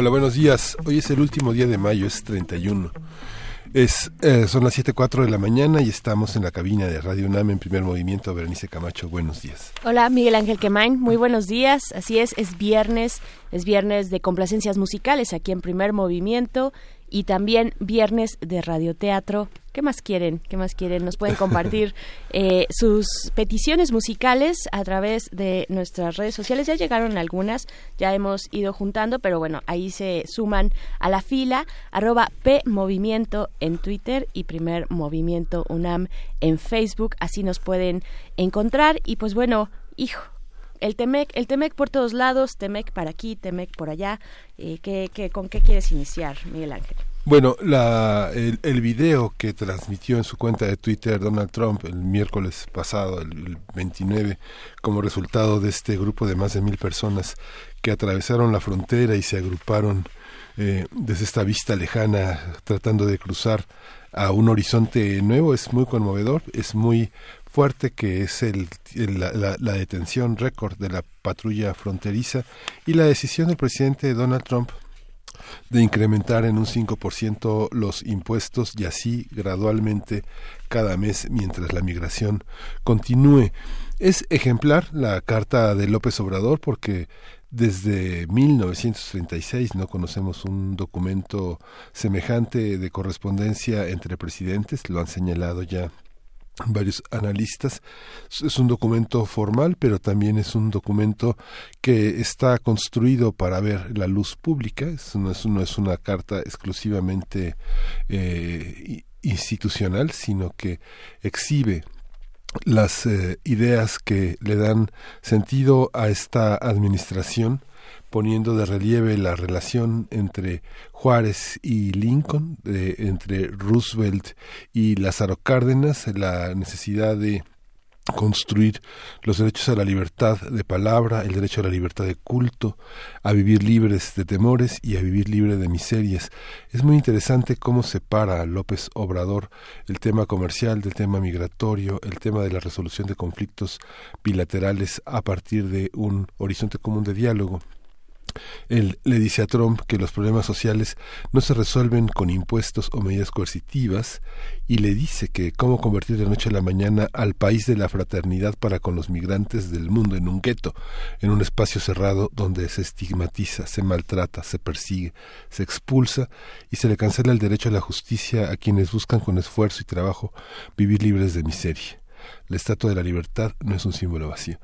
Hola, buenos días. Hoy es el último día de mayo, es 31. Es, eh, son las 7.04 de la mañana y estamos en la cabina de Radio UNAM en primer movimiento. Berenice Camacho, buenos días. Hola, Miguel Ángel Quemain, muy buenos días. Así es, es viernes, es viernes de complacencias musicales aquí en primer movimiento y también viernes de radioteatro. ¿Qué más quieren? ¿Qué más quieren? Nos pueden compartir eh, sus peticiones musicales a través de nuestras redes sociales. Ya llegaron algunas, ya hemos ido juntando, pero bueno, ahí se suman a la fila. Arroba P Movimiento en Twitter y Primer Movimiento UNAM en Facebook. Así nos pueden encontrar. Y pues bueno, hijo, el Temec, el Temec por todos lados, Temec para aquí, Temec por allá. Eh, ¿qué, con qué quieres iniciar, Miguel Ángel? Bueno, la, el, el, video que transmitió en su cuenta de Twitter Donald Trump el miércoles pasado, el, 29, como resultado de este grupo de más de mil personas que atravesaron la frontera y se agruparon eh, desde esta vista lejana tratando de cruzar a un horizonte nuevo, es muy conmovedor, es muy fuerte que es el, la, la, detención récord de la patrulla fronteriza y la decisión del presidente Donald Trump de incrementar en un 5% los impuestos y así gradualmente cada mes mientras la migración continúe. Es ejemplar la carta de López Obrador porque desde 1936 no conocemos un documento semejante de correspondencia entre presidentes, lo han señalado ya varios analistas. Es un documento formal, pero también es un documento que está construido para ver la luz pública. no, es, una carta exclusivamente eh, institucional, sino que exhibe las eh, ideas que le dan sentido a esta administración poniendo de relieve la relación entre Juárez y Lincoln, entre Roosevelt y Lázaro Cárdenas, la necesidad de construir los derechos a la libertad de palabra, el derecho a la libertad de culto, a vivir libres de temores y a vivir libre de miserias. Es muy interesante cómo separa López Obrador el tema comercial del tema migratorio, el tema de la resolución de conflictos bilaterales a partir de un horizonte común de diálogo él le dice a Trump que los problemas sociales no se resuelven con impuestos o medidas coercitivas y le dice que cómo convertir de noche a la mañana al país de la fraternidad para con los migrantes del mundo en un gueto, en un espacio cerrado donde se estigmatiza, se maltrata, se persigue, se expulsa y se le cancela el derecho a la justicia a quienes buscan con esfuerzo y trabajo vivir libres de miseria. La estatua de la libertad no es un símbolo vacío.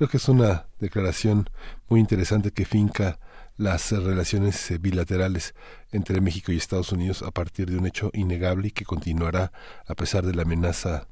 Creo que es una declaración muy interesante que finca las relaciones eh, bilaterales entre México y Estados Unidos a partir de un hecho innegable y que continuará a pesar de la amenaza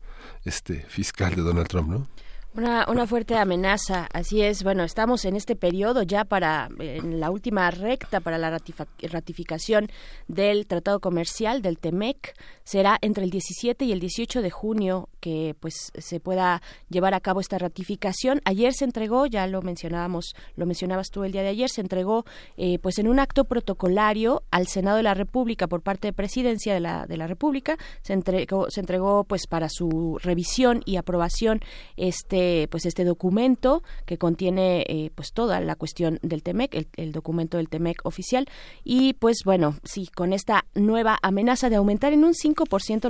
este fiscal de Donald Trump, ¿no? Una, una fuerte amenaza, así es. Bueno, estamos en este periodo ya para, en la última recta para la ratificación del Tratado Comercial del TEMEC. Será entre el 17 y el 18 de junio que pues se pueda llevar a cabo esta ratificación. Ayer se entregó, ya lo mencionábamos, lo mencionabas tú el día de ayer, se entregó eh, pues en un acto protocolario al Senado de la República por parte de Presidencia de la, de la República. Se entregó, se entregó pues para su revisión y aprobación este pues este documento que contiene eh, pues toda la cuestión del Temec, el, documento del Temec oficial y pues bueno, sí, con esta nueva amenaza de aumentar en un 5%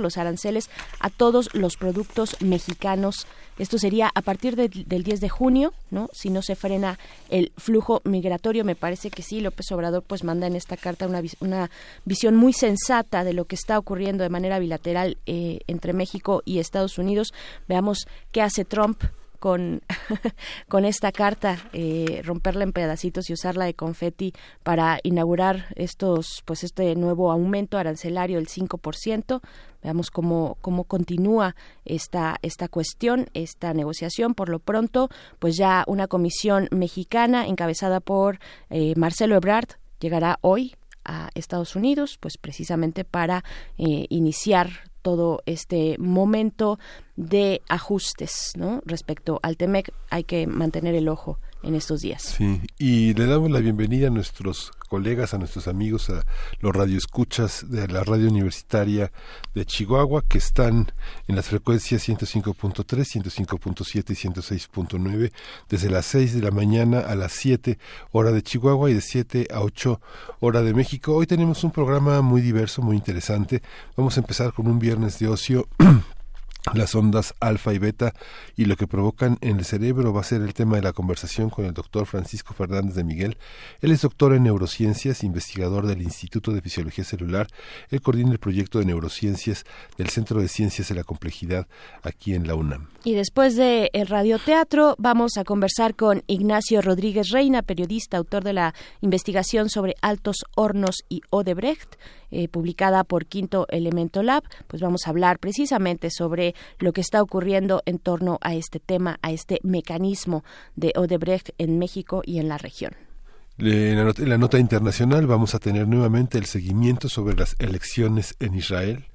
los aranceles a todos los productos mexicanos. Esto sería a partir del 10 de junio, ¿no? Si no se frena el flujo migratorio, me parece que sí, López Obrador pues manda en esta carta una, una visión muy sensata de lo que está ocurriendo de manera bilateral eh, entre México y Estados Unidos. Veamos qué hace Trump con, con esta carta, eh, romperla en pedacitos y usarla de confeti para inaugurar estos, pues este nuevo aumento arancelario del 5%. Veamos cómo, cómo continúa esta, esta cuestión, esta negociación. Por lo pronto, pues ya una comisión mexicana encabezada por eh, Marcelo Ebrard llegará hoy a Estados Unidos, pues precisamente para eh, iniciar todo este momento de ajustes, ¿no? Respecto al TEMEC, hay que mantener el ojo en estos días. Sí, y le damos la bienvenida a nuestros colegas, a nuestros amigos, a los radioescuchas de la radio universitaria de Chihuahua que están en las frecuencias 105.3, 105.7 y 106.9 desde las 6 de la mañana a las 7 hora de Chihuahua y de 7 a 8 hora de México. Hoy tenemos un programa muy diverso, muy interesante. Vamos a empezar con un viernes de ocio las ondas alfa y beta y lo que provocan en el cerebro va a ser el tema de la conversación con el doctor Francisco Fernández de Miguel. Él es doctor en neurociencias, investigador del Instituto de Fisiología Celular. Él coordina el proyecto de neurociencias del Centro de Ciencias de la Complejidad aquí en la UNAM. Y después de el radioteatro vamos a conversar con Ignacio Rodríguez Reina, periodista, autor de la investigación sobre Altos Hornos y Odebrecht. Eh, publicada por Quinto Elemento Lab, pues vamos a hablar precisamente sobre lo que está ocurriendo en torno a este tema, a este mecanismo de Odebrecht en México y en la región. En la, nota, internacional vamos a tener nuevamente el seguimiento sobre las elecciones en Israel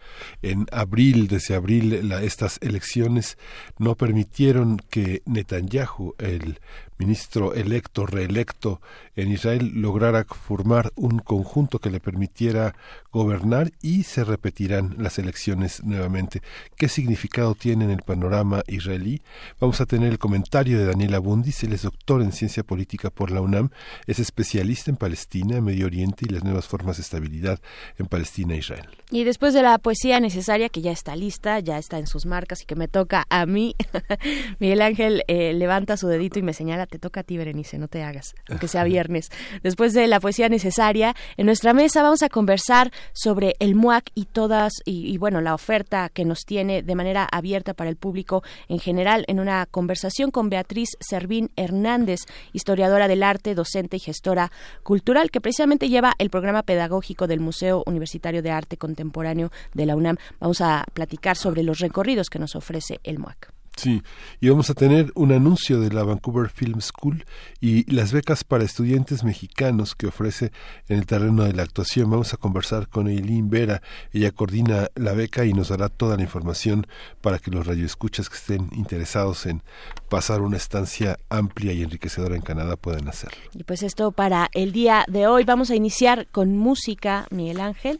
en abril, desde abril, estas elecciones no permitieron que Netanyahu, el ministro electo, reelecto en Israel, lograra formar un conjunto que le permitiera gobernar y se repetirán las elecciones nuevamente. ¿Qué significado tiene en el panorama israelí? Vamos a tener el comentario de Daniela Bundis, él es doctor en ciencia política por la UNAM, es especialista en Palestina, Medio Oriente y las nuevas formas de estabilidad en Palestina e Israel. Y después de la poesía necesaria que ya está lista, ya está en sus marcas y que me toca a mí. Miguel Ángel eh, levanta su dedito y me señala, te toca a ti, Berenice, no te hagas, aunque sea viernes. Después de la poesía necesaria, en nuestra mesa vamos a conversar sobre el MUAC y todas, y, bueno, la oferta que nos tiene de manera abierta para el público en general, en una conversación con Beatriz Servín Hernández, historiadora del arte, docente y gestora cultural, que precisamente lleva el programa pedagógico del Museo Universitario de Arte Contemporáneo de la UNAM. Vamos a platicar sobre los recorridos que nos ofrece el MUAC. Sí, y vamos a tener un anuncio de la Vancouver Film School y las becas para estudiantes mexicanos que ofrece en el terreno de la actuación. Vamos a conversar con Eileen Vera, ella coordina la beca y nos dará toda la información para que los radioescuchas que estén interesados en pasar una estancia amplia y enriquecedora en Canadá puedan hacerlo. Y pues esto para el día de hoy. Vamos a iniciar con música, Miguel Ángel.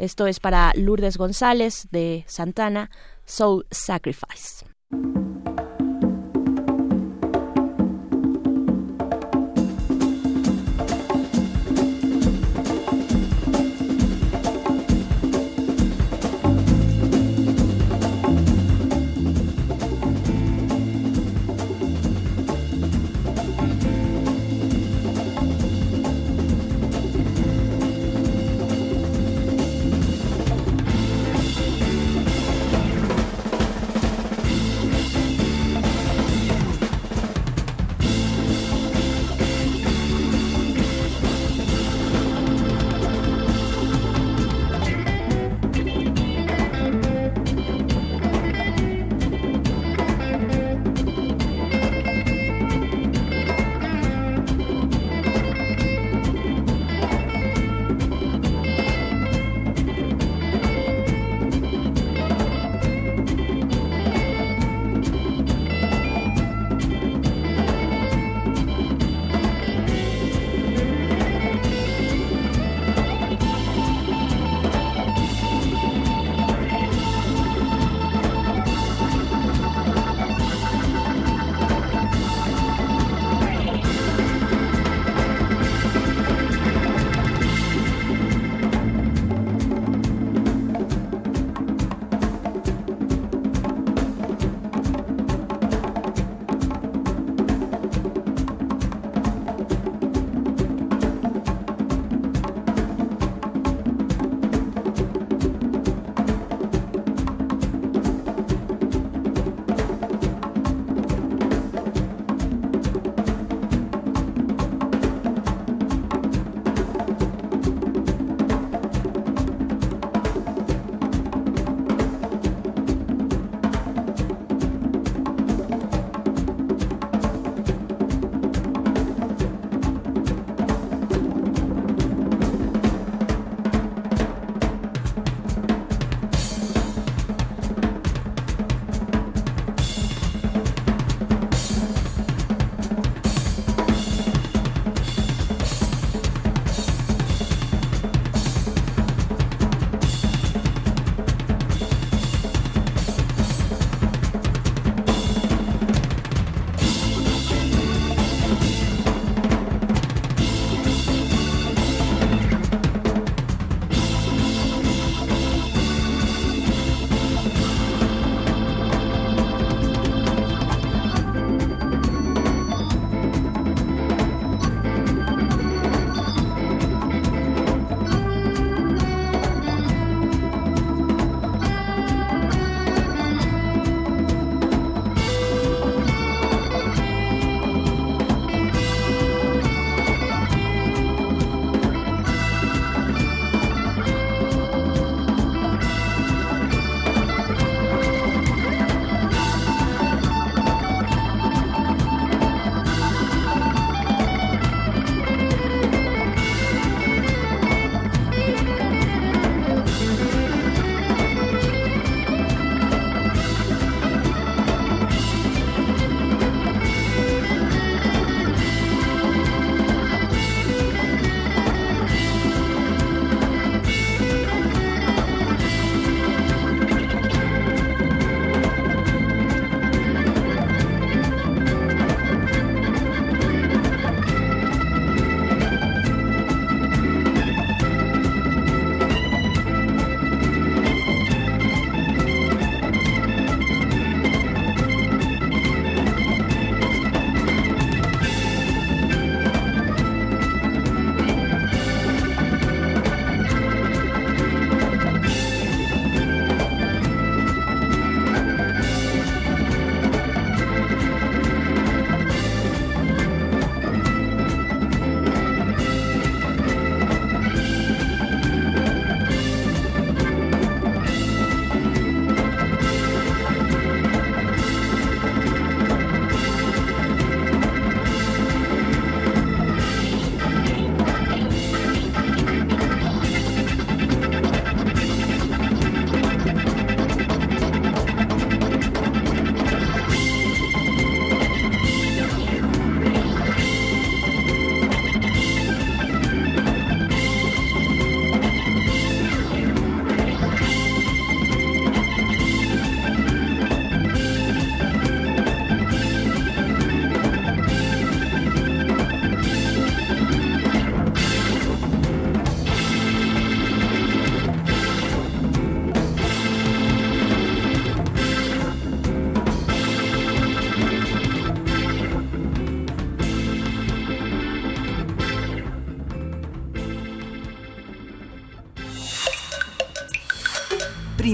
Esto es para Lourdes González de Santana, Soul Sacrifice.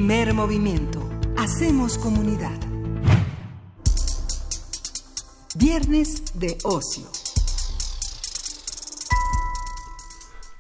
Primer movimiento. Hacemos comunidad. Viernes de ocio.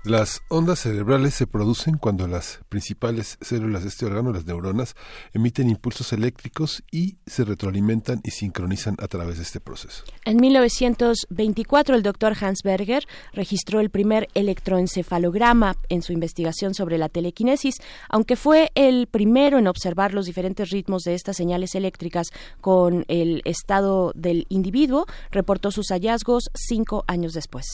Las ondas cerebrales se producen cuando las principales células de este órgano, las neuronas, emiten impulsos eléctricos y se retroalimentan y sincronizan a través de este proceso. En 1924, el doctor Hans Berger registró el primer electroencefalograma en su investigación sobre la telequinesis, aunque fue el primero en observar los diferentes ritmos de estas señales eléctricas con el estado del individuo, reportó sus hallazgos cinco años después.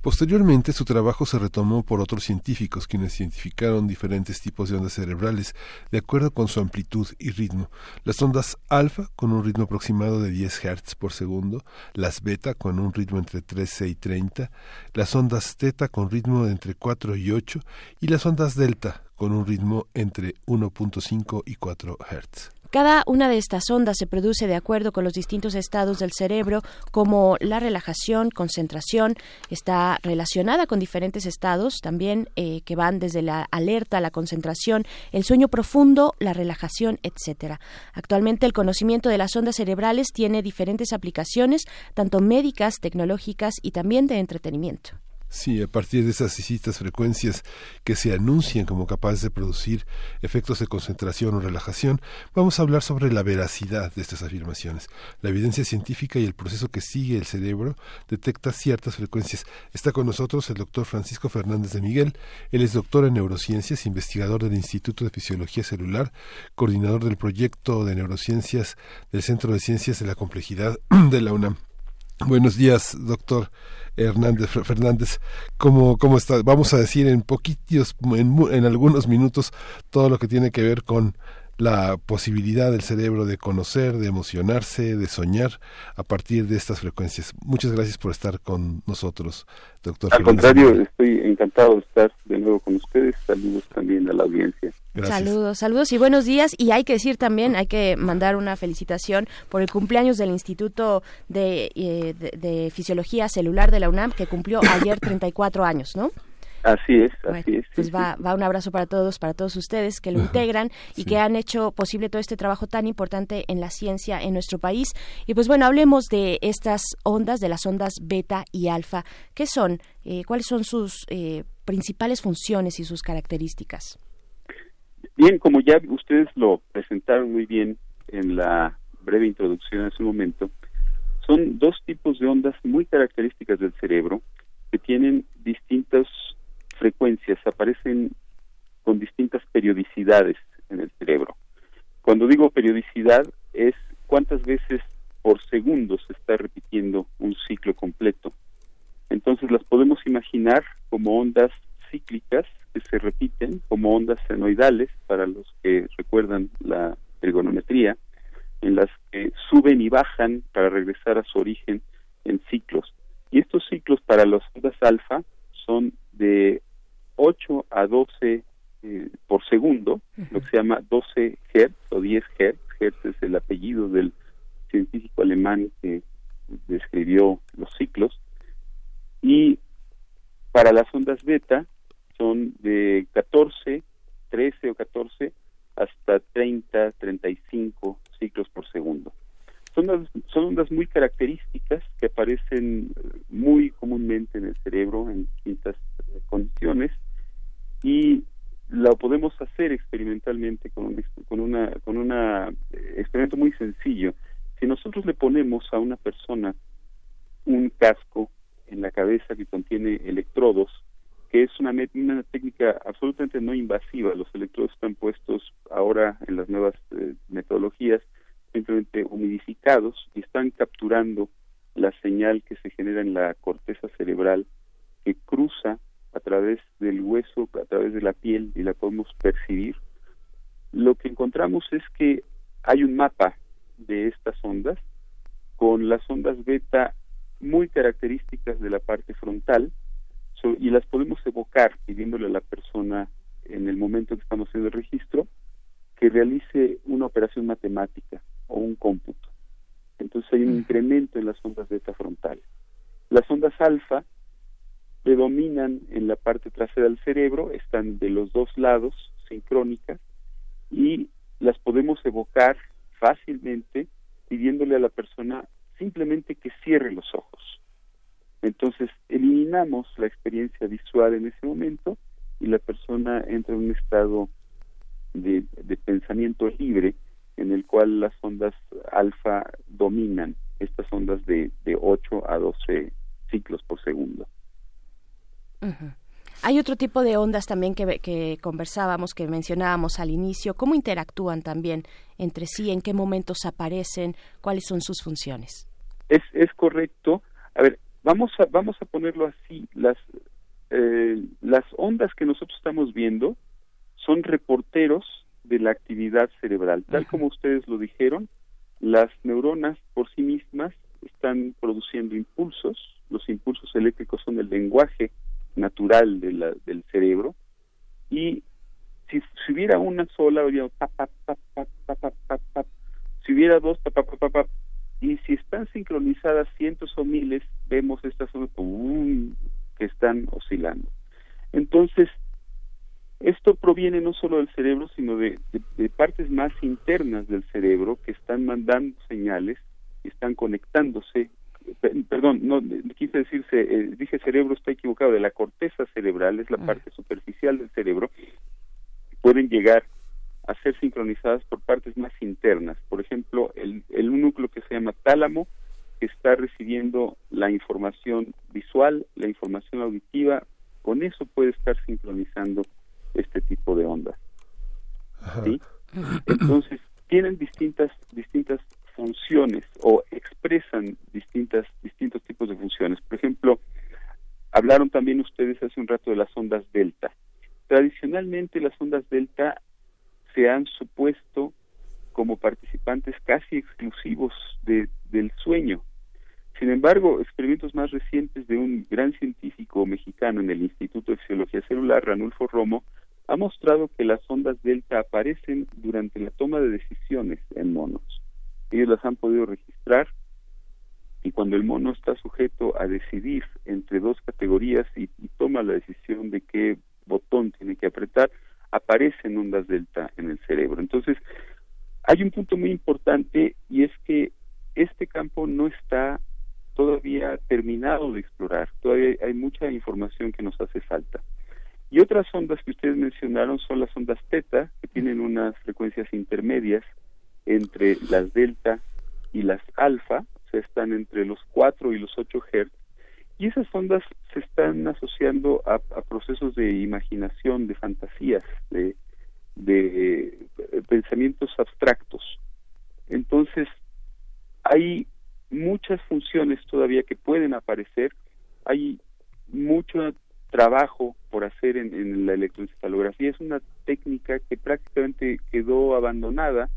Posteriormente, su trabajo se retomó por otros científicos, quienes identificaron diferentes tipos de ondas cerebrales de acuerdo con su amplitud y ritmo. Las ondas alfa, con un ritmo aproximado de 10 Hz por segundo, las beta, con un ritmo entre 13 y 30, las ondas teta, con ritmo de entre 4 y 8, y las ondas delta, con un ritmo entre 1.5 y 4 Hz. Cada una de estas ondas se produce de acuerdo con los distintos estados del cerebro, como la relajación, concentración, está relacionada con diferentes estados también eh, que van desde la alerta, la concentración, el sueño profundo, la relajación, etcétera. Actualmente el conocimiento de las ondas cerebrales tiene diferentes aplicaciones, tanto médicas, tecnológicas y también de entretenimiento. Sí, a partir de esas distintas frecuencias que se anuncian como capaces de producir efectos de concentración o relajación, vamos a hablar sobre la veracidad de estas afirmaciones. La evidencia científica y el proceso que sigue el cerebro detecta ciertas frecuencias. Está con nosotros el doctor Francisco Fernández de Miguel. Él es doctor en neurociencias, investigador del Instituto de Fisiología Celular, coordinador del proyecto de neurociencias del Centro de Ciencias de la Complejidad de la UNAM. Buenos días, doctor. Hernández Fernández, ¿cómo, cómo está? Vamos a decir en poquitos, en, en algunos minutos, todo lo que tiene que ver con la posibilidad del cerebro de conocer, de emocionarse, de soñar a partir de estas frecuencias. Muchas gracias por estar con nosotros, doctor. Al contrario, estoy encantado de estar de nuevo con ustedes. Saludos también a la audiencia. Saludos, saludos y buenos días. Y hay que decir también, hay que mandar una felicitación por el cumpleaños del Instituto de, eh, de Fisiología Celular de la UNAM, que cumplió ayer 34 años, ¿no? Así es, así es. Pues va, va un abrazo para todos, para todos ustedes que lo integran y que han hecho posible todo este trabajo tan importante en la ciencia en nuestro país. Y pues bueno, hablemos de estas ondas, de las ondas beta y alfa. ¿Qué son? Eh, ¿Cuáles son sus eh, principales funciones y sus características? Bien, como ya ustedes lo presentaron muy bien en la breve introducción en su momento, son dos tipos de ondas muy características del cerebro que tienen distintos frecuencias aparecen con distintas periodicidades en el cerebro. Cuando digo periodicidad es cuántas veces por segundo se está repitiendo un ciclo completo. Entonces las podemos imaginar como ondas cíclicas que se repiten, como ondas senoidales, para los que recuerdan la ergonometría, en las que suben y bajan para regresar a su origen en ciclos. Y estos ciclos para las ondas alfa son de 8 a 12 eh, por segundo, lo que se llama 12 Hertz o 10 Hertz. Hertz es el apellido del científico alemán que describió los ciclos. Y para las ondas beta son de 14, 13 o 14 hasta 30, 35 ciclos por segundo. Son son ondas muy características que aparecen muy comúnmente en el cerebro en distintas eh, condiciones y lo podemos hacer experimentalmente con un, con una con una eh, experimento muy sencillo. Si nosotros le ponemos a una persona un casco en la cabeza que contiene electrodos, que es una, técnica absolutamente no invasiva, los electrodos están puestos ahora en las nuevas eh, metodologías simplemente humidificados y están capturando la señal que se genera en la corteza cerebral que cruza a través del hueso, a través de la piel y la podemos percibir, lo que encontramos es que hay un mapa de estas ondas con las ondas beta muy características de la parte frontal y las podemos evocar pidiéndole a la persona en el momento que estamos haciendo el registro que realice una operación matemática o un cómputo. Entonces hay un incremento en las ondas beta frontales. Las ondas alfa predominan en la parte trasera del cerebro, están de los dos lados, sincrónicas, y las podemos evocar fácilmente pidiéndole a la persona simplemente que cierre los ojos. Entonces eliminamos la experiencia visual en ese momento y la persona entra en un estado de, pensamiento libre en el cual las ondas alfa dominan estas ondas de, de 8 a 12 ciclos por segundo. Hay otro tipo de ondas también que, que, conversábamos, que mencionábamos al inicio. ¿Cómo interactúan también entre sí? ¿En qué momentos aparecen? ¿Cuáles son sus funciones? Es, es correcto. A ver, vamos a, vamos a ponerlo así. Las, eh, las ondas que nosotros estamos viendo son reporteros de la actividad cerebral. Tal como ustedes lo dijeron, las neuronas por sí mismas están produciendo impulsos. Los impulsos eléctricos son el lenguaje natural de la, del cerebro y si, si, hubiera una sola habría pa, pa, pa, si hubiera dos y si están sincronizadas cientos o miles vemos estas ondas que están oscilando entonces esto proviene no solo del cerebro sino de, de partes más internas del cerebro que están mandando señales están conectándose perdón, no quise decirse, eh, dije cerebro, está equivocado, de la corteza cerebral, es la ah. parte superficial del cerebro, pueden llegar a ser sincronizadas por partes más internas. Por ejemplo, el, el núcleo que se llama tálamo, que está recibiendo la información visual, la información auditiva, con eso puede estar sincronizando este tipo de ondas. ¿sí? Entonces, tienen distintas, distintas funciones o expresan distintas, distintos tipos de funciones. Por ejemplo, hablaron también ustedes hace un rato de las ondas delta. Tradicionalmente las ondas delta se han supuesto como participantes casi exclusivos de, del sueño. Sin embargo, experimentos más recientes de un gran científico mexicano en el Instituto de Fisiología Celular, Ranulfo Romo, ha mostrado que las ondas delta aparecen durante la toma de decisiones en monos ellos las han podido registrar y cuando el mono está sujeto a decidir entre dos categorías y, toma la decisión de qué botón tiene que apretar, aparecen ondas delta en el cerebro. Entonces, hay un punto muy importante y es que este campo no está todavía terminado de explorar, todavía hay mucha información que nos hace falta. Y otras ondas que ustedes mencionaron son las ondas teta, que tienen unas frecuencias intermedias entre las delta y las alfa, se están entre los 4 y los 8 Hz, y esas ondas se están asociando a, procesos de imaginación, de fantasías, de, de eh, pensamientos abstractos. Entonces, hay muchas funciones todavía que pueden aparecer, hay mucho trabajo por hacer en, en la electroencefalografía, es una técnica que prácticamente quedó abandonada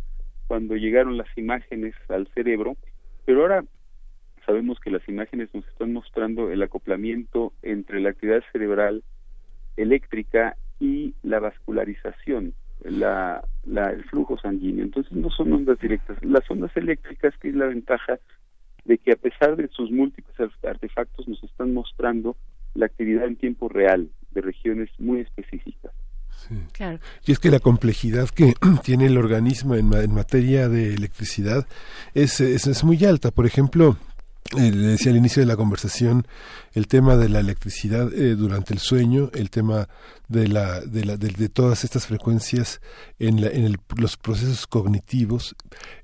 cuando llegaron las imágenes al cerebro, pero ahora sabemos que las imágenes nos están mostrando el acoplamiento entre la actividad cerebral eléctrica y la vascularización, la, el flujo sanguíneo. Entonces no son ondas directas. Las ondas eléctricas, que es la ventaja de que a pesar de sus múltiples artefactos nos están mostrando la actividad en tiempo real de regiones muy específicas. Y es que la complejidad que tiene el organismo en, materia de electricidad es, es, muy alta. Por ejemplo, eh, le decía al inicio de la conversación el tema de la electricidad eh, durante el sueño, el tema de la de, la, de, todas estas frecuencias en, la, en los procesos cognitivos,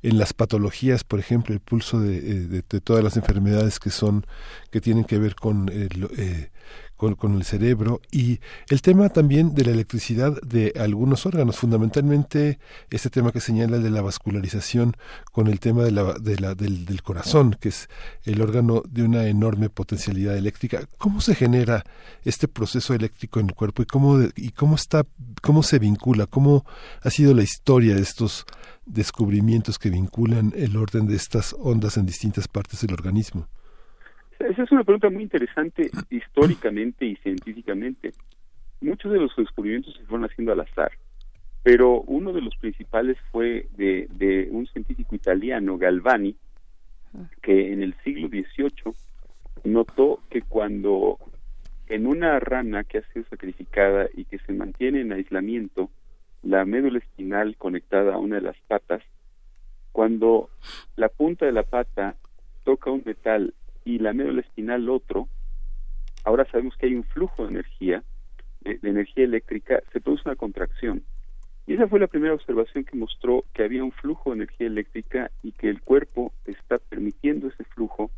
en las patologías, por ejemplo, el pulso de, eh, de, todas las enfermedades que son que tienen que ver con el, con, con, el cerebro y el tema también de la electricidad de algunos órganos, fundamentalmente este tema que señala de la vascularización con el tema de la, de la, del, del corazón, que es el órgano de una enorme potencialidad eléctrica. ¿Cómo se genera este proceso eléctrico en el cuerpo y cómo, y cómo, está, cómo se vincula? ¿Cómo ha sido la historia de estos descubrimientos que vinculan el orden de estas ondas en distintas partes del organismo? Esa es una pregunta muy interesante históricamente y científicamente. Muchos de los descubrimientos se fueron haciendo al azar, pero uno de los principales fue de, un científico italiano, Galvani, que en el siglo XVIII notó que cuando en una rana que ha sido sacrificada y que se mantiene en aislamiento, la médula espinal conectada a una de las patas, cuando la punta de la pata toca un metal y la médula espinal otro, ahora sabemos que hay un flujo de energía, de, energía eléctrica, se produce una contracción. Y esa fue la primera observación que mostró que había un flujo de energía eléctrica y que el cuerpo está permitiendo ese flujo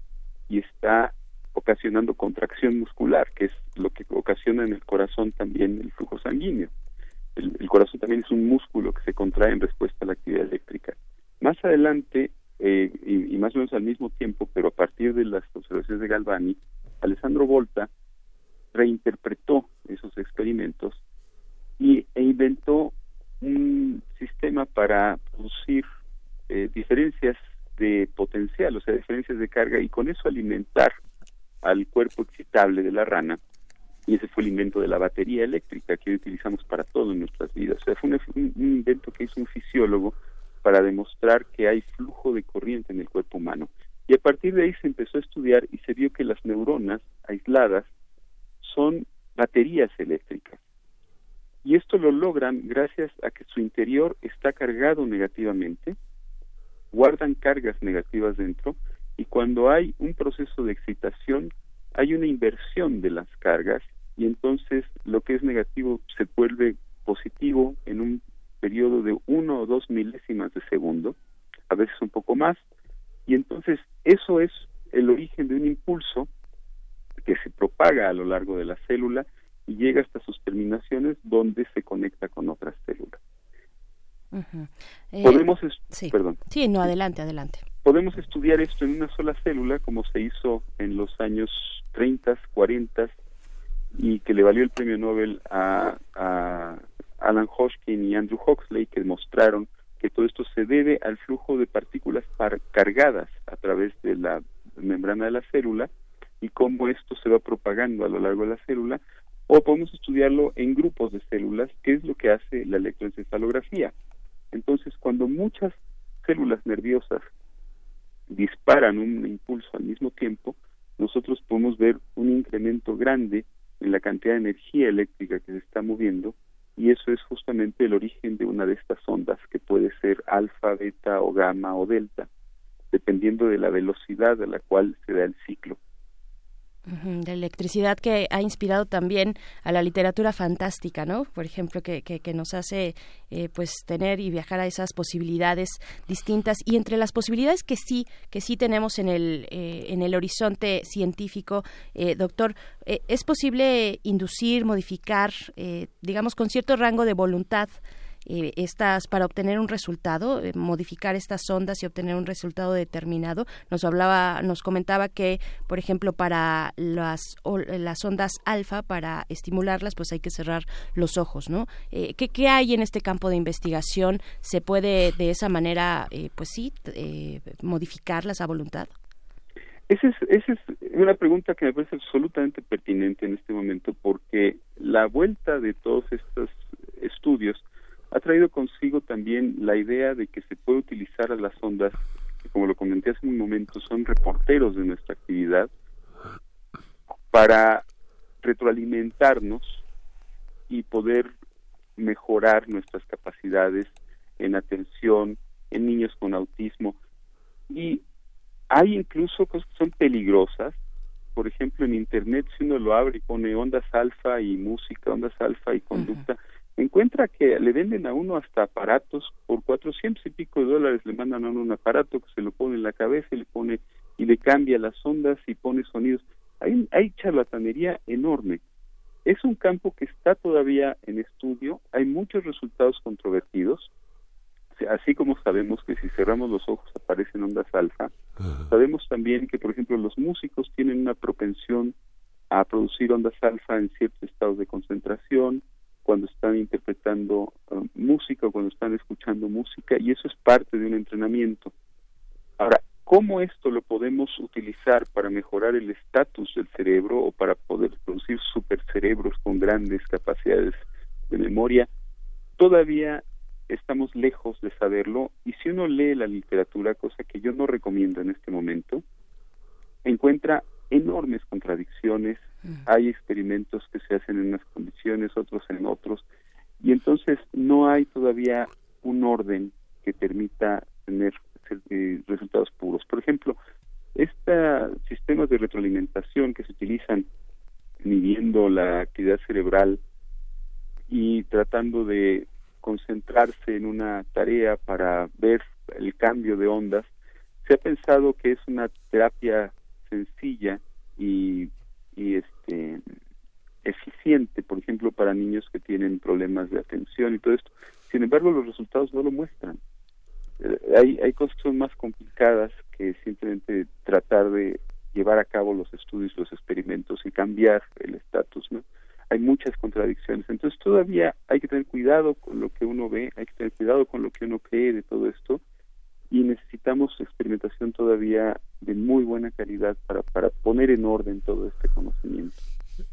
y está ocasionando contracción muscular, que es lo que ocasiona en el corazón también el flujo sanguíneo. El, corazón también es un músculo que se contrae en respuesta a la actividad eléctrica. Más adelante, eh, y, más o menos al mismo tiempo, pero a partir de las observaciones de Galvani, Alessandro Volta reinterpretó esos experimentos y, e inventó un sistema para producir eh, diferencias de potencial, o sea, diferencias de carga, y con eso alimentar al cuerpo excitable de la rana. Y ese fue el invento de la batería eléctrica que utilizamos para todo en nuestras vidas. O sea, fue un, invento que hizo un fisiólogo para demostrar que hay flujo de corriente en el cuerpo humano. Y a partir de ahí se empezó a estudiar y se vio que las neuronas aisladas son baterías eléctricas. Y esto lo logran gracias a que su interior está cargado negativamente, guardan cargas negativas dentro y cuando hay un proceso de excitación hay una inversión de las cargas y entonces lo que es negativo se vuelve positivo en un periodo de uno o dos milésimas de segundo, a veces un poco más, y entonces eso es el origen de un impulso que se propaga a lo largo de la célula y llega hasta sus terminaciones donde se conecta con otras células. Eh, podemos sí. perdón. Sí, no, adelante, adelante. Podemos estudiar esto en una sola célula como se hizo en los años 30, 40 y que le valió el premio Nobel a, Alan Hodgkin y Andrew Huxley que demostraron que todo esto se debe al flujo de partículas cargadas a través de la membrana de la célula y cómo esto se va propagando a lo largo de la célula o podemos estudiarlo en grupos de células, que es lo que hace la electroencefalografía. Entonces, cuando muchas células nerviosas disparan un impulso al mismo tiempo, nosotros podemos ver un incremento grande en la cantidad de energía eléctrica que se está moviendo y eso es justamente el origen de una de estas ondas que puede ser alfa, beta o gamma o delta, dependiendo de la velocidad a la cual se da el ciclo de electricidad que ha inspirado también a la literatura fantástica, ¿no? Por ejemplo, que, que, nos hace eh, pues tener y viajar a esas posibilidades distintas y entre las posibilidades que sí que sí tenemos en el eh, en el horizonte científico, eh, doctor, es posible inducir, modificar, digamos, con cierto rango de voluntad eh, estas para obtener un resultado, eh, modificar estas ondas y obtener un resultado determinado. Nos hablaba, nos comentaba que, por ejemplo, para las las ondas alfa, para estimularlas, pues hay que cerrar los ojos, ¿no? Eh, ¿qué, ¿qué, hay en este campo de investigación? ¿Se puede de esa manera, pues sí, modificarlas a voluntad? Esa es, esa es una pregunta que me parece absolutamente pertinente en este momento porque la vuelta de todos estos estudios ha traído consigo también la idea de que se puede utilizar a las ondas, que como lo comenté hace un momento, son reporteros de nuestra actividad, para retroalimentarnos y poder mejorar nuestras capacidades en atención, en niños con autismo. Y hay incluso cosas que son peligrosas. Por ejemplo, en Internet, si uno lo abre y pone ondas alfa y música, ondas alfa y conducta, encuentra que le venden a uno hasta aparatos por cuatrocientos y pico de dólares le mandan a uno un aparato que se lo pone en la cabeza y le pone y le cambia las ondas y pone sonidos. Hay hay charlatanería enorme. Es un campo que está todavía en estudio hay muchos resultados controvertidos. Así como sabemos que si cerramos los ojos aparecen ondas alfa sabemos también que por ejemplo los músicos tienen una propensión a producir ondas alfa en ciertos estados de concentración cuando están interpretando um, música o cuando están escuchando música y eso es parte de un entrenamiento. Ahora, ¿cómo esto lo podemos utilizar para mejorar el estatus del cerebro o para poder producir supercerebros con grandes capacidades de memoria? Todavía estamos lejos de saberlo y si uno lee la literatura, cosa que yo no recomiendo en este momento, encuentra enormes contradicciones, hay experimentos que se hacen en unas condiciones, otros en otros, Y entonces no hay todavía un orden que permita tener eh, resultados puros. Por ejemplo, estos sistemas de retroalimentación que se utilizan midiendo la actividad cerebral y tratando de concentrarse en una tarea para ver el cambio de ondas, se ha pensado que es una terapia sencilla y, y este eficiente, por ejemplo, para niños que tienen problemas de atención y todo esto. Sin embargo, los resultados no lo muestran. Eh, hay, hay cosas que son más complicadas que simplemente tratar de llevar a cabo los estudios, los experimentos y cambiar el estatus, ¿no? Hay muchas contradicciones. Entonces todavía hay que tener cuidado con lo que uno ve, hay que tener cuidado con lo que uno cree de todo esto y necesitamos experimentación todavía de muy buena calidad para, para poner en orden todo este conocimiento.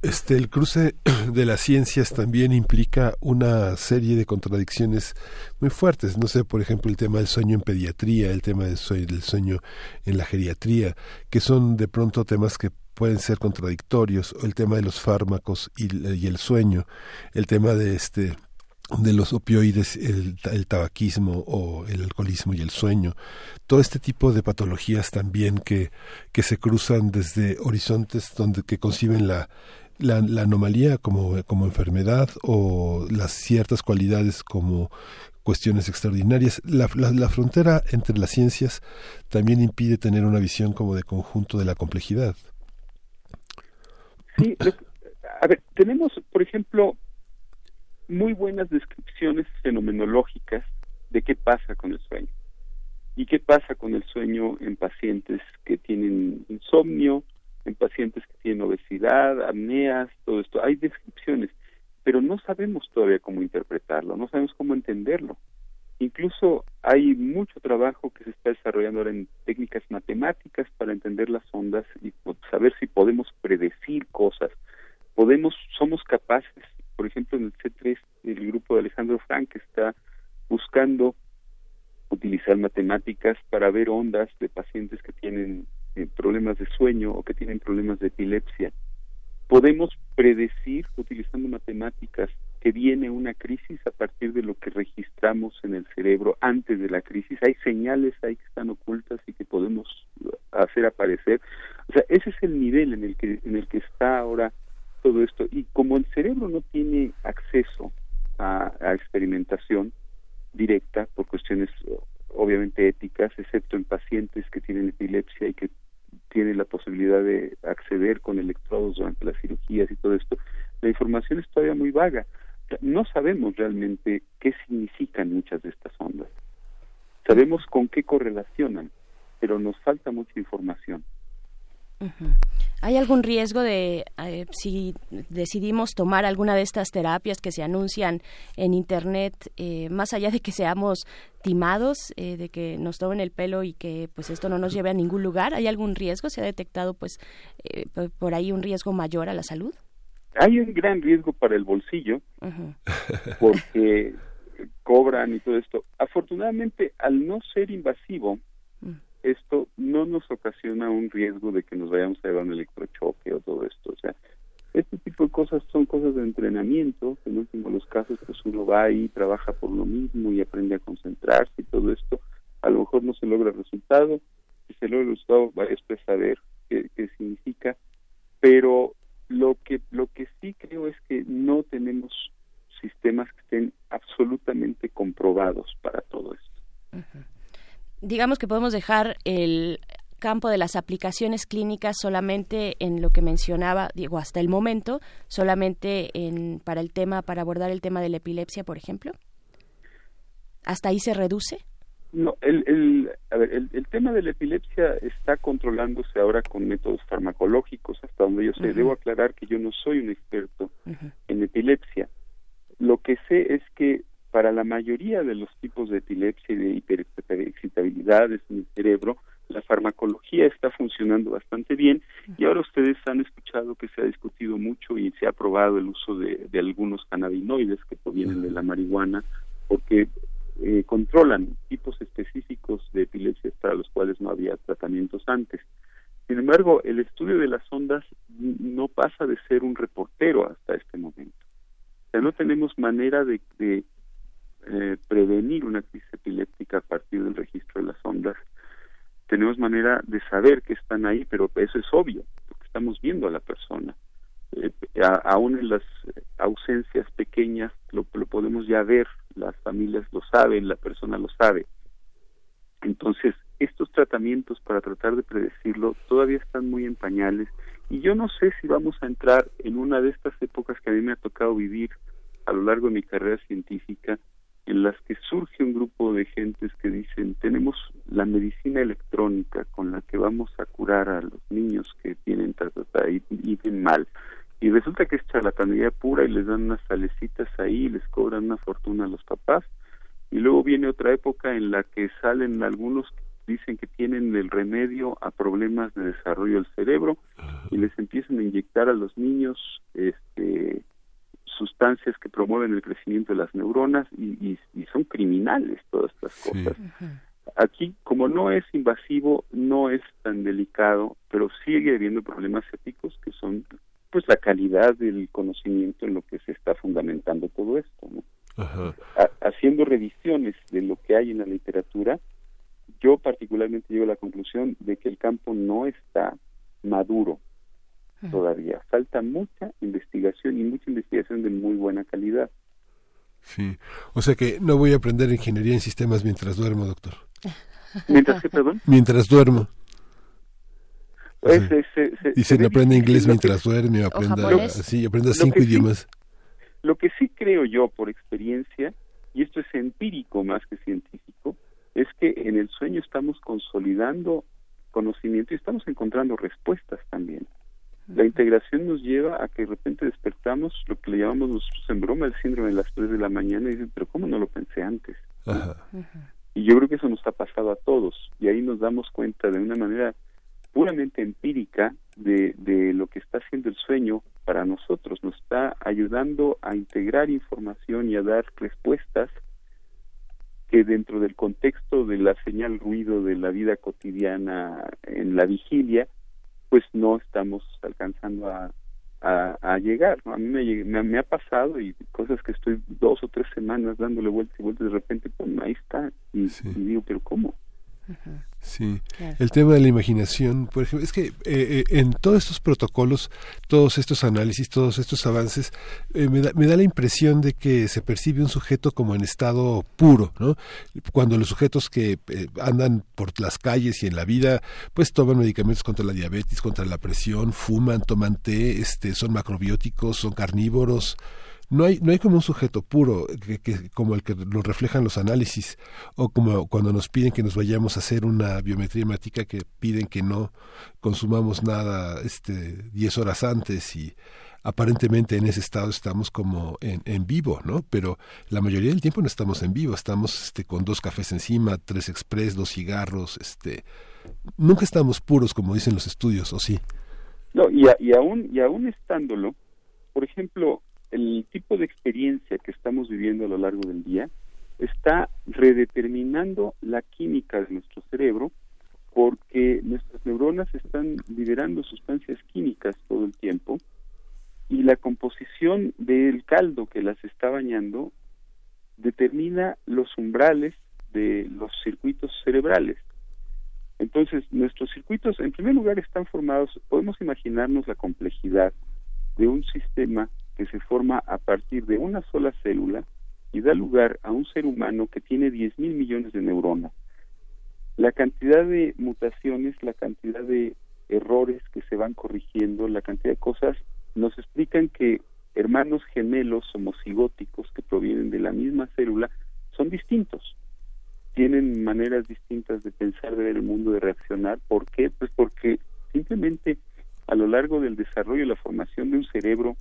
Este, el cruce de las ciencias también implica una serie de contradicciones muy fuertes. No sé, por ejemplo, el tema del sueño en pediatría, el tema del sueño, en la geriatría, que son de pronto temas que pueden ser contradictorios, o el tema de los fármacos y el sueño, el tema de este de los opioides, el, tabaquismo o el alcoholismo y el sueño, todo este tipo de patologías también que, que se cruzan desde horizontes donde que conciben la, la, la anomalía como, como enfermedad o las ciertas cualidades como cuestiones extraordinarias. La, la, la, frontera entre las ciencias también impide tener una visión como de conjunto de la complejidad. Sí, a ver, tenemos, por ejemplo, muy buenas descripciones fenomenológicas de qué pasa con el sueño y qué pasa con el sueño en pacientes que tienen insomnio, en pacientes que tienen obesidad, apneas, todo esto. Hay descripciones, pero no sabemos todavía cómo interpretarlo, no sabemos cómo entenderlo. Incluso hay mucho trabajo que se está desarrollando ahora en técnicas matemáticas para entender las ondas y saber si podemos predecir cosas. Podemos, somos capaces por ejemplo, en el C3, el grupo de Alejandro Frank está buscando utilizar matemáticas para ver ondas de pacientes que tienen eh, problemas de sueño o que tienen problemas de epilepsia. Podemos predecir, utilizando matemáticas, que viene una crisis a partir de lo que registramos en el cerebro antes de la crisis. Hay señales ahí que están ocultas y que podemos hacer aparecer. O sea, ese es el nivel en el que en el que está ahora todo esto. Y como el cerebro no tiene acceso a, experimentación directa por cuestiones obviamente éticas, excepto en pacientes que tienen epilepsia y que tienen la posibilidad de acceder con electrodos durante las cirugías y todo esto, la información es todavía muy vaga. No sabemos realmente qué significan muchas de estas ondas. Sabemos con qué correlacionan, pero nos falta mucha información. ¿Hay algún riesgo de, eh, si decidimos tomar alguna de estas terapias que se anuncian en Internet, eh, más allá de que seamos timados, eh, de que nos tomen el pelo y que pues esto no nos lleve a ningún lugar? ¿Hay algún riesgo? ¿Se ha detectado pues por ahí un riesgo mayor a la salud? Hay un gran riesgo para el bolsillo, porque cobran y todo esto. Afortunadamente, al no ser invasivo, esto no nos ocasiona un riesgo de que nos vayamos a llevar un electrochoque o todo esto. O sea, este tipo de cosas son cosas de entrenamiento, en último los casos pues uno va ahí, trabaja por lo mismo y aprende a concentrarse y todo esto. A lo mejor no se logra el resultado, si se logra el resultado va a saber qué, qué significa, pero lo que lo que sí creo es que no tenemos sistemas que estén absolutamente comprobados para todo esto digamos que podemos dejar el campo de las aplicaciones clínicas solamente en lo que mencionaba, digo, hasta el momento, solamente en, para el tema, para abordar el tema de la epilepsia, por ejemplo? ¿Hasta ahí se reduce? No, el, el, a ver, el, tema de la epilepsia está controlándose ahora con métodos farmacológicos, hasta donde yo sé. Debo aclarar que yo no soy un experto en epilepsia. Lo que sé es que para la mayoría de los tipos de epilepsia y de hiperexcitabilidades en el cerebro, la farmacología está funcionando bastante bien y ahora ustedes han escuchado que se ha discutido mucho y se ha aprobado el uso de, algunos cannabinoides que provienen de la marihuana porque eh, controlan tipos específicos de epilepsia para los cuales no había tratamientos antes. Sin embargo, el estudio de las ondas no pasa de ser un reportero hasta este momento. Sea, no tenemos manera de, eh, prevenir una crisis epiléptica a partir del registro de las ondas. Tenemos manera de saber que están ahí, pero eso es obvio, porque estamos viendo a la persona. Eh, aún en las ausencias pequeñas lo, lo podemos ya ver, las familias lo saben, la persona lo sabe. Entonces, estos tratamientos para tratar de predecirlo todavía están muy en pañales y yo no sé si vamos a entrar en una de estas épocas que a mí me ha tocado vivir a lo largo de mi carrera científica, en las que surge un grupo de gentes que dicen, tenemos la medicina electrónica con la que vamos a curar a los niños que tienen y, y bien mal. Y resulta que es charlatanería pura y les dan unas salecitas ahí y les cobran una fortuna a los papás. Y luego viene otra época en la que salen algunos dicen que tienen el remedio a problemas de desarrollo del cerebro y les empiezan a inyectar a los niños este, sustancias que promueven el crecimiento de las neuronas y, son criminales todas estas cosas. Aquí, como no es invasivo, no es tan delicado, pero sigue habiendo problemas éticos que son pues la calidad del conocimiento en lo que se está fundamentando todo esto. haciendo revisiones de lo que hay en la literatura, yo particularmente llego a la conclusión de que el campo no está maduro todavía. Falta mucha investigación y mucha investigación de muy buena calidad. Sí, o sea que no voy a aprender ingeniería en sistemas mientras duermo, doctor. ¿Mientras qué, perdón? Mientras duermo. Pues, y se, aprende inglés mientras duerme, aprenda, así, aprenda cinco idiomas. lo que sí creo yo por experiencia, y esto es empírico más que científico, es que en el sueño estamos consolidando conocimiento y estamos encontrando respuestas también. La integración nos lleva a que de repente despertamos lo que le llamamos nosotros en broma el síndrome de las 3 de la mañana y dicen, pero ¿cómo no lo pensé antes? Y yo creo que eso nos ha pasado a todos y ahí nos damos cuenta de una manera puramente empírica de, de lo que está haciendo el sueño para nosotros. Nos está ayudando a integrar información y a dar respuestas que dentro del contexto de la señal ruido de la vida cotidiana en la vigilia, pues no estamos alcanzando a, a, llegar. A mí me, me, ha pasado y cosas que estoy dos o tres semanas dándole vueltas y vueltas, de repente, pues ahí está. Y, y digo, pero ¿cómo? Sí, el tema de la imaginación, por ejemplo, es que eh, eh, en todos estos protocolos, todos estos análisis, todos estos avances, eh, me, da, me, da, la impresión de que se percibe un sujeto como en estado puro, ¿no? Cuando los sujetos que andan por las calles y en la vida, pues toman medicamentos contra la diabetes, contra la presión, fuman, toman té, este, son macrobióticos, son carnívoros, no hay, no hay como un sujeto puro que, como el que lo reflejan los análisis o como cuando nos piden que nos vayamos a hacer una biometría hemática que piden que no consumamos nada este 10 horas antes y aparentemente en ese estado estamos como en, en vivo, ¿no? Pero la mayoría del tiempo no estamos en vivo, estamos este, con dos cafés encima, tres express, dos cigarros, este, nunca estamos puros como dicen los estudios, ¿o sí? No, y, y aún y aún estándolo, por ejemplo, el tipo de experiencia que estamos viviendo a lo largo del día está redeterminando la química de nuestro cerebro porque nuestras neuronas están liberando sustancias químicas todo el tiempo y la composición del caldo que las está bañando determina los umbrales de los circuitos cerebrales. Entonces, nuestros circuitos, en primer lugar, están formados, podemos imaginarnos la complejidad de un sistema que se forma a partir de una sola célula y da lugar a un ser humano que tiene 10 mil millones de neuronas. La cantidad de mutaciones, la cantidad de errores que se van corrigiendo, la cantidad de cosas, nos explican que hermanos gemelos homocigóticos que provienen de la misma célula son distintos. Tienen maneras distintas de pensar, de ver el mundo, de reaccionar. ¿Por qué? Pues porque simplemente a lo largo del desarrollo y la formación de un cerebro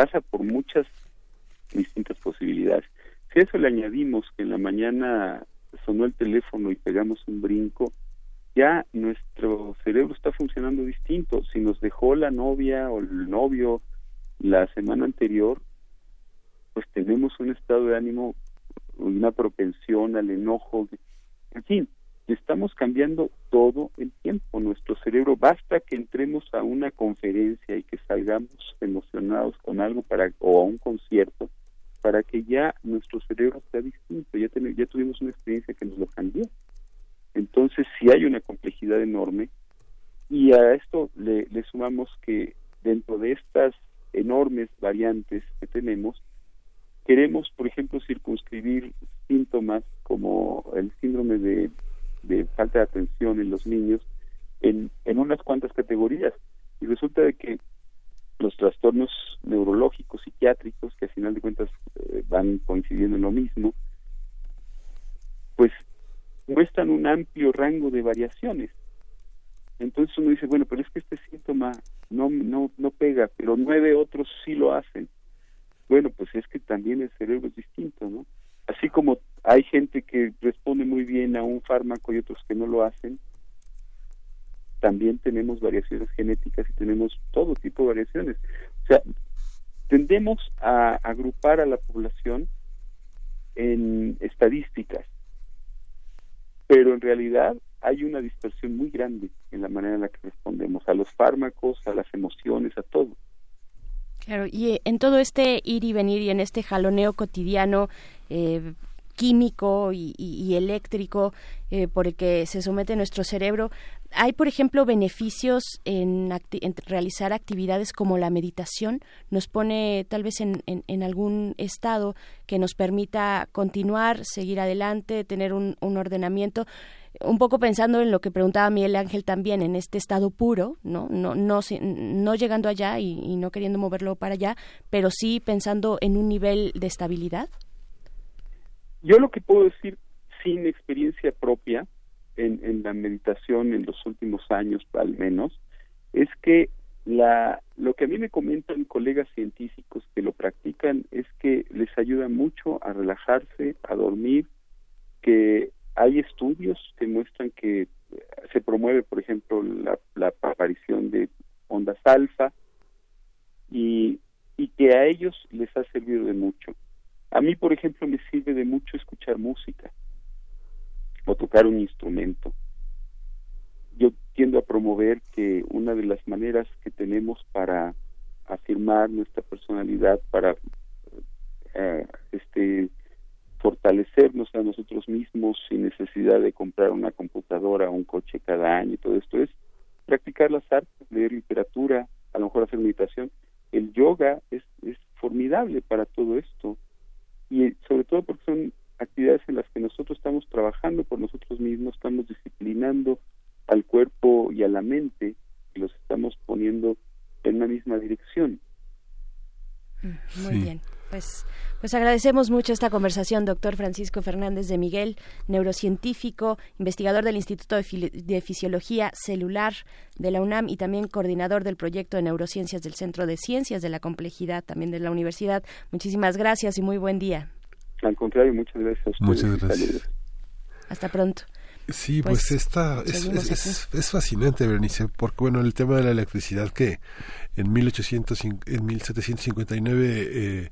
pasa por muchas distintas posibilidades. Si a eso le añadimos que en la mañana sonó el teléfono y pegamos un brinco, ya nuestro cerebro está funcionando distinto. Si nos dejó la novia o el novio la semana anterior, pues tenemos un estado de ánimo, una propensión al enojo, en fin, estamos cambiando todo el tiempo. Nuestro cerebro, basta que entremos a una conferencia y que salgamos emocionados con algo para o a un concierto para que ya nuestro cerebro sea distinto, ya, ya tuvimos una experiencia que nos lo cambió. Entonces sí hay una complejidad enorme y a esto le, le sumamos que dentro de estas enormes variantes que tenemos, queremos, por ejemplo, circunscribir síntomas como el síndrome de, de falta de atención en los niños en, en unas cuantas categorías. Y resulta de que los trastornos neurológicos, psiquiátricos, que al final de cuentas eh, van coincidiendo en lo mismo, pues muestran un amplio rango de variaciones. Entonces uno dice, bueno, pero es que este síntoma no, no, no pega, pero nueve otros sí lo hacen. Bueno, pues es que también el cerebro es distinto, ¿no? Así como hay gente que responde muy bien a un fármaco y otros que no lo hacen, también tenemos variaciones genéticas y tenemos todo tipo de variaciones. O sea, tendemos a agrupar a la población en estadísticas, pero en realidad hay una dispersión muy grande en la manera en la que respondemos a los fármacos, a las emociones, a todo. Claro, y eh, en todo este ir y venir y en este jaloneo cotidiano, eh, químico y, eléctrico eh, por el que se somete nuestro cerebro. ¿Hay, por ejemplo, beneficios en, realizar actividades como la meditación? ¿Nos pone tal vez en, en, algún estado que nos permita continuar, seguir adelante, tener un, ordenamiento? Un poco pensando en lo que preguntaba Miguel Ángel también, en este estado puro, no, no, no, no llegando allá y, no queriendo moverlo para allá, pero sí pensando en un nivel de estabilidad. Yo lo que puedo decir sin experiencia propia en, en la meditación en los últimos años al menos es que la, lo que a mí me comentan colegas científicos que lo practican es que les ayuda mucho a relajarse, a dormir, que hay estudios que muestran que se promueve, por ejemplo, la, aparición de ondas alfa y, y que a ellos les ha servido de mucho. A mí, por ejemplo, me sirve de mucho escuchar música o tocar un instrumento. Yo tiendo a promover que una de las maneras que tenemos para afirmar nuestra personalidad, para eh, este fortalecernos a nosotros mismos sin necesidad de comprar una computadora o un coche cada año y todo esto es practicar las artes, leer literatura, a lo mejor hacer meditación. El yoga es, es formidable para todo esto y sobre todo porque son actividades en las que nosotros estamos trabajando por nosotros mismos, estamos disciplinando al cuerpo y a la mente y los estamos poniendo en una misma dirección. Mm, muy bien. Pues, pues agradecemos mucho esta conversación, doctor Francisco Fernández de Miguel, neurocientífico, investigador del Instituto de, Fisiología Celular de la UNAM y también coordinador del proyecto de neurociencias del Centro de Ciencias de la Complejidad también de la Universidad. Muchísimas gracias y muy buen día. Al contrario, muchas gracias a ustedes. Muchas gracias. Hasta pronto. Sí, pues, pues esta es, es, es, fascinante, Bernice, porque bueno, el tema de la electricidad que en 1800, en 1759 eh,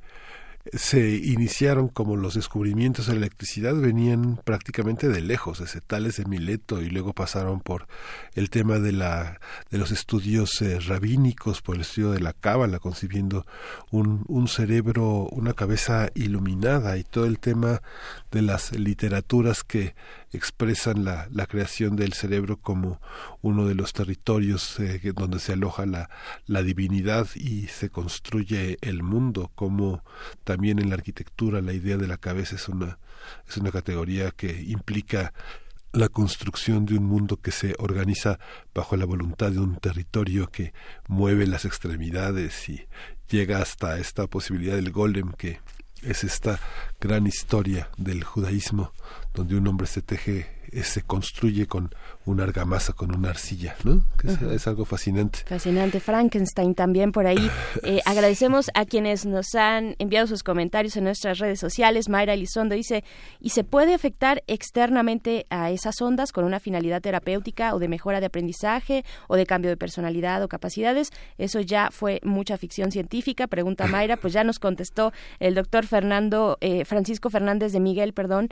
se iniciaron como los descubrimientos de la electricidad venían prácticamente de lejos, desde Tales de Mileto y luego pasaron por el tema de la de los estudios eh, rabínicos, por el estudio de la cábala, concibiendo un, un cerebro, una cabeza iluminada y todo el tema de las literaturas que expresan la, la creación del cerebro como uno de los territorios eh, donde se aloja la, la divinidad y se construye el mundo, como también en la arquitectura la idea de la cabeza es una, es una categoría que implica la construcción de un mundo que se organiza bajo la voluntad de un territorio que mueve las extremidades y llega hasta esta posibilidad del golem que es esta gran historia del judaísmo donde un hombre se teje, se construye con una argamasa, con una arcilla, ¿no? es, algo fascinante. Fascinante. Frankenstein también por ahí. Eh, agradecemos a quienes nos han enviado sus comentarios en nuestras redes sociales. Mayra Elizondo dice, ¿y se puede afectar externamente a esas ondas con una finalidad terapéutica o de mejora de aprendizaje o de cambio de personalidad o capacidades? Eso ya fue mucha ficción científica, pregunta Mayra. Pues ya nos contestó el doctor Fernando, eh, Francisco Fernández de Miguel, perdón,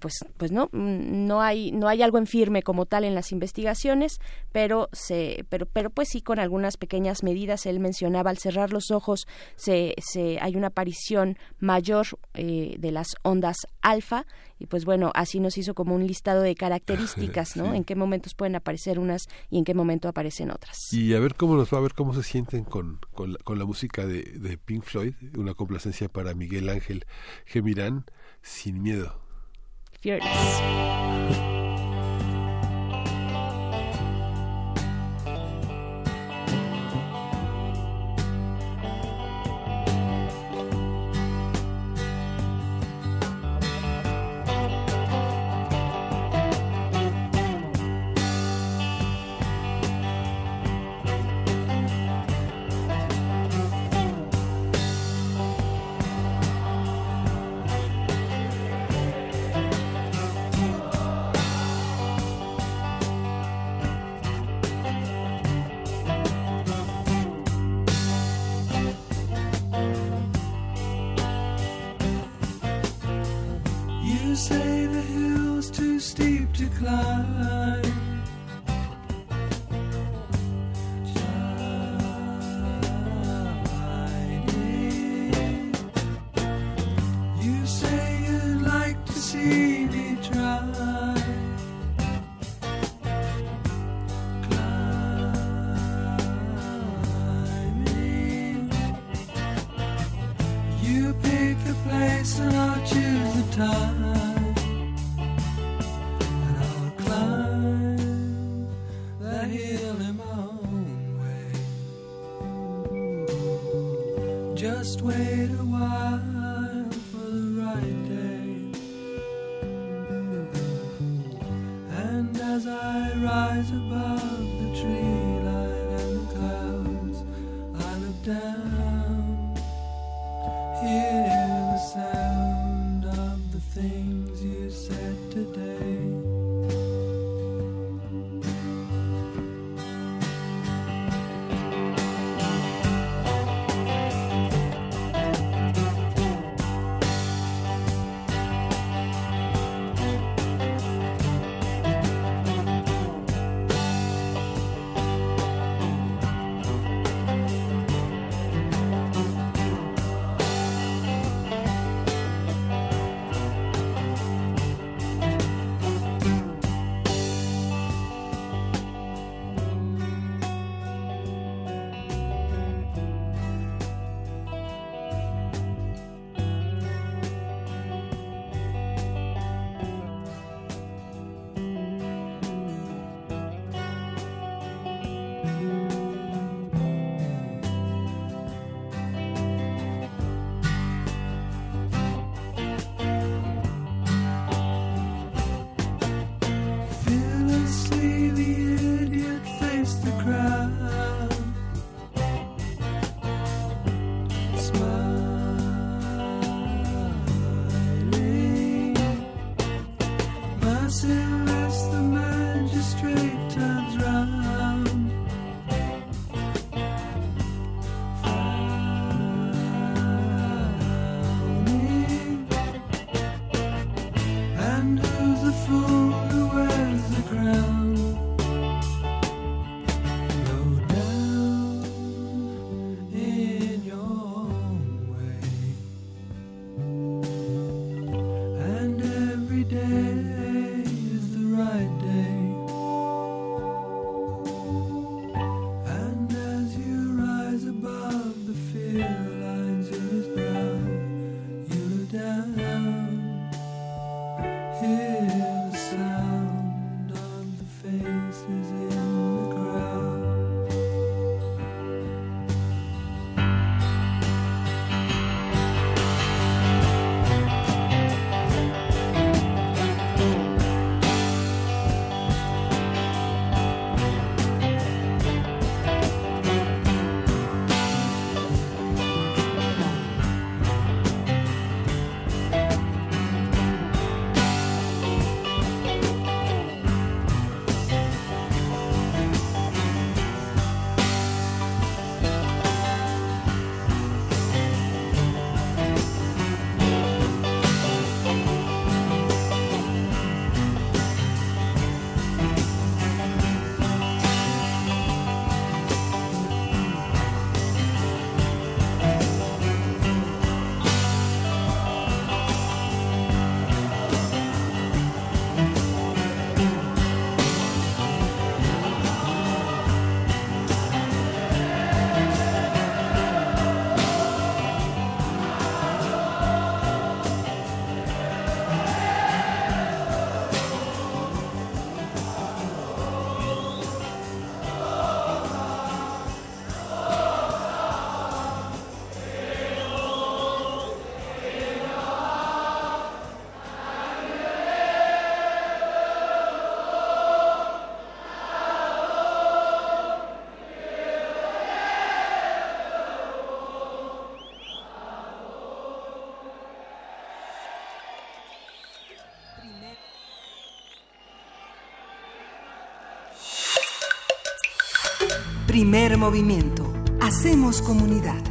pues pues no, no hay no hay algo en firme como tal en las investigaciones, pero se pero pero pues sí con algunas pequeñas medidas. Él mencionaba al cerrar los ojos se, se hay una aparición mayor eh, de las ondas alfa y pues bueno así nos hizo como un listado de características, ¿no? En qué momentos pueden aparecer unas y en qué momento aparecen otras. Y a ver cómo nos va a ver cómo se sienten con, con, la, con la música de, de Pink Floyd, una complacencia para Miguel Ángel Gemirán, sin miedo. Furious. say the hill's too steep to climb. Primer movimiento. Hacemos comunidad.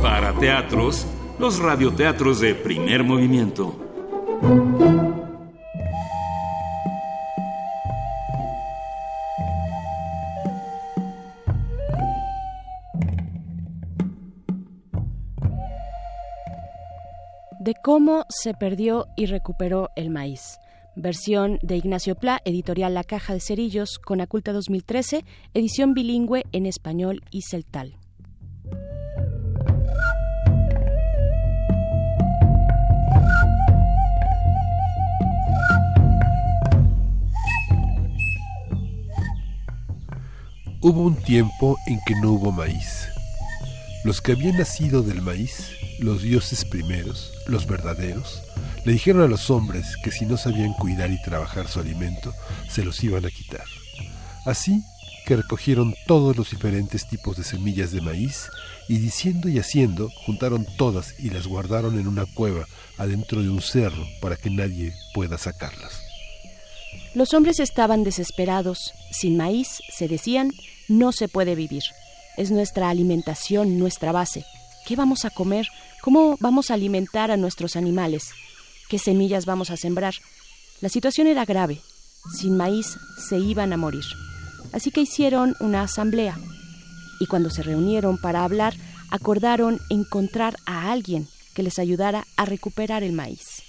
Para teatros, los radioteatros de primer movimiento. De cómo se perdió y recuperó el maíz. Versión de Ignacio Pla, editorial La Caja de Cerillos, con Aculta 2013, edición bilingüe en español y celtal. Hubo un tiempo en que no hubo maíz. Los que habían nacido del maíz, los dioses primeros, los verdaderos, le dijeron a los hombres que si no sabían cuidar y trabajar su alimento, se los iban a quitar. Así que recogieron todos los diferentes tipos de semillas de maíz y diciendo y haciendo, juntaron todas y las guardaron en una cueva adentro de un cerro para que nadie pueda sacarlas. Los hombres estaban desesperados. Sin maíz, se decían, no se puede vivir. Es nuestra alimentación, nuestra base. ¿Qué vamos a comer? ¿Cómo vamos a alimentar a nuestros animales? ¿Qué semillas vamos a sembrar? La situación era grave. Sin maíz se iban a morir. Así que hicieron una asamblea. Y cuando se reunieron para hablar, acordaron encontrar a alguien que les ayudara a recuperar el maíz.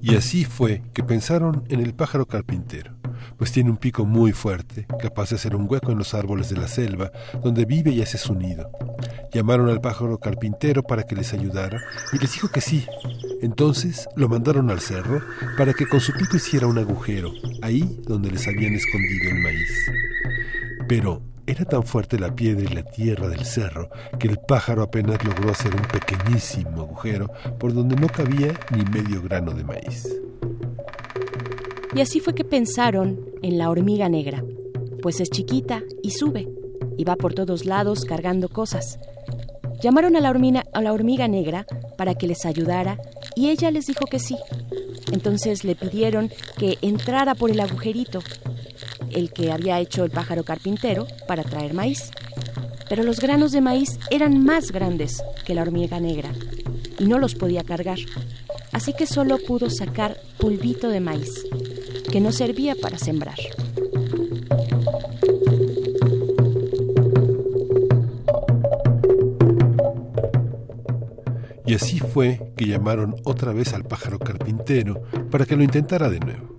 Y así fue que pensaron en el pájaro carpintero, pues tiene un pico muy fuerte, capaz de hacer un hueco en los árboles de la selva, donde vive y hace su nido. Llamaron al pájaro carpintero para que les ayudara y les dijo que sí. Entonces lo mandaron al cerro para que con su pico hiciera un agujero, ahí donde les habían escondido el maíz. Pero era tan fuerte la piedra y la tierra del cerro que el pájaro apenas logró hacer un pequeñísimo agujero por donde no cabía ni medio grano de maíz. Y así fue que pensaron en la hormiga negra, pues es chiquita y sube, y va por todos lados cargando cosas. Llamaron a la, hormiga, a la hormiga negra para que les ayudara y ella les dijo que sí. Entonces le pidieron que entrara por el agujerito el que había hecho el pájaro carpintero para traer maíz. Pero los granos de maíz eran más grandes que la hormiga negra y no los podía cargar. Así que solo pudo sacar polvito de maíz, que no servía para sembrar. Y así fue que llamaron otra vez al pájaro carpintero para que lo intentara de nuevo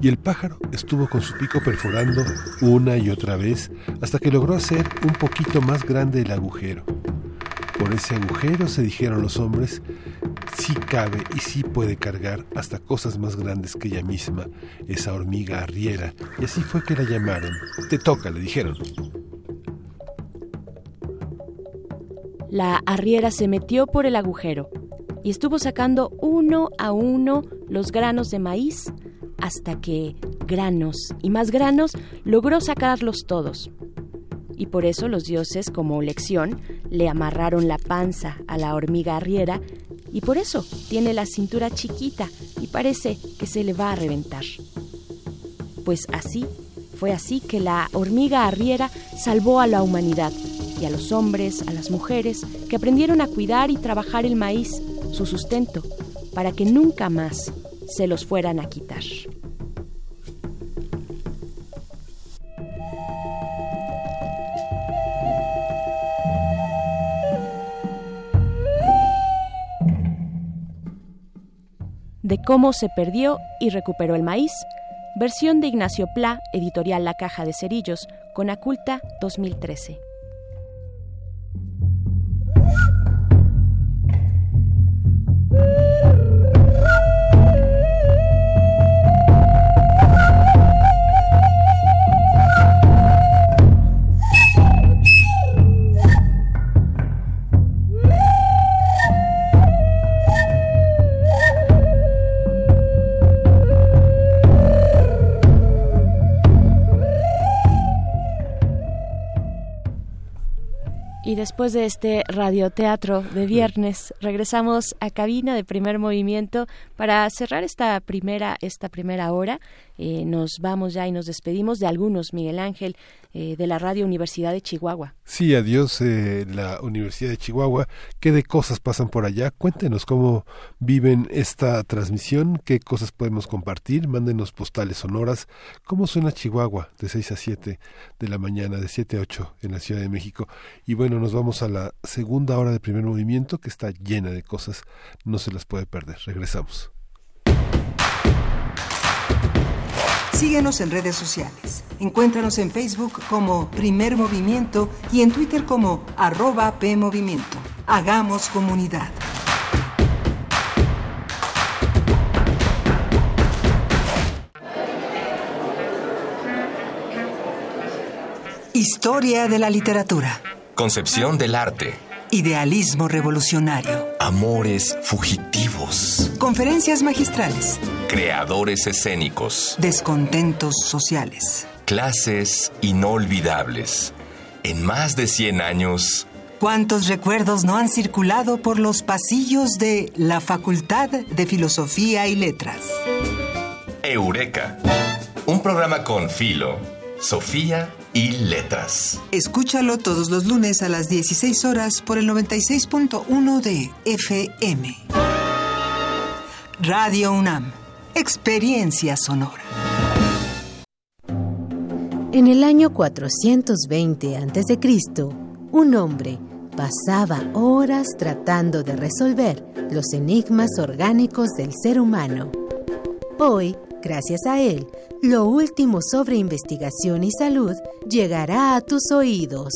y el pájaro estuvo con su pico perforando una y otra vez hasta que logró hacer un poquito más grande el agujero. Por ese agujero, se dijeron los hombres, sí cabe y sí puede cargar hasta cosas más grandes que ella misma, esa hormiga arriera, y así fue que la llamaron. Te toca, le dijeron. La arriera se metió por el agujero y estuvo sacando uno a uno los granos de maíz hasta que, granos y más granos, logró sacarlos todos. Y por eso los dioses, como lección, le amarraron la panza a la hormiga arriera y por eso tiene la cintura chiquita y parece que se le va a reventar. Pues así, fue así que la hormiga arriera salvó a la humanidad y a los hombres, a las mujeres, que aprendieron a cuidar y trabajar el maíz, su sustento, para que nunca más se los fueran a quitar. De cómo se perdió y recuperó el maíz, versión de Ignacio Pla, editorial La Caja de Cerillos, con Aculta 2013. Y después de este radioteatro de viernes, regresamos a cabina de primer movimiento para cerrar esta primera, esta primera hora. Eh, nos vamos ya y nos despedimos de algunos, Miguel Ángel, eh, de la Radio Universidad de Chihuahua. Sí, adiós eh, la Universidad de Chihuahua. ¿Qué de cosas pasan por allá? Cuéntenos cómo viven esta transmisión, qué cosas podemos compartir, mándenos postales sonoras. ¿Cómo suena Chihuahua de 6 a 7 de la mañana, de 7 a 8 en la Ciudad de México? Y bueno, nos vamos a la segunda hora de primer movimiento que está llena de cosas, no se las puede perder. Regresamos. Síguenos en redes sociales. Encuéntranos en Facebook como Primer Movimiento y en Twitter como arroba PMovimiento. Hagamos comunidad. Historia de la literatura. Concepción del arte. Idealismo revolucionario. Amores fugitivos. Conferencias magistrales. Creadores escénicos. Descontentos sociales. Clases inolvidables. En más de 100 años. ¿Cuántos recuerdos no han circulado por los pasillos de la Facultad de Filosofía y Letras? Eureka. Un programa con Filo, Sofía y Letras. Escúchalo todos los lunes a las 16 horas por el 96.1 de FM. Radio UNAM. Experiencia sonora. En el año 420 a.C., un hombre pasaba horas tratando de resolver los enigmas orgánicos del ser humano. Hoy, gracias a él, lo último sobre investigación y salud llegará a tus oídos.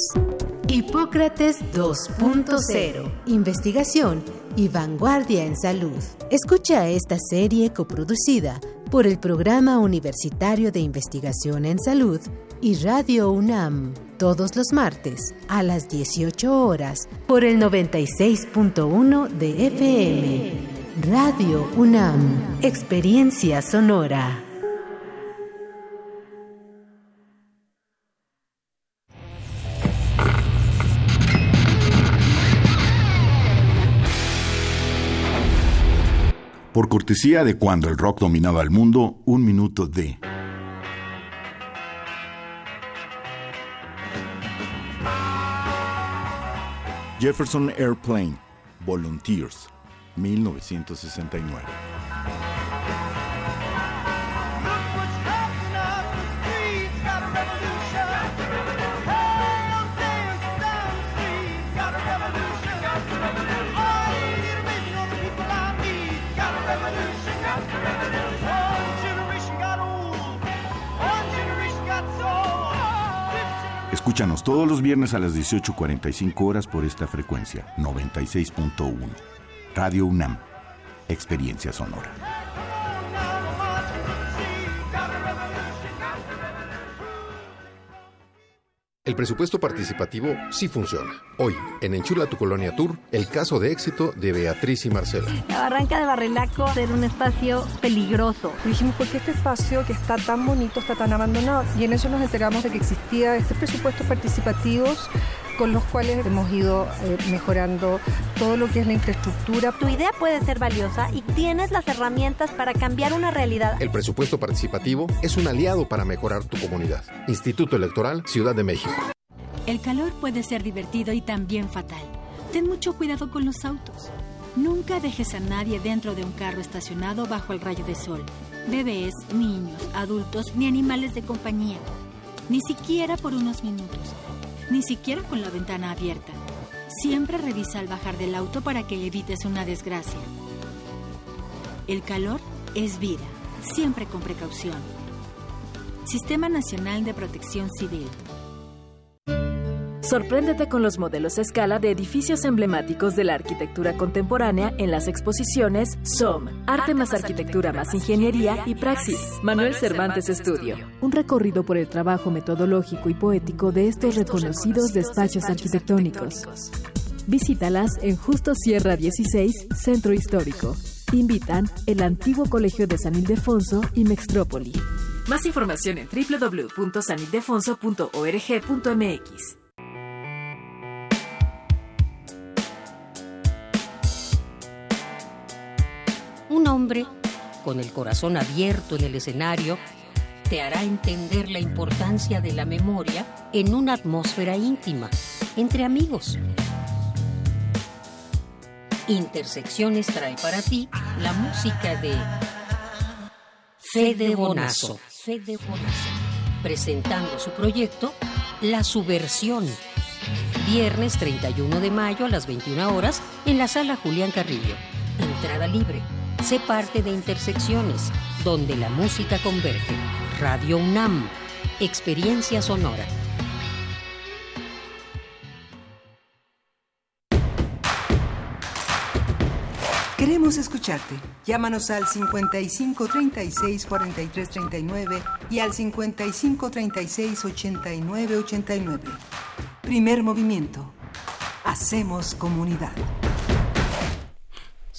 Hipócrates 2.0. Investigación y vanguardia en salud. Escucha esta serie coproducida por el Programa Universitario de Investigación en Salud y Radio UNAM todos los martes a las 18 horas por el 96.1 de FM. Radio UNAM, Experiencia Sonora. Por cortesía de cuando el rock dominaba el mundo, un minuto de... Jefferson Airplane, Volunteers, 1969. Escúchanos todos los viernes a las 18.45 horas por esta frecuencia, 96.1. Radio UNAM, Experiencia Sonora. El presupuesto participativo sí funciona. Hoy, en Enchula tu Colonia Tour, el caso de éxito de Beatriz y Marcela. La barranca de Barrelaco era un espacio peligroso. dijimos, ¿por qué este espacio que está tan bonito está tan abandonado? Y en eso nos enteramos de que existía este presupuesto participativos con los cuales hemos ido eh, mejorando todo lo que es la infraestructura. Tu idea puede ser valiosa y tienes las herramientas para cambiar una realidad. El presupuesto participativo es un aliado para mejorar tu comunidad. Instituto Electoral Ciudad de México. El calor puede ser divertido y también fatal. Ten mucho cuidado con los autos. Nunca dejes a nadie dentro de un carro estacionado bajo el rayo de sol. Bebés, niños, adultos ni animales de compañía. Ni siquiera por unos minutos ni siquiera con la ventana abierta. Siempre revisa al bajar del auto para que evites una desgracia. El calor es vida, siempre con precaución. Sistema Nacional de Protección Civil. Sorpréndete con los modelos a escala de edificios emblemáticos de la arquitectura contemporánea en las exposiciones SOM, Arte más Arquitectura más Ingeniería y Praxis, Manuel Cervantes Estudio. Un recorrido por el trabajo metodológico y poético de estos reconocidos despachos arquitectónicos. Visítalas en Justo Sierra 16, Centro Histórico. Invitan el antiguo Colegio de San Ildefonso y Mextrópoli. Más información en www.sanildefonso.org.mx. hombre, con el corazón abierto en el escenario, te hará entender la importancia de la memoria en una atmósfera íntima, entre amigos. Intersecciones trae para ti la música de Fede Bonazo. Fede Bonazo. Presentando su proyecto La Subversión. Viernes 31 de mayo a las 21 horas en la sala Julián Carrillo. Entrada libre. Sé parte de Intersecciones, donde la música converge. Radio UNAM. Experiencia sonora. Queremos escucharte. Llámanos al 55 36 43 39 y al 55 36 89 89. Primer movimiento. Hacemos comunidad.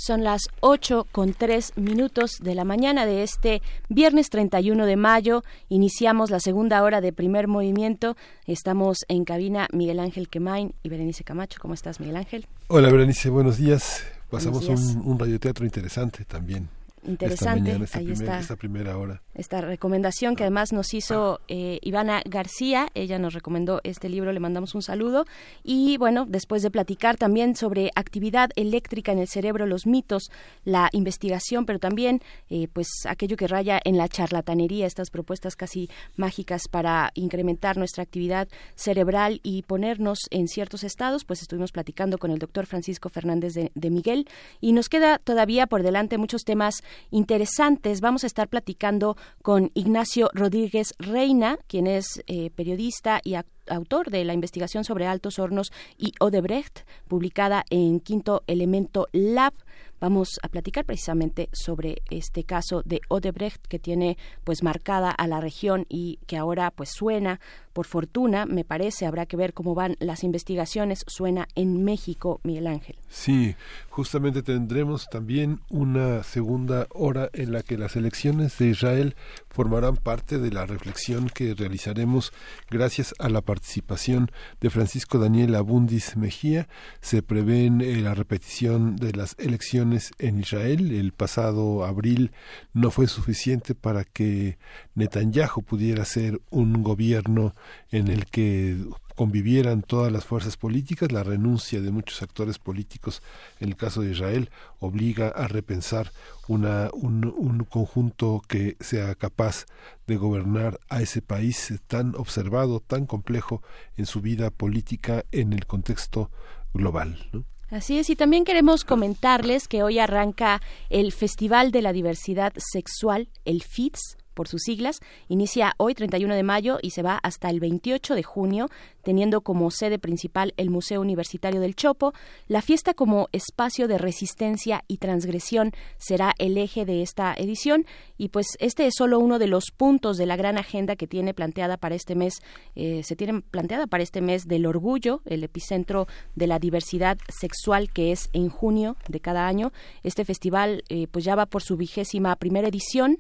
Son las 8 con 3 minutos de la mañana de este viernes 31 de mayo. Iniciamos la segunda hora de primer movimiento. Estamos en cabina Miguel Ángel Quemain y Berenice Camacho. ¿Cómo estás, Miguel Ángel? Hola, Berenice. Buenos días. Pasamos un, un radioteatro interesante también. Interesante. Esta, Ahí primer, está. esta primera hora. Esta recomendación que además nos hizo eh, Ivana García. Ella nos recomendó este libro, le mandamos un saludo. Y bueno, después de platicar también sobre actividad eléctrica en el cerebro, los mitos, la investigación, pero también eh, pues aquello que raya en la charlatanería, estas propuestas casi mágicas para incrementar nuestra actividad cerebral y ponernos en ciertos estados, pues estuvimos platicando con el doctor Francisco Fernández de, de Miguel y nos queda todavía por delante muchos temas interesantes. Vamos a estar platicando con Ignacio Rodríguez Reina, quien es eh, periodista y autor de la investigación sobre Altos Hornos y Odebrecht, publicada en Quinto Elemento Lab. Vamos a platicar precisamente sobre este caso de Odebrecht que tiene pues marcada a la región y que ahora pues suena por fortuna, me parece, habrá que ver cómo van las investigaciones, suena en México, Miguel Ángel. Sí, justamente tendremos también una segunda hora en la que las elecciones de Israel formarán parte de la reflexión que realizaremos gracias a la participación de Francisco Daniel Abundis Mejía. Se prevé eh, la repetición de las elecciones en Israel. El pasado abril no fue suficiente para que Netanyahu pudiera ser un gobierno en el que convivieran todas las fuerzas políticas, la renuncia de muchos actores políticos, en el caso de Israel, obliga a repensar una, un, un, conjunto que sea capaz de gobernar a ese país tan observado, tan complejo en su vida política en el contexto global. Así es, y también queremos comentarles que hoy arranca el Festival de la Diversidad Sexual, el FITS, por sus siglas, inicia hoy 31 de mayo y se va hasta el 28 de junio, teniendo como sede principal el Museo Universitario del Chopo. La fiesta como espacio de resistencia y transgresión será el eje de esta edición y pues este es solo uno de los puntos de la gran agenda que tiene planteada para este mes, eh, se tiene planteada para este mes del orgullo, el epicentro de la diversidad sexual que es en junio de cada año. Este festival eh, pues ya va por su vigésima primera edición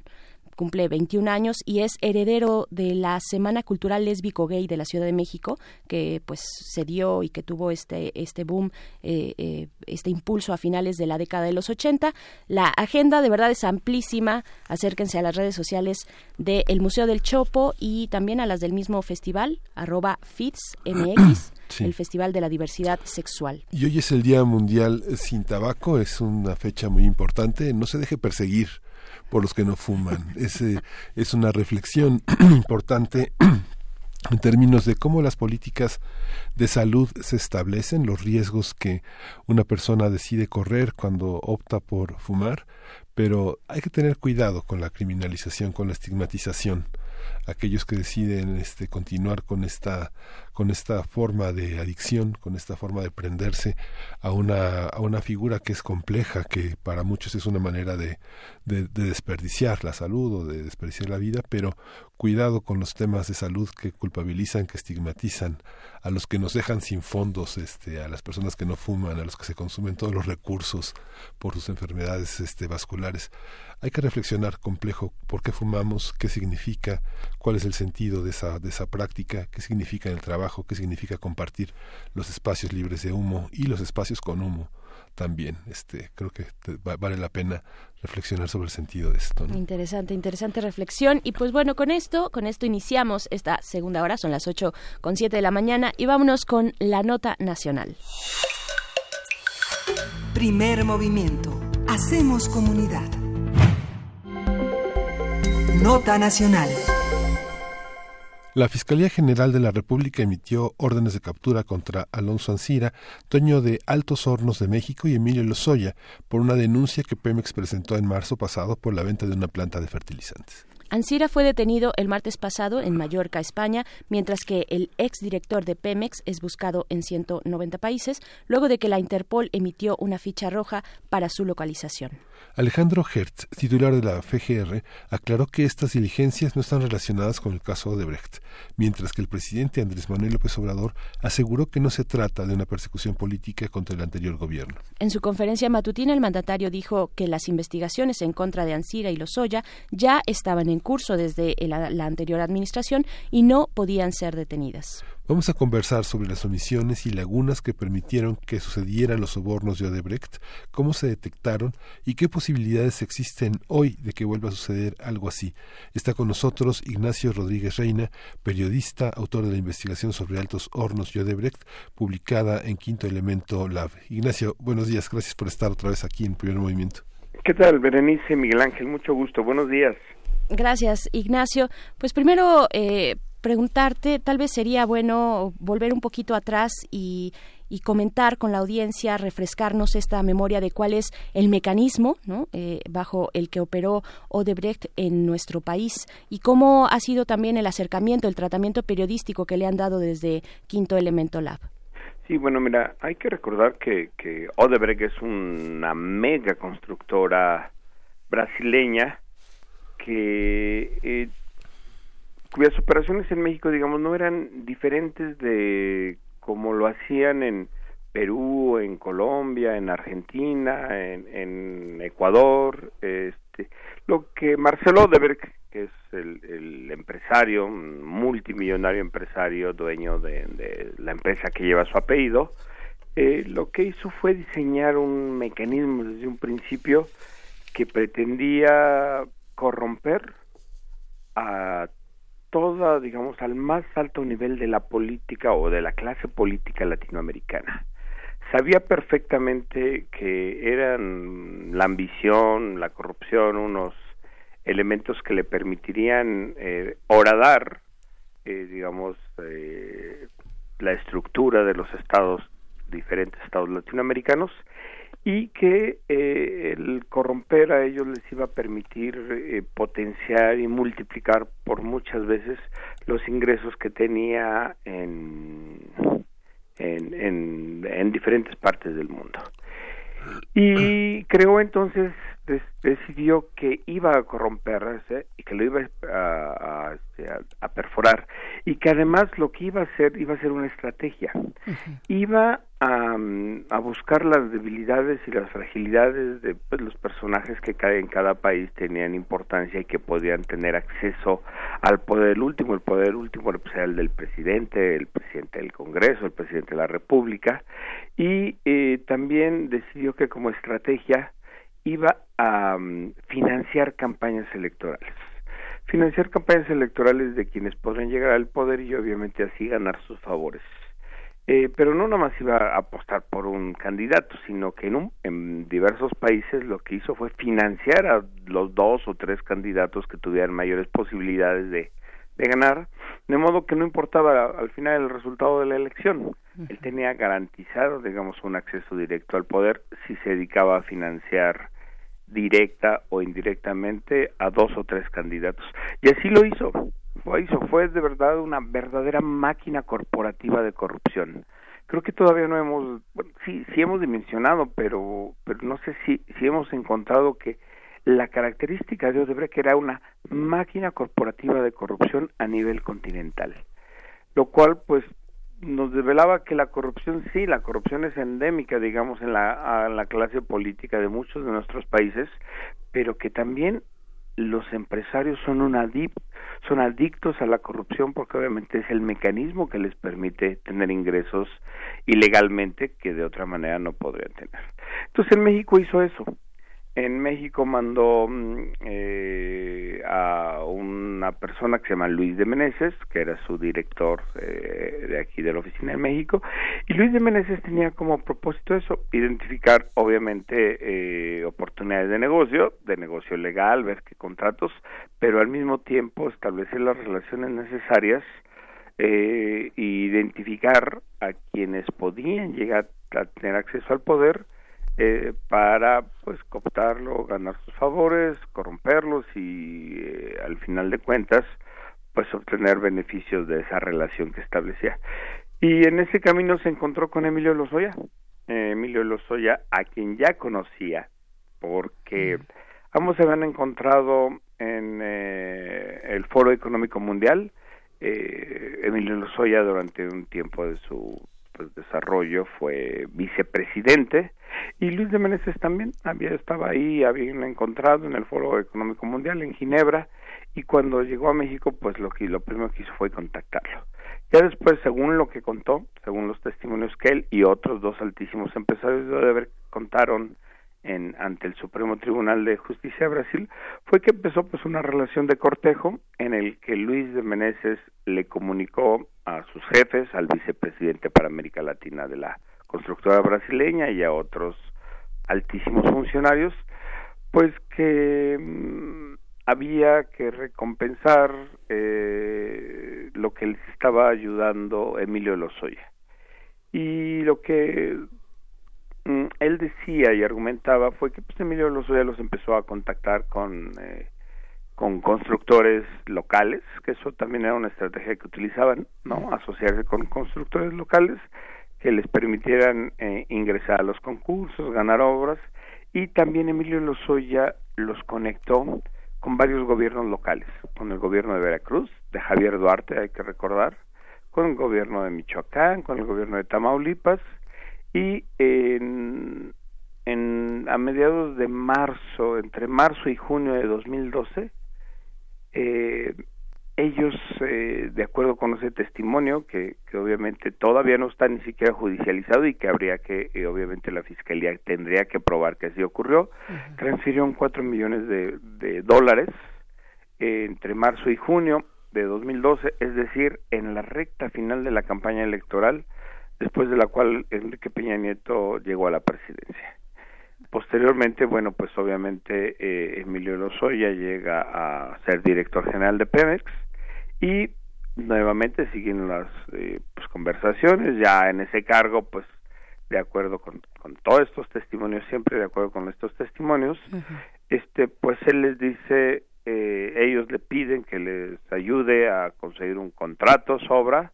cumple 21 años y es heredero de la Semana Cultural Lésbico Gay de la Ciudad de México, que pues se dio y que tuvo este, este boom, eh, eh, este impulso a finales de la década de los 80. La agenda de verdad es amplísima. Acérquense a las redes sociales del Museo del Chopo y también a las del mismo festival, arroba FITSMX. Sí. el Festival de la Diversidad Sexual. Y hoy es el Día Mundial sin Tabaco, es una fecha muy importante. No se deje perseguir por los que no fuman. Es, eh, es una reflexión importante en términos de cómo las políticas de salud se establecen, los riesgos que una persona decide correr cuando opta por fumar, pero hay que tener cuidado con la criminalización, con la estigmatización. Aquellos que deciden este, continuar con esta con esta forma de adicción, con esta forma de prenderse a una, a una figura que es compleja, que para muchos es una manera de, de, de desperdiciar la salud o de desperdiciar la vida, pero cuidado con los temas de salud que culpabilizan, que estigmatizan a los que nos dejan sin fondos, este, a las personas que no fuman, a los que se consumen todos los recursos por sus enfermedades este, vasculares. Hay que reflexionar complejo por qué fumamos, qué significa, cuál es el sentido de esa, de esa práctica, qué significa en el trabajo, qué significa compartir los espacios libres de humo y los espacios con humo también. Este, creo que vale la pena reflexionar sobre el sentido de esto. Interesante, interesante reflexión. Y pues bueno, con esto, con esto iniciamos esta segunda hora, son las ocho con siete de la mañana, y vámonos con la nota nacional. Primer movimiento. Hacemos comunidad. Nota nacional. La Fiscalía General de la República emitió órdenes de captura contra Alonso Ancira, dueño de Altos Hornos de México, y Emilio Lozoya, por una denuncia que Pemex presentó en marzo pasado por la venta de una planta de fertilizantes. Ansira fue detenido el martes pasado en Mallorca, España, mientras que el exdirector de Pemex es buscado en 190 países, luego de que la Interpol emitió una ficha roja para su localización. Alejandro Hertz, titular de la FGR, aclaró que estas diligencias no están relacionadas con el caso Odebrecht, mientras que el presidente Andrés Manuel López Obrador aseguró que no se trata de una persecución política contra el anterior gobierno. En su conferencia matutina, el mandatario dijo que las investigaciones en contra de Ansira y Lozoya ya estaban en curso desde la anterior administración y no podían ser detenidas. Vamos a conversar sobre las omisiones y lagunas que permitieron que sucedieran los sobornos de Odebrecht, cómo se detectaron y qué posibilidades existen hoy de que vuelva a suceder algo así. Está con nosotros Ignacio Rodríguez Reina, periodista, autor de la investigación sobre altos hornos y Odebrecht, publicada en Quinto Elemento Lab. Ignacio, buenos días, gracias por estar otra vez aquí en Primer Movimiento. ¿Qué tal, Berenice Miguel Ángel? Mucho gusto, buenos días. Gracias, Ignacio. Pues primero, eh, preguntarte, tal vez sería bueno volver un poquito atrás y, comentar con la audiencia, refrescarnos esta memoria de cuál es el mecanismo eh, bajo el que operó Odebrecht en nuestro país y cómo ha sido también el acercamiento, el tratamiento periodístico que le han dado desde Quinto Elemento Lab. Sí, bueno, mira, hay que recordar que, que Odebrecht es una mega constructora brasileña que eh, cuyas operaciones en México, digamos, no eran diferentes de como lo hacían en Perú, en Colombia, en Argentina, en, Ecuador, este, lo que Marcelo Odeberg, que es el, empresario, multimillonario empresario, dueño de, la empresa que lleva su apellido, eh, lo que hizo fue diseñar un mecanismo desde un principio que pretendía corromper a toda, digamos, al más alto nivel de la política o de la clase política latinoamericana. Sabía perfectamente que eran la ambición, la corrupción, unos elementos que le permitirían eh, horadar, eh, digamos, eh, la estructura de los estados, diferentes estados latinoamericanos, y que eh, el corromper a ellos les iba a permitir eh, potenciar y multiplicar por muchas veces los ingresos que tenía en, en, en, diferentes partes del mundo. Y creó entonces, decidió que iba a corromperse y que lo iba a, a, perforar y que además lo que iba a hacer iba a ser una estrategia. Iba a, buscar las debilidades y las fragilidades de pues, los personajes que en cada país tenían importancia y que podían tener acceso al poder último. El poder último pues, era el del presidente, el presidente del Congreso, el presidente de la República. Y eh, también decidió que como estrategia iba a mm, financiar campañas electorales financiar campañas electorales de quienes podrían llegar al poder y obviamente así ganar sus favores. Eh, pero no nomás iba a apostar por un candidato, sino que en, en diversos países lo que hizo fue financiar a los dos o tres candidatos que tuvieran mayores posibilidades de, de ganar, de modo que no importaba al final el resultado de la elección. Él tenía garantizado, digamos, un acceso directo al poder si se dedicaba a financiar directa o indirectamente a dos o tres candidatos. Y así lo hizo. Fue, hizo, fue de verdad una verdadera máquina corporativa de corrupción. Creo que todavía no hemos, bueno, sí, sí hemos dimensionado, pero, pero no sé si, si hemos encontrado que la característica de Odebrecht era una máquina corporativa de corrupción a nivel continental, lo cual pues nos revelaba que la corrupción sí, la corrupción es endémica, digamos, en la, la clase política de muchos de nuestros países, pero que también los empresarios son una son adictos a la corrupción porque obviamente es el mecanismo que les permite tener ingresos ilegalmente que de otra manera no podrían tener. Entonces en México hizo eso, en México mandó mm, eh, a una persona que se llama Luis de Meneses, que era su director eh, de aquí de la oficina de México, y Luis de Meneses tenía como propósito eso, identificar obviamente eh, oportunidades de negocio, de negocio legal, ver qué contratos, pero al mismo tiempo establecer las relaciones necesarias e identificar a quienes podían llegar a tener acceso al poder, eh, para pues cooptarlo, ganar sus favores, corromperlos y eh, al final de cuentas pues obtener beneficios de esa relación que establecía. Y en ese camino se encontró con Emilio Lozoya, eh, Emilio Lozoya a quien ya conocía porque mm. ambos se habían encontrado en el Foro Económico Mundial. Emilio Lozoya durante un tiempo de su pues, desarrollo fue vicepresidente y Luis de Meneses también había estaba ahí, habían encontrado en el Foro Económico Mundial en Ginebra y cuando llegó a México pues lo que lo primero que hizo fue contactarlo. Ya después, según lo que contó, según los testimonios que él y otros dos altísimos empresarios de Odebrecht contaron en, ante el Supremo Tribunal de Justicia de Brasil, fue que empezó pues una relación de cortejo en el que Luis de Meneses le comunicó a sus jefes, al vicepresidente para América Latina de la constructora brasileña y a otros altísimos funcionarios, pues que mm, había que recompensar eh, lo que les estaba ayudando Emilio Lozoya. Y lo que él decía y argumentaba fue que pues, Emilio Lozoya los empezó a contactar con eh, con constructores locales, que eso también era una estrategia que utilizaban, ¿no? Asociarse con constructores locales que les permitieran eh, ingresar a los concursos, ganar obras, y también Emilio Lozoya los conectó con varios gobiernos locales, con el gobierno de Veracruz, de Javier Duarte, hay que recordar, con el gobierno de Michoacán, con el gobierno de Tamaulipas, y en, en a mediados de marzo, entre marzo y junio de 2012, eh, ellos, eh, de acuerdo con ese testimonio, que, que, obviamente todavía no está ni siquiera judicializado y que habría que, eh, obviamente la Fiscalía tendría que probar que así ocurrió, transfirieron cuatro millones de, de dólares eh, entre marzo y junio de 2012, es decir, en la recta final de la campaña electoral, después de la cual Enrique Peña Nieto llegó a la presidencia. Posteriormente, bueno, pues obviamente eh, Emilio Lozoya llega a ser director general de Pemex y nuevamente siguen las eh, pues, conversaciones, ya en ese cargo, pues de acuerdo con, con todos estos testimonios, siempre de acuerdo con estos testimonios, este pues él les dice, eh, ellos le piden que les ayude a conseguir un contrato, sobra,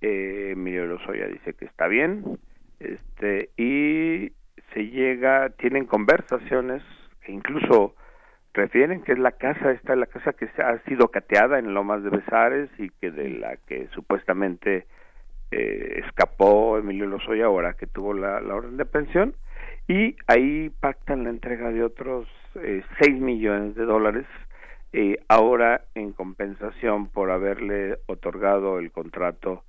eh, Emilio Lozoya dice que está bien, este y se llega, tienen conversaciones que incluso refieren que es la casa, esta es la casa que ha sido cateada en Lomas de Besares y que de la que supuestamente eh, escapó Emilio Lozoya ahora que tuvo la, orden de pensión. Y ahí pactan la entrega de otros eh, 6 millones de dólares eh, ahora en compensación por haberle otorgado el contrato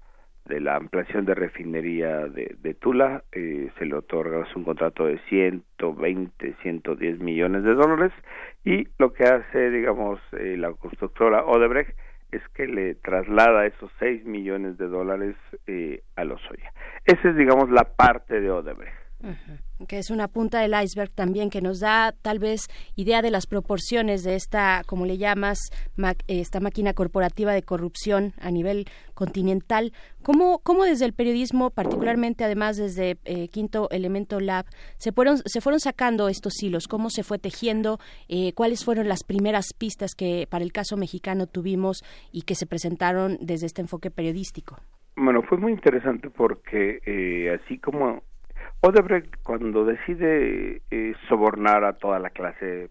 de la ampliación de refinería de, Tula, eh, se le otorga un contrato de 120, 110 millones de dólares y lo que hace, digamos, eh, la constructora Odebrecht es que le traslada esos 6 millones de dólares eh, a Lozoya. Esa es, digamos, la parte de Odebrecht que es una punta del iceberg también que nos da tal vez idea de las proporciones de esta, como le llamas, esta máquina corporativa de corrupción a nivel continental. ¿Cómo, cómo desde el periodismo, particularmente además desde eh, Quinto Elemento Lab, se fueron, se fueron sacando estos hilos? ¿Cómo se fue tejiendo? Eh, ¿Cuáles fueron las primeras pistas que para el caso mexicano tuvimos y que se presentaron desde este enfoque periodístico? Bueno, fue muy interesante porque eh, así como Odebrecht cuando decide eh, sobornar a toda la clase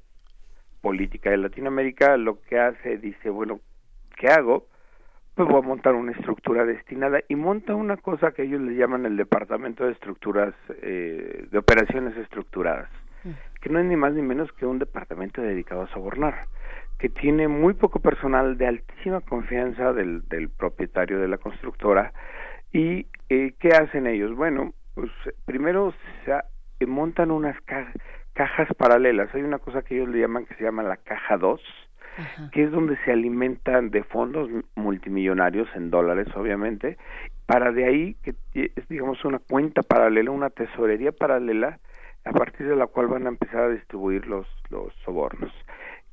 política de Latinoamérica, lo que hace, dice, bueno, ¿qué hago? Pues voy a montar una estructura destinada y monta una cosa que ellos le llaman el Departamento de Estructuras, eh, de Operaciones Estructuradas, que no es ni más ni menos que un departamento dedicado a sobornar, que tiene muy poco personal de altísima confianza del, propietario de la constructora. ¿Y eh, qué hacen ellos? Bueno, pues primero se, montan unas cajas paralelas. Hay una cosa que ellos le llaman que se llama la caja 2, que es donde se alimentan de fondos multimillonarios en dólares, obviamente, para de ahí que es digamos una cuenta paralela, una tesorería paralela a partir de la cual van a empezar a distribuir los, los sobornos.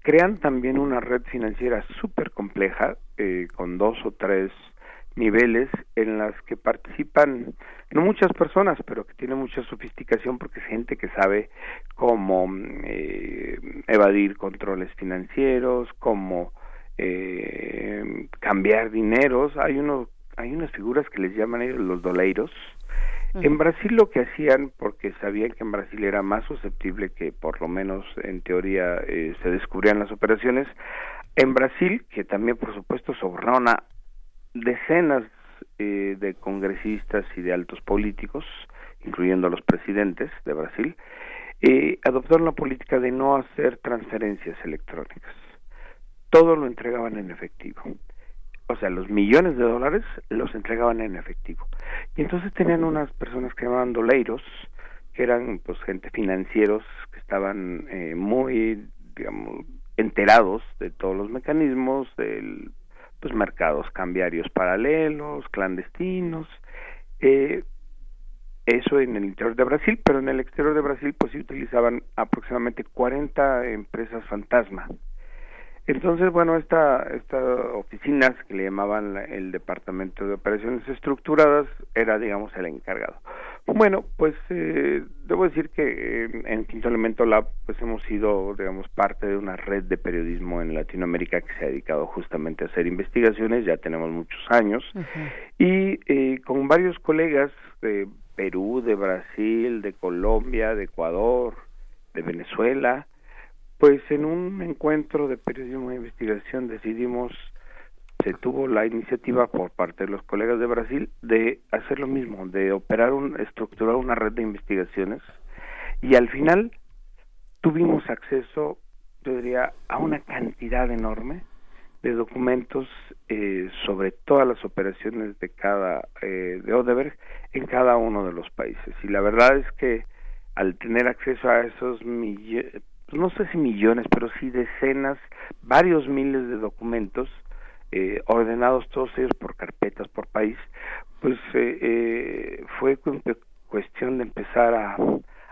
Crean también una red financiera súper compleja, eh, con dos o tres niveles en las que participan no muchas personas, pero que tiene mucha sofisticación porque es gente que sabe cómo eh, evadir controles financieros, cómo eh, cambiar dineros. Hay uno, hay unas figuras que les llaman ellos los doleiros, en Brasil lo que hacían, porque sabían que en Brasil era más susceptible que por lo menos en teoría eh, se descubrían las operaciones, en Brasil, que también por supuesto sobornaron a decenas eh, de congresistas y de altos políticos, incluyendo a los presidentes de Brasil, eh, adoptaron la política de no hacer transferencias electrónicas. Todo lo entregaban en efectivo o sea, los millones de dólares los entregaban en efectivo. Y entonces tenían unas personas que llamaban doleiros, que eran pues gente financieros que estaban eh, muy, digamos, enterados de todos los mecanismos del pues mercados cambiarios paralelos, clandestinos, eh, eso en el interior de Brasil, pero en el exterior de Brasil pues sí utilizaban aproximadamente 40 empresas fantasma entonces, bueno, esta, esta oficinas que le llamaban el Departamento de Operaciones Estructuradas era, digamos, el encargado. Bueno, pues eh, debo decir que eh, en Quinto Elemento Lab pues hemos sido, digamos, parte de una red de periodismo en Latinoamérica que se ha dedicado justamente a hacer investigaciones, ya tenemos muchos años, y eh, con varios colegas de Perú, de Brasil, de Colombia, de Ecuador, de Venezuela, pues en un encuentro de periodismo de investigación decidimos, se tuvo la iniciativa por parte de los colegas de Brasil de hacer lo mismo, de operar, un, estructurar una red de investigaciones y al final tuvimos acceso, yo diría, a una cantidad enorme de documentos eh, sobre todas las operaciones de cada eh, de Odeberg en cada uno de los países. Y la verdad es que al tener acceso a esos millones no sé si millones, pero sí decenas, varios miles de documentos eh, ordenados todos ellos por carpetas, por país, pues eh, eh, fue cuestión de empezar a,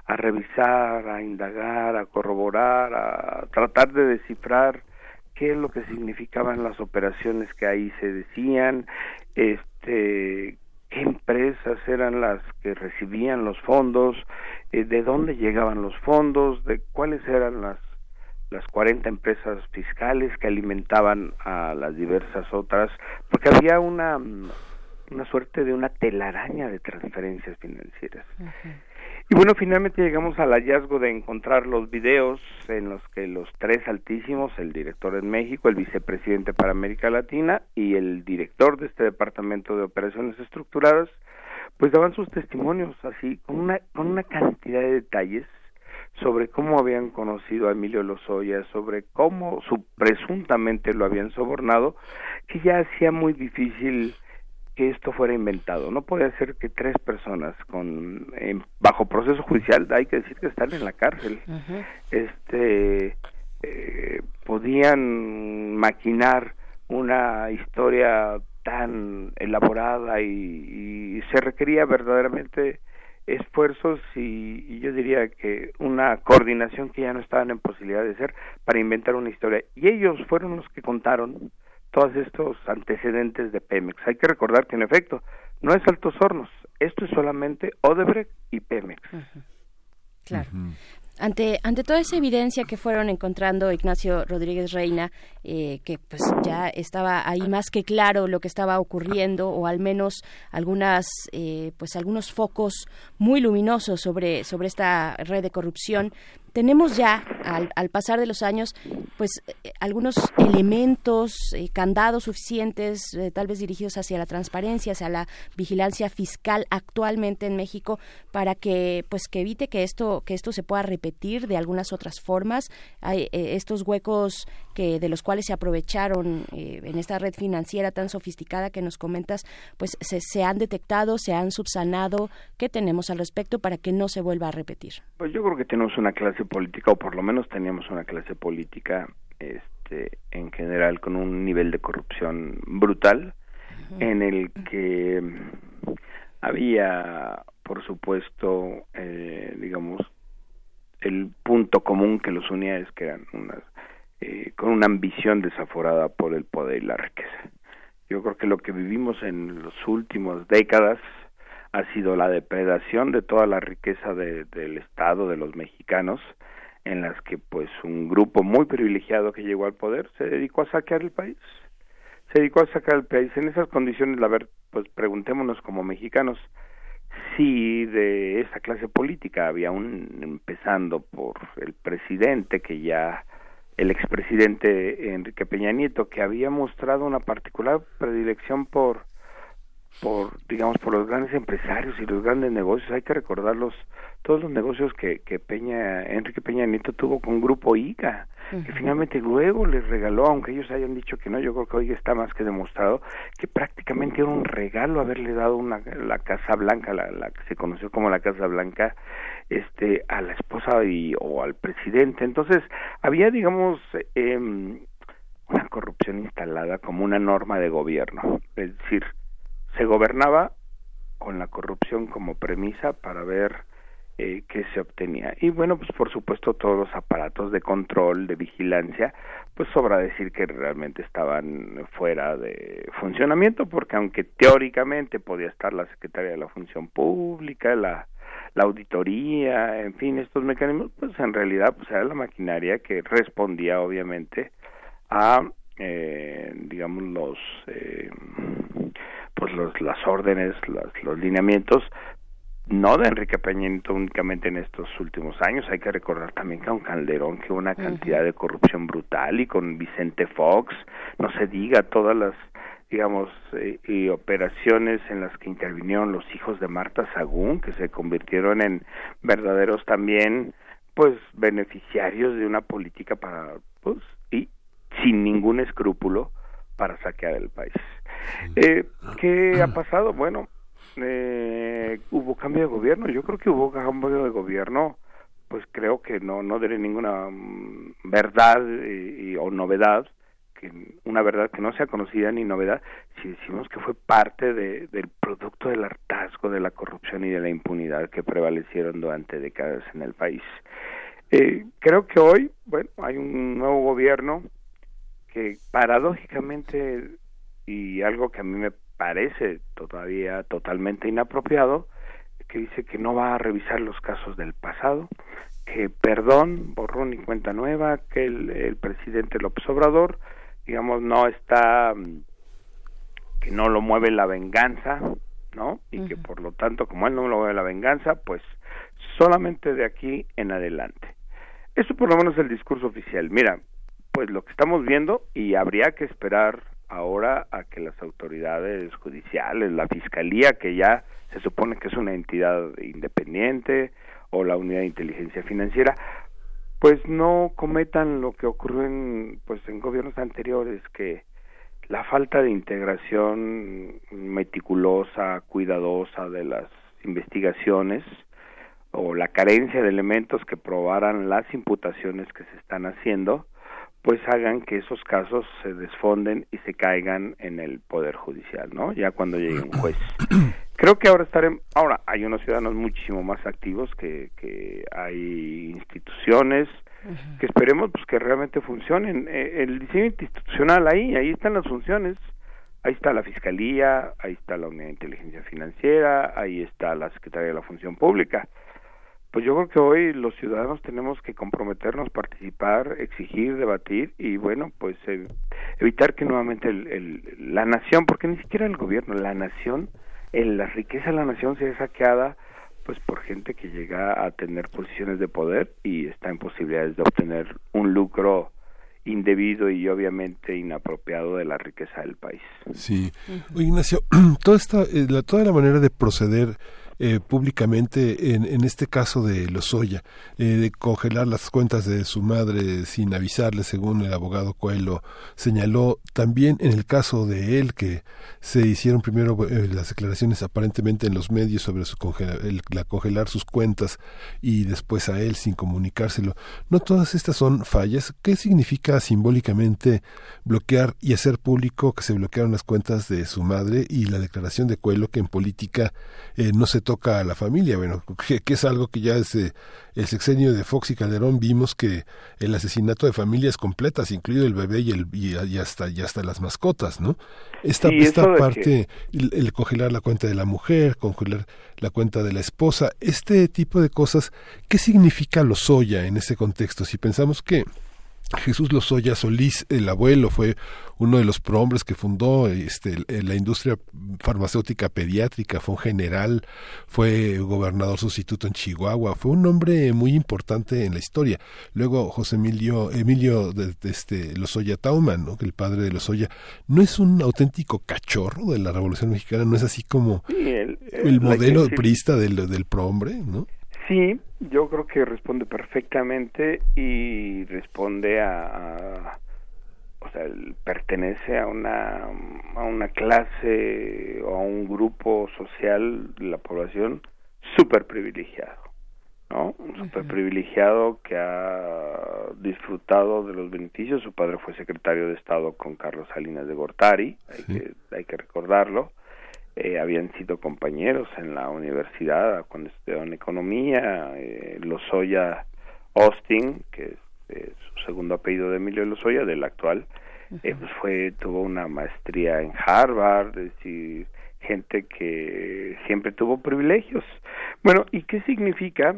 a revisar, a indagar, a corroborar, a tratar de descifrar qué es lo que significaban las operaciones que ahí se decían, este, qué empresas eran las que recibían los fondos, eh, de dónde llegaban los fondos, de cuáles eran las las 40 empresas fiscales que alimentaban a las diversas otras, porque había una una suerte de una telaraña de transferencias financieras. Y bueno, finalmente llegamos al hallazgo de encontrar los videos en los que los tres altísimos, el director en México, el vicepresidente para América Latina y el director de este departamento de operaciones estructuradas, pues daban sus testimonios así, con una, con una cantidad de detalles sobre cómo habían conocido a Emilio Lozoya, sobre cómo su, presuntamente lo habían sobornado, que ya hacía muy difícil que esto fuera inventado. No puede ser que tres personas con bajo proceso judicial, hay que decir que están en la cárcel, este eh, podían maquinar una historia tan elaborada y, se requería verdaderamente esfuerzos y, y, yo diría que una coordinación que ya no estaban en posibilidad de hacer para inventar una historia. Y ellos fueron los que contaron todos estos antecedentes de Pemex. Hay que recordar que en efecto no es Altos Hornos, esto es solamente Odebrecht y Pemex. Claro. Ante, ante toda esa evidencia que fueron encontrando Ignacio Rodríguez Reina, eh, que pues ya estaba ahí más que claro lo que estaba ocurriendo, o al menos algunas, eh, pues algunos focos muy luminosos sobre, sobre esta red de corrupción, tenemos ya al, pasar de los años, pues eh, algunos elementos, eh, candados suficientes, eh, tal vez dirigidos hacia la transparencia, hacia la vigilancia fiscal actualmente en México, para que, pues, que evite que esto, que esto se pueda repetir de algunas otras formas. Hay estos huecos que de los cuales se aprovecharon en esta red financiera tan sofisticada que nos comentas, pues se, se han detectado, se han subsanado. ¿Qué tenemos al respecto para que no se vuelva a repetir? Pues yo creo que tenemos una clase política, o por lo menos teníamos una clase política este, en general con un nivel de corrupción brutal, en el que había, por supuesto, eh, digamos, el punto común que los unía es que eran unas, eh, con una ambición desaforada por el poder y la riqueza. Yo creo que lo que vivimos en las últimas décadas ha sido la depredación de toda la riqueza del Estado, de los mexicanos, en las que pues un grupo muy privilegiado que llegó al poder se dedicó a saquear el país. Se dedicó a sacar el país. En esas condiciones, a ver, pues preguntémonos como mexicanos si de esa clase política había un, empezando por el presidente que ya el expresidente Enrique Peña Nieto que había mostrado una particular predilección por por digamos por los grandes empresarios y los grandes negocios. Hay que recordarlos todos los negocios que, que Peña Enrique Peña Nieto tuvo con Grupo ICA que finalmente luego les regaló aunque ellos hayan dicho que no yo creo que hoy está más que demostrado que prácticamente era un regalo haberle dado una la Casa Blanca la, la que se conoció como la Casa Blanca este a la esposa y o al presidente. Entonces había digamos eh, una corrupción instalada como una norma de gobierno. Es decir se gobernaba con la corrupción como premisa para ver eh, qué se obtenía. Y bueno, pues por supuesto todos los aparatos de control, de vigilancia, pues sobra decir que realmente estaban fuera de funcionamiento, porque aunque teóricamente podía estar la Secretaría de la Función Pública, la, la auditoría, en fin, estos mecanismos, pues en realidad pues era la maquinaria que respondía obviamente a, eh, digamos, los... Eh, pues los, las órdenes, los, los lineamientos, no de Enrique Peña Nieto únicamente en estos últimos años, hay que recordar también que con Calderón que hubo una cantidad de corrupción brutal y con Vicente Fox, no se diga todas las digamos eh, y operaciones en las que intervinieron los hijos de Marta Sagún que se convirtieron en verdaderos también pues beneficiarios de una política para pues y sin ningún escrúpulo para saquear el país. Eh, ¿Qué ha pasado? Bueno, eh, hubo cambio de gobierno. Yo creo que hubo cambio de gobierno, pues creo que no no diré ninguna mm, verdad y, o novedad, que una verdad que no sea conocida ni novedad, si decimos que fue parte de, del producto del hartazgo, de la corrupción y de la impunidad que prevalecieron durante décadas en el país. Eh, creo que hoy, bueno, hay un nuevo gobierno que paradójicamente y algo que a mí me parece todavía totalmente inapropiado, que dice que no va a revisar los casos del pasado, que perdón, borrón y cuenta nueva, que el, presidente López Obrador, digamos, no está, que no lo mueve la venganza, ¿no? Y que por lo tanto, como él no lo mueve la venganza, pues solamente de aquí en adelante. Eso por lo menos es el discurso oficial. Mira, pues lo que estamos viendo y habría que esperar ahora a que las autoridades judiciales, la fiscalía que ya se supone que es una entidad independiente o la unidad de inteligencia financiera, pues no cometan lo que ocurrió en pues en gobiernos anteriores que la falta de integración meticulosa, cuidadosa de las investigaciones o la carencia de elementos que probaran las imputaciones que se están haciendo, pues hagan que esos casos se desfonden y se caigan en el poder judicial, ¿no? Ya cuando llegue un juez. Creo que ahora estaremos, ahora hay unos ciudadanos muchísimo más activos que, que hay instituciones que esperemos pues que realmente funcionen. Eh, el diseño institucional ahí, ahí están las funciones. Ahí está la Fiscalía, ahí está la Unidad de Inteligencia Financiera, ahí está la Secretaría de la Función Pública pues yo creo que hoy los ciudadanos tenemos que comprometernos, participar, exigir, debatir y bueno, pues evitar que nuevamente el, la nación, porque ni siquiera el gobierno, la nación, la riqueza de la nación sea saqueada pues por gente que llega a tener posiciones de poder y está en posibilidades de obtener un lucro indebido y obviamente inapropiado de la riqueza del país. Sí. Ignacio, toda esta, eh, la, toda la manera de proceder eh, públicamente en, en, este caso de Lozoya, eh, de congelar las cuentas de su madre sin avisarle, según el abogado Coelho señaló, también en el caso de él, que se hicieron primero eh, las declaraciones aparentemente en los medios sobre su el, la congelar sus cuentas y después a él sin comunicárselo. ¿No todas estas son fallas? ¿Qué significa simbólicamente bloquear y hacer público que se bloquearon las cuentas de su madre y la declaración de Coelho que en política no se toca a la familia, bueno, que, es algo que ya desde el sexenio de Fox y Calderón vimos que el asesinato de familias completas, incluido el bebé y, el, y, hasta, y hasta las mascotas, ¿no? Esta, esta parte, el, congelar la cuenta de la mujer, congelar la cuenta de la esposa, este tipo de cosas, ¿qué significa lo soya en ese contexto? Si pensamos que Jesús Lozoya Solís, el abuelo, fue uno de los prohombres que fundó este, la industria farmacéutica pediátrica, fue un general, fue gobernador sustituto en Chihuahua, fue un hombre muy importante en la historia. Luego José Emilio, Emilio de, este, Lozoya Tauman, ¿no? el padre de Lozoya, no es un auténtico cachorro de la Revolución Mexicana, no es así como el, modelo prista del, del prohombre, ¿no? Sí, yo creo que responde perfectamente y responde a, o sea, pertenece a una a una clase o a un grupo social de la población súper privilegiado, ¿no? Súper privilegiado que ha disfrutado de los beneficios. Su padre fue secretario de Estado con Carlos Salinas de Gortari, hay que hay que recordarlo eh, habían sido compañeros en la universidad cuando estudiaron economía, eh, Lozoya Austin, que es eh, su segundo apellido de Emilio Lozoya, del actual, eh, pues fue, tuvo una maestría en Harvard, es decir, gente que siempre tuvo privilegios. Bueno, ¿y qué significa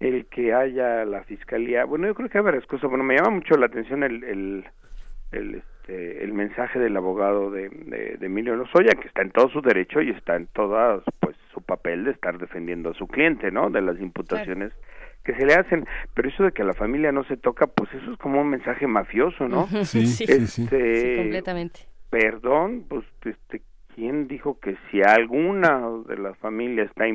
el que haya la fiscalía? Bueno, yo creo que hay varias cosas. Bueno, me llama mucho la atención el, el, el este, el mensaje del abogado de, de, Emilio Lozoya, que está en todo su derecho y está en todo pues, su papel de estar defendiendo a su cliente, ¿no? De las imputaciones que se le hacen. Pero eso de que a la familia no se toca, pues eso es como un mensaje mafioso, ¿no? Sí, sí, sí, este, completamente. Perdón, pues, este, ¿quién dijo que si alguna de las familias está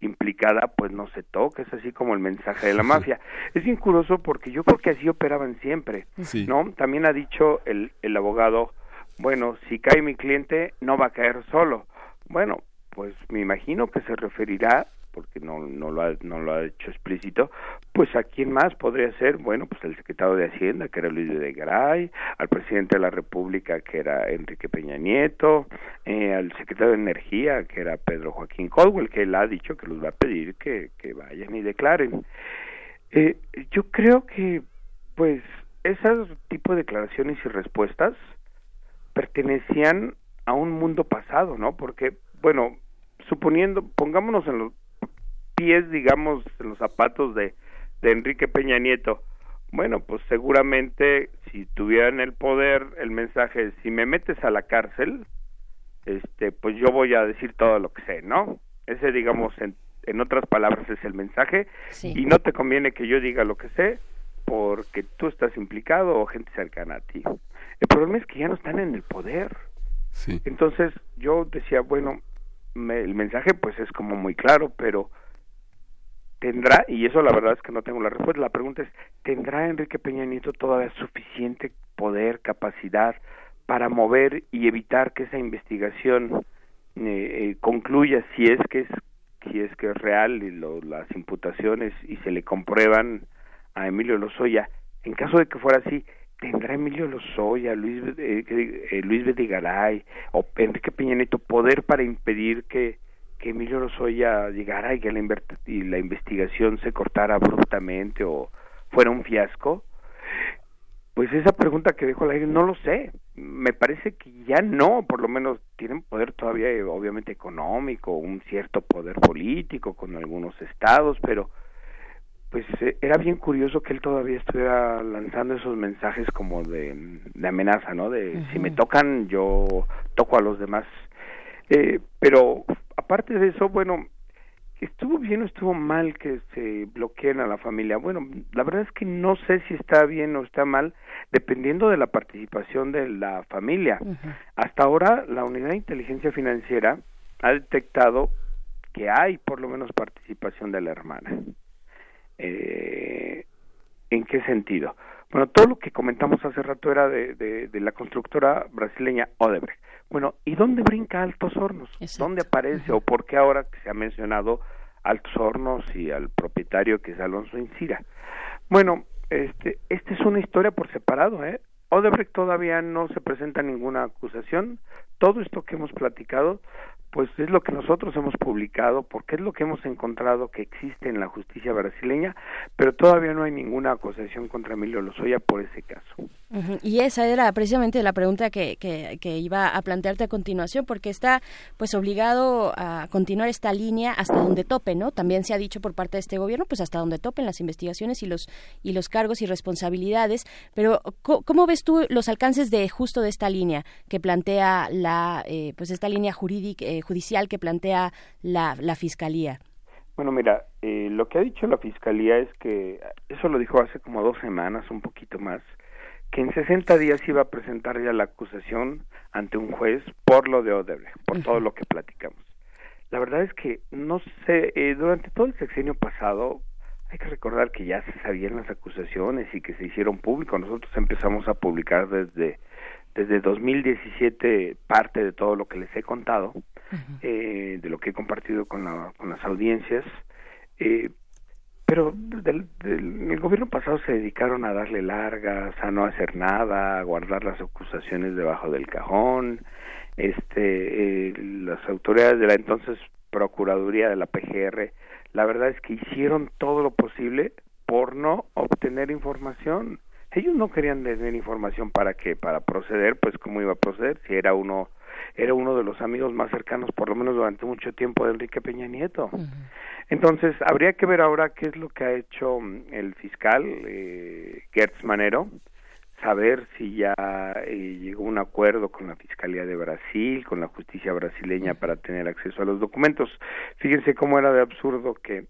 implicada, pues no se toca, es así como el mensaje de la mafia. Es bien curioso porque yo creo que así operaban siempre, ¿no? También ha dicho el, el abogado, bueno, si cae mi cliente, no va a caer solo. Bueno, pues me imagino que se referirá porque no, no, lo ha, no lo ha hecho explícito, pues a quién más podría ser, bueno, pues el secretario de Hacienda, que era Luis de Garay, al presidente de la República, que era Enrique Peña Nieto, eh, al secretario de Energía, que era Pedro Joaquín Caldwell, que él ha dicho que los va a pedir que, que vayan y declaren. Eh, yo creo que, pues, ese tipo de declaraciones y respuestas pertenecían a un mundo pasado, ¿no? Porque, bueno, suponiendo, pongámonos en los pies, digamos, en los zapatos de, de Enrique Peña Nieto. Bueno, pues seguramente si tuvieran el poder, el mensaje si me metes a la cárcel, este, pues yo voy a decir todo lo que sé, ¿no? Ese, digamos, en, en otras palabras, es el mensaje. Y no te conviene que yo diga lo que sé porque tú estás implicado o gente cercana a ti. El problema es que ya no están en el poder. Entonces yo decía, bueno, el mensaje pues es como muy claro, pero tendrá, y eso la verdad es que no tengo la respuesta, la pregunta es, ¿tendrá Enrique Peña Nieto todavía suficiente poder, capacidad para mover y evitar que esa investigación eh, eh, concluya si es que es si es que es real y las imputaciones y se le comprueban a Emilio Lozoya en caso de que fuera así tendrá Emilio Lozoya Luis eh, eh Luis Bedigaray o Enrique Peña Nieto poder para impedir que que Emilio Lozoya llegara y que la, y la investigación se cortara abruptamente o fuera un fiasco? Pues esa pregunta que dejo al aire no lo sé. Me parece que ya no, por lo menos tienen poder todavía, obviamente económico, un cierto poder político con algunos estados, pero pues eh, era bien curioso que él todavía estuviera lanzando esos mensajes como de, de amenaza, ¿no? De si me tocan, yo toco a los demás. Eh, pero aparte de eso, bueno, ¿Estuvo bien o estuvo mal que se bloqueen a la familia? Bueno, la verdad es que no sé si está bien o está mal, dependiendo de la participación de la familia. Hasta ahora, la Unidad de Inteligencia Financiera ha detectado que hay por lo menos participación de la hermana. Eh, ¿En qué sentido? Bueno, todo lo que comentamos hace rato era de, de, la constructora brasileña Odebrecht. Bueno, ¿y dónde brinca Altos Hornos? ¿Dónde aparece o por qué ahora que se ha mencionado Altos Hornos y al propietario que es Alonso Incira? Bueno, este, esta es una historia por separado, ¿eh? Odebrecht todavía no se presenta ninguna acusación. Todo esto que hemos platicado pues es lo que nosotros hemos publicado, porque es lo que hemos encontrado que existe en la justicia brasileña, pero todavía no hay ninguna acusación contra Emilio Lozoya por ese caso. Y esa era precisamente la pregunta que, que, iba a plantearte a continuación, porque está pues obligado a continuar esta línea hasta donde tope, ¿no? También se ha dicho por parte de este gobierno, pues hasta donde topen las investigaciones y los y los cargos y responsabilidades. Pero ¿cómo, ves tú los alcances de justo de esta línea que plantea la eh, pues esta línea jurídica eh, judicial que plantea la, la fiscalía? Bueno, mira, eh, lo que ha dicho la fiscalía es que eso lo dijo hace como dos semanas, un poquito más que en 60 días iba a presentar ya la acusación ante un juez por lo de Odebrecht, por todo lo que platicamos. La verdad es que no sé, eh, durante todo el sexenio pasado hay que recordar que ya se sabían las acusaciones y que se hicieron públicos. Nosotros empezamos a publicar desde desde 2017 parte de todo lo que les he contado, eh, de lo que he compartido con, la, con las audiencias. Eh, pero del, el gobierno pasado se dedicaron a darle largas, a no hacer nada, a guardar las acusaciones debajo del cajón. Este, eh, las autoridades de la entonces Procuraduría de la PGR, la verdad es que hicieron todo lo posible por no obtener información. Ellos no querían tener información para qué, para proceder, pues cómo iba a proceder, si era uno era uno de los amigos más cercanos, por lo menos durante mucho tiempo, de Enrique Peña Nieto. Entonces, habría que ver ahora qué es lo que ha hecho mm, el fiscal eh, Gertz Manero, saber si ya eh, llegó un acuerdo con la Fiscalía de Brasil, con la justicia brasileña para tener acceso a los documentos. Fíjense cómo era de absurdo que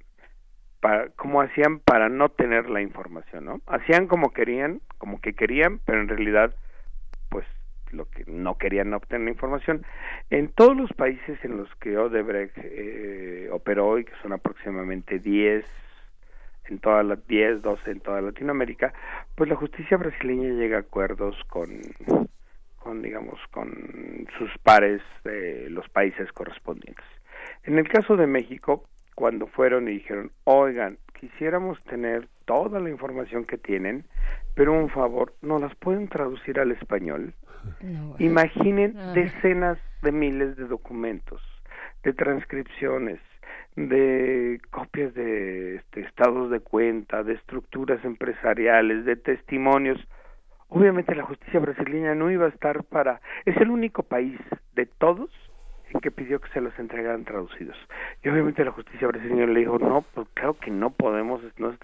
para, cómo hacían para no tener la información, ¿no? Hacían como querían, como que querían, pero en realidad pues lo que no querían obtener la información. En todos los países en los que Odebrecht eh, operó hoy, que son aproximadamente 10, en todas las 10, 12 en toda Latinoamérica, pues la justicia brasileña llega a acuerdos con, con digamos, con sus pares de los países correspondientes. En el caso de México, cuando fueron y dijeron, oigan, quisiéramos tener toda la información que tienen, pero un favor, ¿no las pueden traducir al español? Imaginen decenas de miles de documentos, de transcripciones, de copias de este, estados de cuenta, de estructuras empresariales, de testimonios. Obviamente la justicia brasileña no iba a estar para... Es el único país de todos en que pidió que se los entregaran traducidos. Y obviamente la justicia brasileña le dijo, no, pues claro que no podemos, no,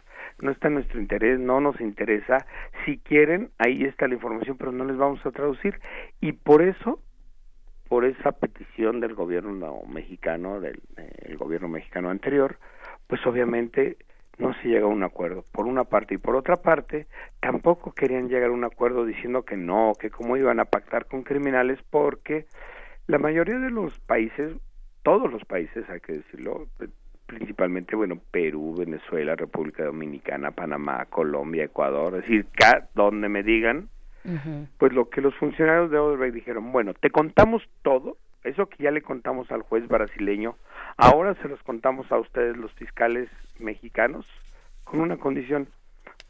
no está en nuestro interés, no nos interesa. Si quieren, ahí está la información, pero no les vamos a traducir. Y por eso, por esa petición del gobierno mexicano, del el gobierno mexicano anterior, pues obviamente no se llega a un acuerdo, por una parte, y por otra parte, tampoco querían llegar a un acuerdo diciendo que no, que cómo iban a pactar con criminales, porque la mayoría de los países, todos los países, hay que decirlo, principalmente, bueno, Perú, Venezuela, República Dominicana, Panamá, Colombia, Ecuador, es decir, donde me digan, pues lo que los funcionarios de Odebrecht dijeron, bueno, te contamos todo, eso que ya le contamos al juez brasileño, ahora se los contamos a ustedes los fiscales mexicanos, con una condición,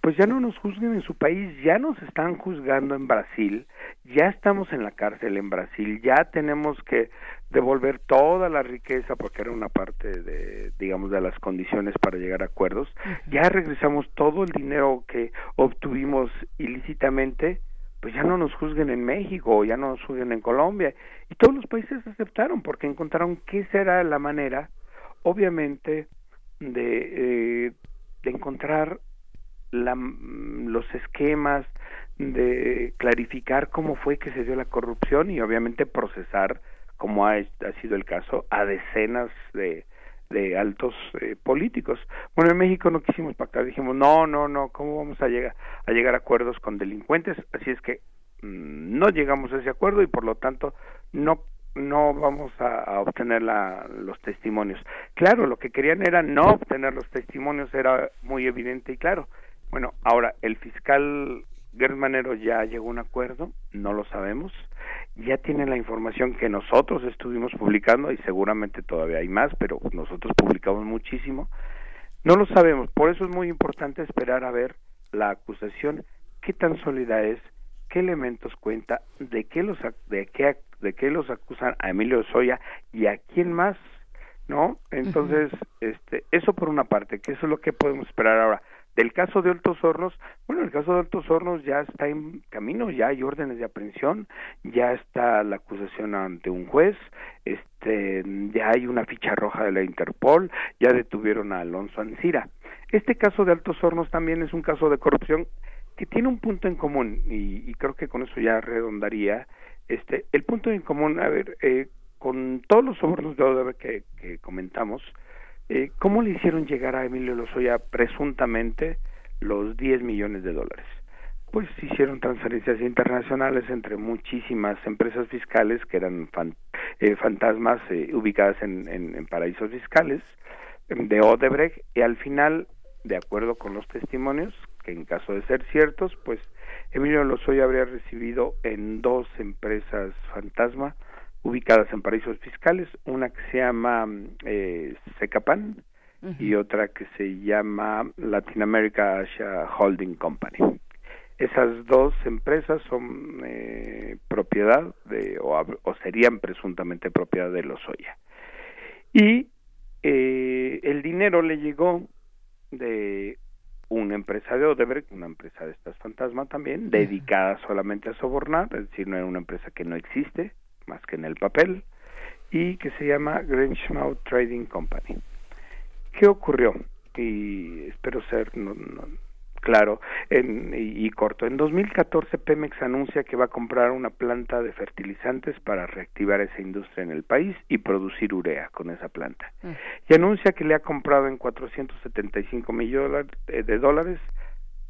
pues ya no nos juzguen en su país, ya nos están juzgando en Brasil, ya estamos en la cárcel en Brasil, ya tenemos que devolver toda la riqueza porque era una parte de digamos de las condiciones para llegar a acuerdos. Ya regresamos todo el dinero que obtuvimos ilícitamente pues ya no nos juzguen en México ya no nos juzguen en Colombia. Y todos los países aceptaron porque encontraron qué será la manera obviamente de, eh, de encontrar la, los esquemas de clarificar cómo fue que se dio la corrupción y obviamente procesar como ha, sido el caso, a decenas de de altos eh, políticos. Bueno, en México no quisimos pactar, dijimos, no, no, no, ¿cómo vamos a llegar a llegar a acuerdos con delincuentes? Así es que mm, no llegamos a ese acuerdo y por lo tanto no no vamos a, obtener la, los testimonios. Claro, lo que querían era no obtener los testimonios, era muy evidente y claro. Bueno, ahora el fiscal Gersmanero ya llegó a un acuerdo, no lo sabemos, ya tiene la información que nosotros estuvimos publicando y seguramente todavía hay más, pero nosotros publicamos muchísimo. No lo sabemos, por eso es muy importante esperar a ver la acusación, qué tan sólida es, qué elementos cuenta, de qué los de qué de qué los acusan a Emilio Soya y a quién más, ¿no? Entonces, este eso por una parte, que eso es lo que podemos esperar ahora. Del caso de Altos Hornos, bueno, el caso de Altos Hornos ya está en camino, ya hay órdenes de aprehensión, ya está la acusación ante un juez, este, ya hay una ficha roja de la Interpol, ya detuvieron a Alonso Ancira. Este caso de Altos Hornos también es un caso de corrupción que tiene un punto en común y, creo que con eso ya redondaría. Este, el punto en común, a ver, eh, con todos los sobornos de que, que comentamos, eh, ¿Cómo le hicieron llegar a Emilio Lozoya presuntamente los 10 millones de dólares? Pues hicieron transferencias internacionales entre muchísimas empresas fiscales que eran eh, fantasmas eh, ubicadas en, en, paraísos fiscales em, de Odebrecht y al final, de acuerdo con los testimonios, que en caso de ser ciertos, pues Emilio Lozoya habría recibido en dos empresas fantasma ubicadas en paraísos fiscales, una que se llama eh, Secapan y otra que se llama Latin America Asia Holding Company. Esas dos empresas son eh, propiedad de, o, o, serían presuntamente propiedad de Lozoya. Y eh, el dinero le llegó de una empresa de Odebrecht, una empresa de estas fantasmas también, dedicada solamente a sobornar, es decir, no era una empresa que no existe, más que en el papel, y que se llama Grangemouth Trading Company. ¿Qué ocurrió? Y espero ser claro en, y, corto. En 2014 Pemex anuncia que va a comprar una planta de fertilizantes para reactivar esa industria en el país y producir urea con esa planta. Mm. Y anuncia que le ha comprado en 475 millones de dólares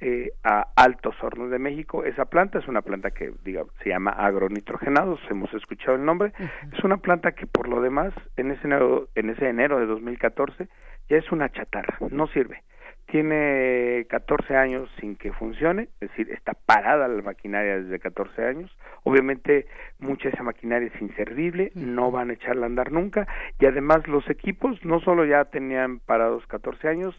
eh, a Altos Hornos de México. Esa planta es una planta que diga, se llama agronitrogenados, hemos escuchado el nombre. Es una planta que por lo demás en ese enero, en ese enero de 2014 ya es una chatarra, no sirve. Tiene 14 años sin que funcione, es decir, está parada la maquinaria desde 14 años. Obviamente mucha de esa maquinaria es inservible, no van a echarla a andar nunca y además los equipos no solo ya tenían parados 14 años,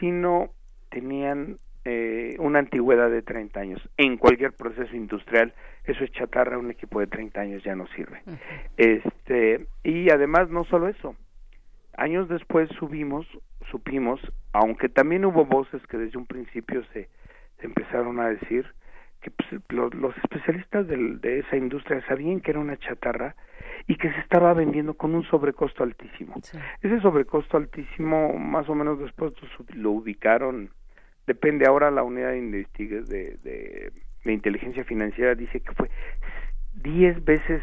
sino tenían eh, una antigüedad de 30 años. En cualquier proceso industrial, eso es chatarra, un equipo de 30 años ya no sirve. Este, y además no solo eso. Años después subimos, supimos, aunque también hubo voces que desde un principio se, empezaron a decir que pues, los, especialistas de esa industria sabían que era una chatarra y que se estaba vendiendo con un sobrecosto altísimo. Ese sobrecosto altísimo, más o menos después lo ubicaron depende ahora la unidad de, de, de, inteligencia financiera dice que fue 10 veces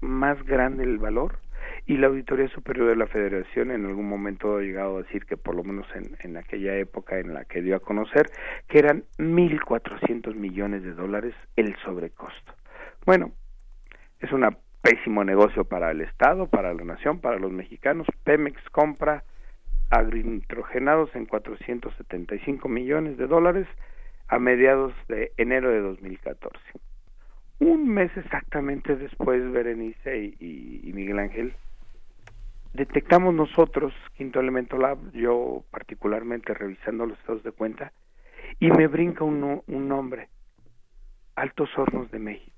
más grande el valor y la Auditoría Superior de la Federación en algún momento ha llegado a decir que por lo menos en, en aquella época en la que dio a conocer que eran 1.400 millones de dólares el sobrecosto. Bueno, es un pésimo negocio para el Estado, para la nación, para los mexicanos. Pemex compra agrinitrogenados en 475 millones de dólares a mediados de enero de 2014. Un mes exactamente después, Berenice y, Miguel Ángel, detectamos nosotros, Quinto Elemento Lab, yo particularmente revisando los estados de cuenta, y me brinca un, un nombre, Altos Hornos de México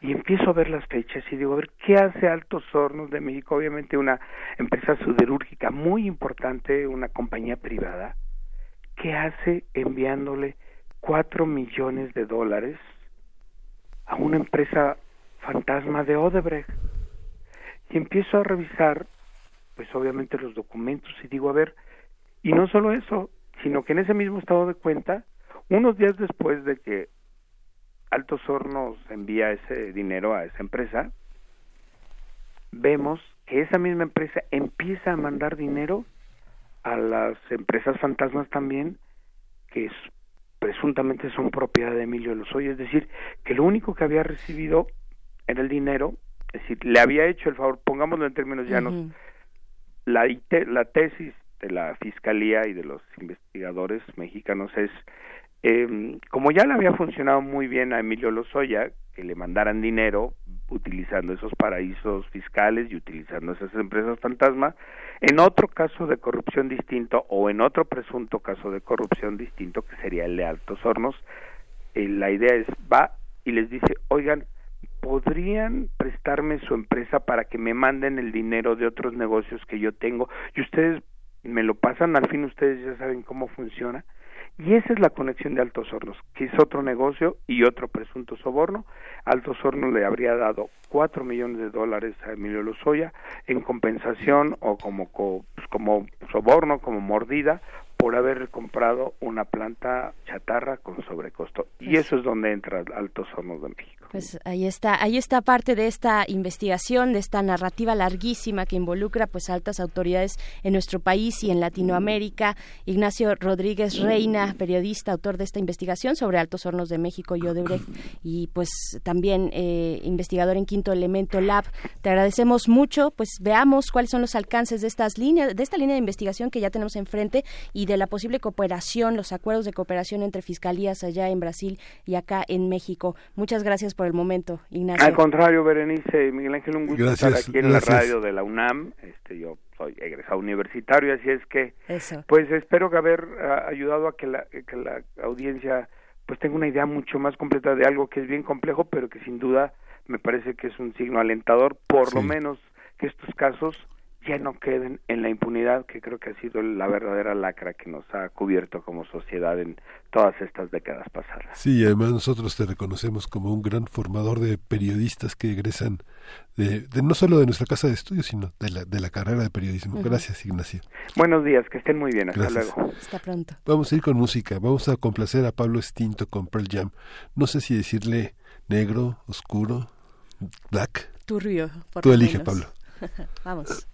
y empiezo a ver las fechas y digo, a ver, ¿qué hace Altos Hornos de México? Obviamente una empresa siderúrgica muy importante, una compañía privada, ¿qué hace enviándole cuatro millones de dólares a una empresa fantasma de Odebrecht? Y empiezo a revisar, pues obviamente los documentos y digo, a ver, y no solo eso, sino que en ese mismo estado de cuenta, unos días después de que Altos Hornos envía ese dinero a esa empresa, vemos que esa misma empresa empieza a mandar dinero a las empresas fantasmas también, que presuntamente son propiedad de Emilio Lozoya, es decir, que lo único que había recibido era el dinero, es decir, le había hecho el favor, pongámoslo en términos llanos, la, la tesis de la Fiscalía y de los investigadores mexicanos es, eh, como ya le había funcionado muy bien a Emilio Lozoya, que le mandaran dinero utilizando esos paraísos fiscales y utilizando esas empresas fantasma, en otro caso de corrupción distinto o en otro presunto caso de corrupción distinto, que sería el de Altos Hornos, eh, la idea es, va y les dice, oigan, ¿podrían prestarme su empresa para que me manden el dinero de otros negocios que yo tengo? Y ustedes me lo pasan, al fin ustedes ya saben cómo funciona. Y esa es la conexión de Altos Hornos, que es otro negocio y otro presunto soborno. Altos Hornos le habría dado cuatro millones de dólares a Emilio Lozoya en compensación o como, pues, como soborno, como mordida por haber comprado una planta chatarra con sobrecosto. Y eso es donde entra Altos Hornos de México. Pues ahí está, ahí está parte de esta investigación, de esta narrativa larguísima que involucra pues altas autoridades en nuestro país y en Latinoamérica. Ignacio Rodríguez Reina, periodista, autor de esta investigación sobre Altos Hornos de México y Odebrecht, y pues también eh, investigador en Quinto Elemento Lab. Te agradecemos mucho, pues veamos cuáles son los alcances de estas líneas, de esta línea de investigación que ya tenemos enfrente y de la posible cooperación, los acuerdos de cooperación entre fiscalías allá en Brasil y acá en México. Muchas gracias por el momento, Ignacio. Al contrario, Berenice, Miguel Ángel, un gusto estar aquí en la radio de la UNAM. Este, yo soy egresado universitario, así es que, pues espero que haber ah, ayudado a que la, que la audiencia pues tenga una idea mucho más completa de algo que es bien complejo, pero que sin duda me parece que es un signo alentador, por lo menos que estos casos ya no queden en la impunidad que creo que ha sido la verdadera lacra que nos ha cubierto como sociedad en todas estas décadas pasadas. Sí, además nosotros te reconocemos como un gran formador de periodistas que egresan de, no solo de nuestra casa de estudios, sino de la, de la carrera de periodismo. Gracias, Ignacio. Buenos días, que estén muy bien. Hasta luego. Hasta pronto. Vamos a ir con música. Vamos a complacer a Pablo Estinto con Pearl Jam. No sé si decirle negro, oscuro, black. Turbio, por Tú elige, Pablo. Vamos.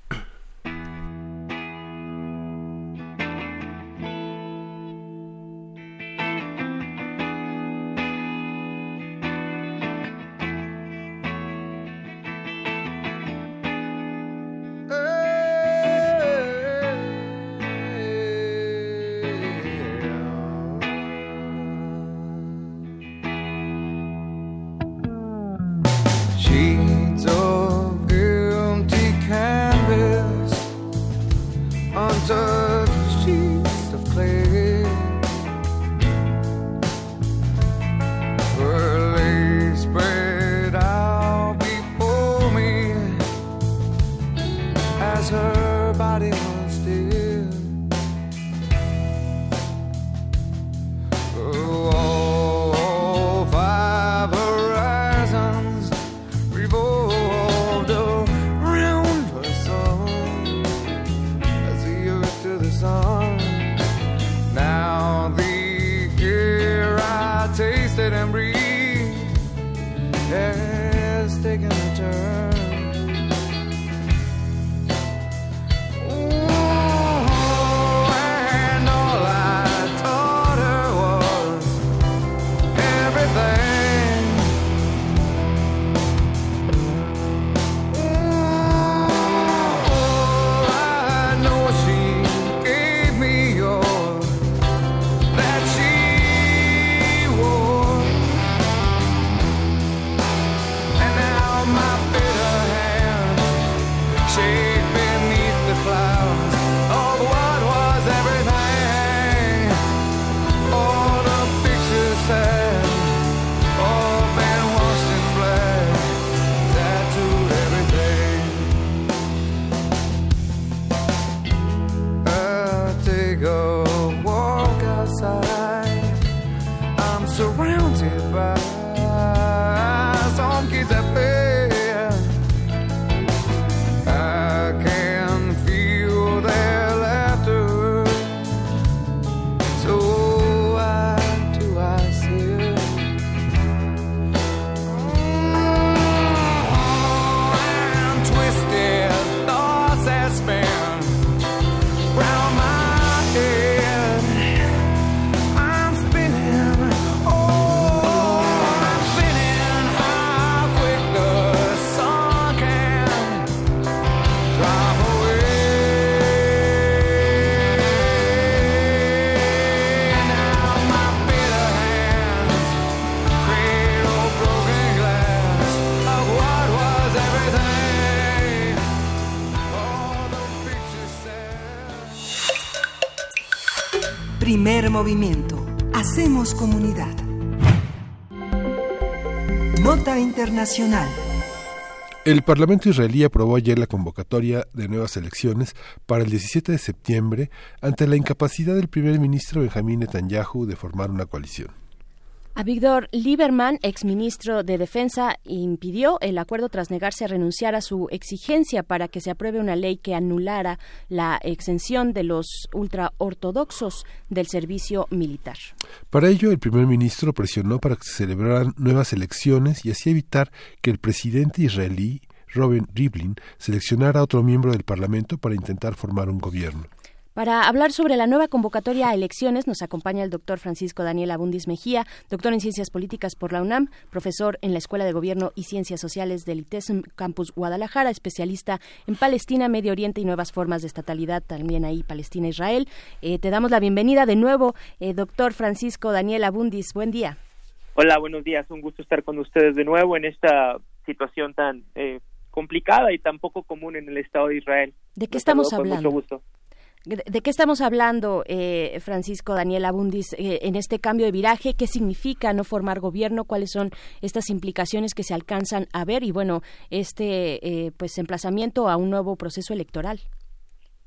Movimiento. Hacemos comunidad. Nota Internacional. El Parlamento israelí aprobó ayer la convocatoria de nuevas elecciones para el 17 de septiembre ante la incapacidad del primer ministro Benjamín Netanyahu de formar una coalición. A Víctor Lieberman, exministro de Defensa, impidió el acuerdo tras negarse a renunciar a su exigencia para que se apruebe una ley que anulara la exención de los ultraortodoxos del servicio militar. Para ello, el primer ministro presionó para que se celebraran nuevas elecciones y así evitar que el presidente israelí Robin Rivlin seleccionara a otro miembro del Parlamento para intentar formar un gobierno. Para hablar sobre la nueva convocatoria a elecciones nos acompaña el doctor Francisco Daniel Abundis Mejía, doctor en Ciencias Políticas por la UNAM, profesor en la Escuela de Gobierno y Ciencias Sociales del ITESM Campus Guadalajara, especialista en Palestina, Medio Oriente y nuevas formas de estatalidad, también ahí Palestina-Israel. Eh, te damos la bienvenida de nuevo, eh, doctor Francisco Daniel Abundis. Buen día. Hola, buenos días. Un gusto estar con ustedes de nuevo en esta situación tan eh, complicada y tan poco común en el Estado de Israel. ¿De qué estamos hablando? Mucho gusto. ¿De qué estamos hablando, eh, Francisco Daniel Abundis, eh, en este cambio de viraje? ¿Qué significa no formar gobierno? ¿Cuáles son estas implicaciones que se alcanzan a ver? Y bueno, este eh, pues emplazamiento a un nuevo proceso electoral.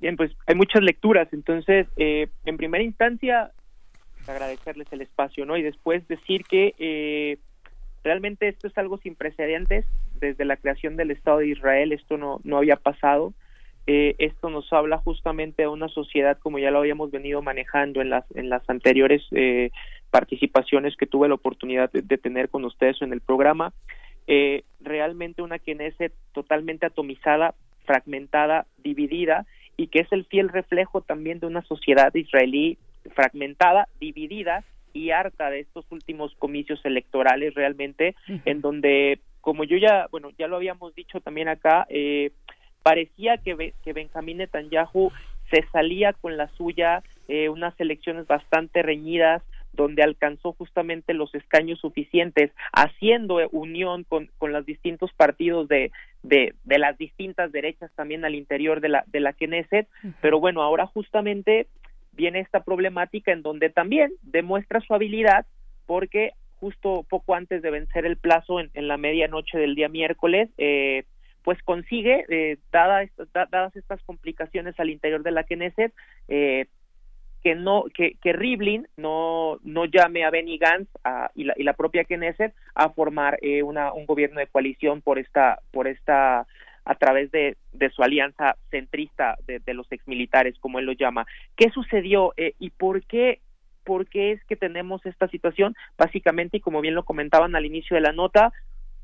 Bien, pues hay muchas lecturas. Entonces, en primera instancia, agradecerles el espacio, ¿no? Y después decir que realmente esto es algo sin precedentes. Desde la creación del Estado de Israel esto no, no había pasado eh, esto nos habla justamente de una sociedad como ya lo habíamos venido manejando en las en las anteriores eh, participaciones que tuve la oportunidad de, tener con ustedes en el programa. Eh, realmente una Knesset totalmente atomizada fragmentada dividida y que es el fiel reflejo también de una sociedad israelí fragmentada dividida y harta de estos últimos comicios electorales realmente en donde como yo ya bueno ya lo habíamos dicho también acá eh, parecía que, que Benjamín Netanyahu se salía con la suya, eh, unas elecciones bastante reñidas, donde alcanzó justamente los escaños suficientes, haciendo unión con, con los distintos partidos de, de, de, las distintas derechas también al interior de la, de la Knesset, pero bueno, ahora justamente viene esta problemática en donde también demuestra su habilidad porque justo poco antes de vencer el plazo en, en la medianoche del día miércoles, eh, pues consigue, eh, dadas estas complicaciones al interior de la Knesset, eh, que no que, que no no llame a Benny Gantz y, la, y la propia Knesset a formar eh, una, un gobierno de coalición por esta por esta a través de, de su alianza centrista de, de los exmilitares como él lo llama. Qué sucedió eh, y por qué por qué es que tenemos esta situación básicamente y como bien lo comentaban al inicio de la nota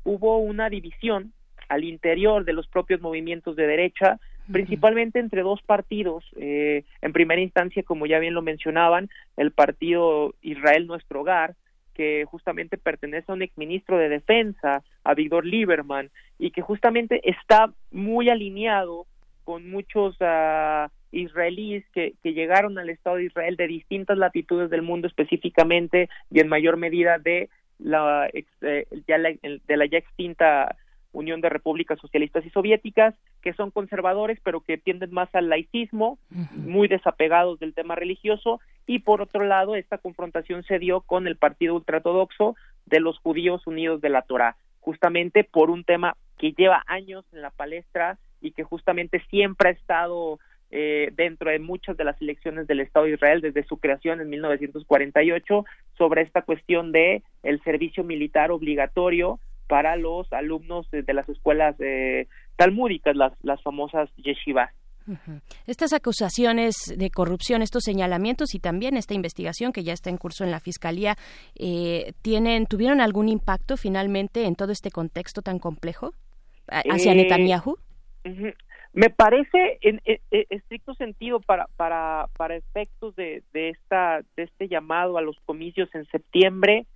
hubo una división al interior de los propios movimientos de derecha, principalmente entre dos partidos. Eh, en primera instancia, como ya bien lo mencionaban, el partido Israel Nuestro Hogar, que justamente pertenece a un exministro de Defensa, a Víctor Lieberman, y que justamente está muy alineado con muchos uh, israelíes que, que, llegaron al Estado de Israel de distintas latitudes del mundo específicamente y en mayor medida de la, eh, ya la, de la ya extinta Unión de Repúblicas Socialistas y Soviéticas, que son conservadores, pero que tienden más al laicismo, muy desapegados del tema religioso, y por otro lado, esta confrontación se dio con el Partido Ultraortodoxo de los Judíos Unidos de la Torá, justamente por un tema que lleva años en la palestra y que justamente siempre ha estado eh, dentro de muchas de las elecciones del Estado de Israel desde su creación en 1948 sobre esta cuestión de el servicio militar obligatorio para los alumnos de, las escuelas eh, talmúdicas, las, las famosas yeshivas. Estas acusaciones de corrupción, estos señalamientos y también esta investigación que ya está en curso en la fiscalía, eh, tienen, tuvieron algún impacto finalmente en todo este contexto tan complejo hacia eh, Netanyahu. Me parece, en, estricto sentido, para para para efectos de, de esta de este llamado a los comicios en septiembre,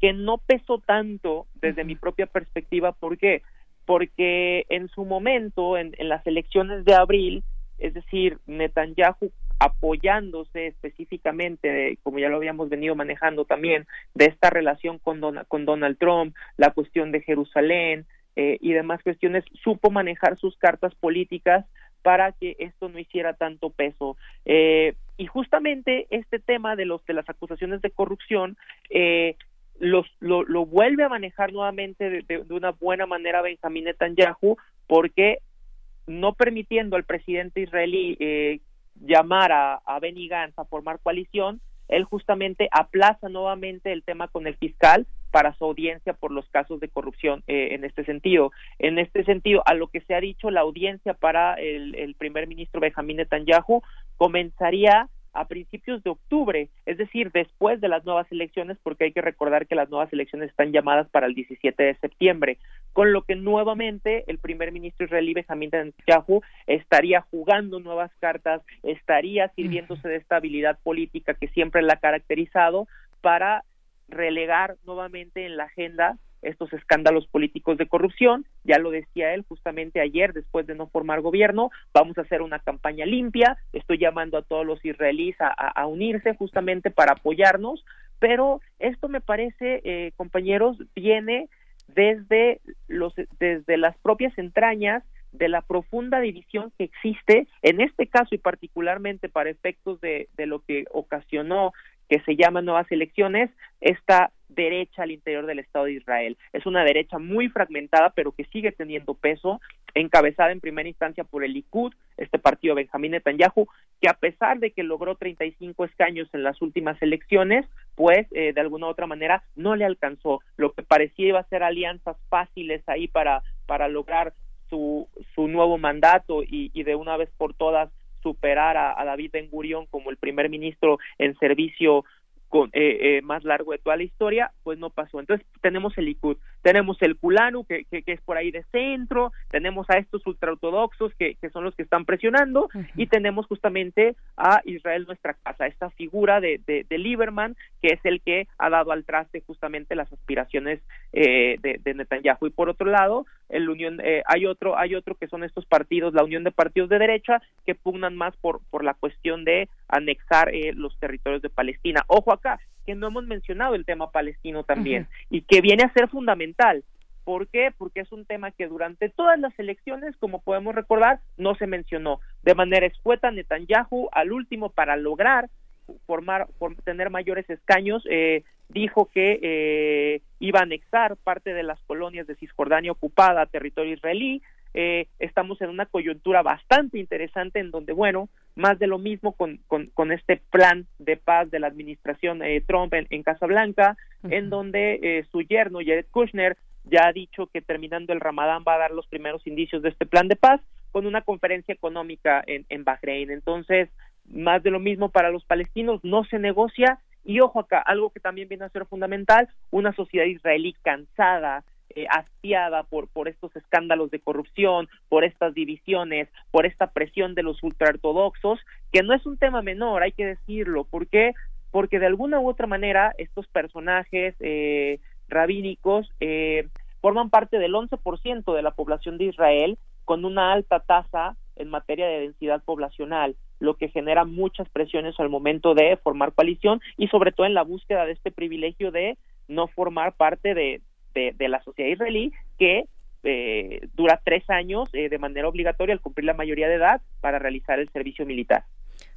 que no pesó tanto desde mi propia perspectiva. ¿Por qué? Porque en su momento, en, las elecciones de abril, es decir, Netanyahu apoyándose específicamente, como ya lo habíamos venido manejando también, de esta relación con, con Donald Trump, la cuestión de Jerusalén eh, y demás cuestiones, supo manejar sus cartas políticas para que esto no hiciera tanto peso. Eh, y justamente este tema de los de las acusaciones de corrupción eh, los, lo, vuelve a manejar nuevamente de, de, una buena manera Benjamín Netanyahu porque no permitiendo al presidente israelí eh, llamar a, a Benny Gantz a formar coalición, él justamente aplaza nuevamente el tema con el fiscal para su audiencia por los casos de corrupción eh, en este sentido. En este sentido, a lo que se ha dicho, la audiencia para el, el primer ministro Benjamín Netanyahu comenzaría a principios de octubre, es decir, después de las nuevas elecciones, porque hay que recordar que las nuevas elecciones están llamadas para el 17 de septiembre, con lo que nuevamente el primer ministro israelí Benjamin Netanyahu estaría jugando nuevas cartas, estaría sirviéndose de estabilidad política que siempre la ha caracterizado para relegar nuevamente en la agenda estos escándalos políticos de corrupción. Ya lo decía él justamente ayer, después de no formar gobierno, vamos a hacer una campaña limpia. Estoy llamando a todos los israelíes a, unirse justamente para apoyarnos. Pero esto me parece, eh, compañeros, viene desde los desde las propias entrañas de la profunda división que existe en este caso y particularmente para efectos de, de lo que ocasionó que se llaman nuevas elecciones, esta derecha al interior del Estado de Israel. Es una derecha muy fragmentada, pero que sigue teniendo peso, encabezada en primera instancia por el Likud, este partido Benjamín Netanyahu, que a pesar de que logró 35 escaños en las últimas elecciones, pues eh, de alguna u otra manera no le alcanzó. Lo que parecía iba a ser alianzas fáciles ahí para, para lograr su, su nuevo mandato y, y de una vez por todas superar a, a David Ben Gurion como el primer ministro en servicio con, eh, eh, más largo de toda la historia, pues no pasó. Entonces tenemos el Likud, tenemos el Kulanu, que, que, es por ahí de centro, tenemos a estos ultraortodoxos que, que son los que están presionando, y tenemos justamente a Israel Nuestra Casa, esta figura de, de, Lieberman, que es el que ha dado al traste justamente las aspiraciones eh, de, de, Netanyahu. Y por otro lado, el Unión, eh, hay otro, hay otro que son estos partidos, la Unión de Partidos de Derecha, que pugnan más por, por la cuestión de anexar eh, los territorios de Palestina. Ojo acá, que no hemos mencionado el tema palestino también, y que viene a ser fundamental. ¿Por qué? Porque es un tema que durante todas las elecciones, como podemos recordar, no se mencionó. De manera escueta, Netanyahu, al último, para lograr formar, tener mayores escaños, eh, dijo que eh, iba a anexar parte de las colonias de Cisjordania ocupada a territorio israelí. Eh, estamos en una coyuntura bastante interesante en donde, bueno, más de lo mismo con, con, con este plan de paz de la administración eh, Trump en, en Casablanca, en donde eh, su yerno, Jared Kushner, ya ha dicho que terminando el Ramadán va a dar los primeros indicios de este plan de paz con una conferencia económica en, en Bahrein. Entonces, más de lo mismo para los palestinos, no se negocia y ojo acá, algo que también viene a ser fundamental, una sociedad israelí cansada, eh, hastiada por, por estos escándalos de corrupción, por estas divisiones, por esta presión de los ultraortodoxos, que no es un tema menor, hay que decirlo. ¿Por qué? Porque de alguna u otra manera estos personajes eh, rabínicos eh, forman parte del 11% de la población de Israel con una alta tasa en materia de densidad poblacional lo que genera muchas presiones al momento de formar coalición y sobre todo en la búsqueda de este privilegio de no formar parte de, de, la sociedad israelí que eh, dura tres años eh, de manera obligatoria al cumplir la mayoría de edad para realizar el servicio militar.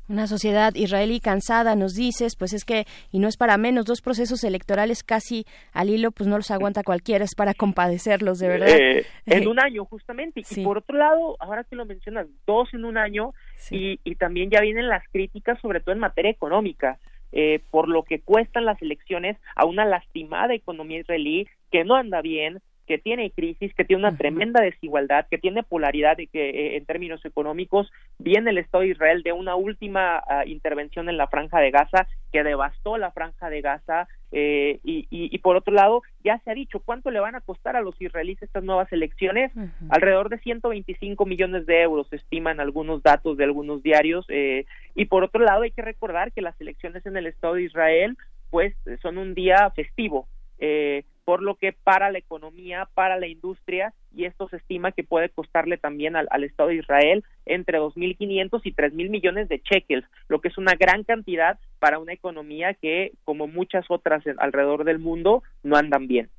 Una sociedad israelí cansada, nos dices, pues es que, y no es para menos, dos procesos electorales casi al hilo, pues no los aguanta cualquiera, es para compadecerlos, de verdad. Eh, en un año, justamente. Y por otro lado, ahora que lo mencionas, dos en un año, y, y también ya vienen las críticas, sobre todo en materia económica. Eh, por lo que cuestan las elecciones a una lastimada economía israelí que no anda bien, que tiene crisis, que tiene una tremenda desigualdad, que tiene polaridad y que eh, en términos económicos viene el Estado de Israel de una última ah, intervención en la franja de Gaza que devastó la franja de Gaza eh, y, y, por otro lado ya se ha dicho cuánto le van a costar a los israelíes estas nuevas elecciones. Alrededor de 125 millones de euros estiman algunos datos de algunos diarios eh, y por otro lado hay que recordar que las elecciones en el Estado de Israel pues son un día festivo eh, por lo que para la economía, para la industria, y esto se estima que puede costarle también al, Estado de Israel entre 2.500 y 3.000 millones de shekels, lo que es una gran cantidad para una economía que, como muchas otras alrededor del mundo, no andan bien.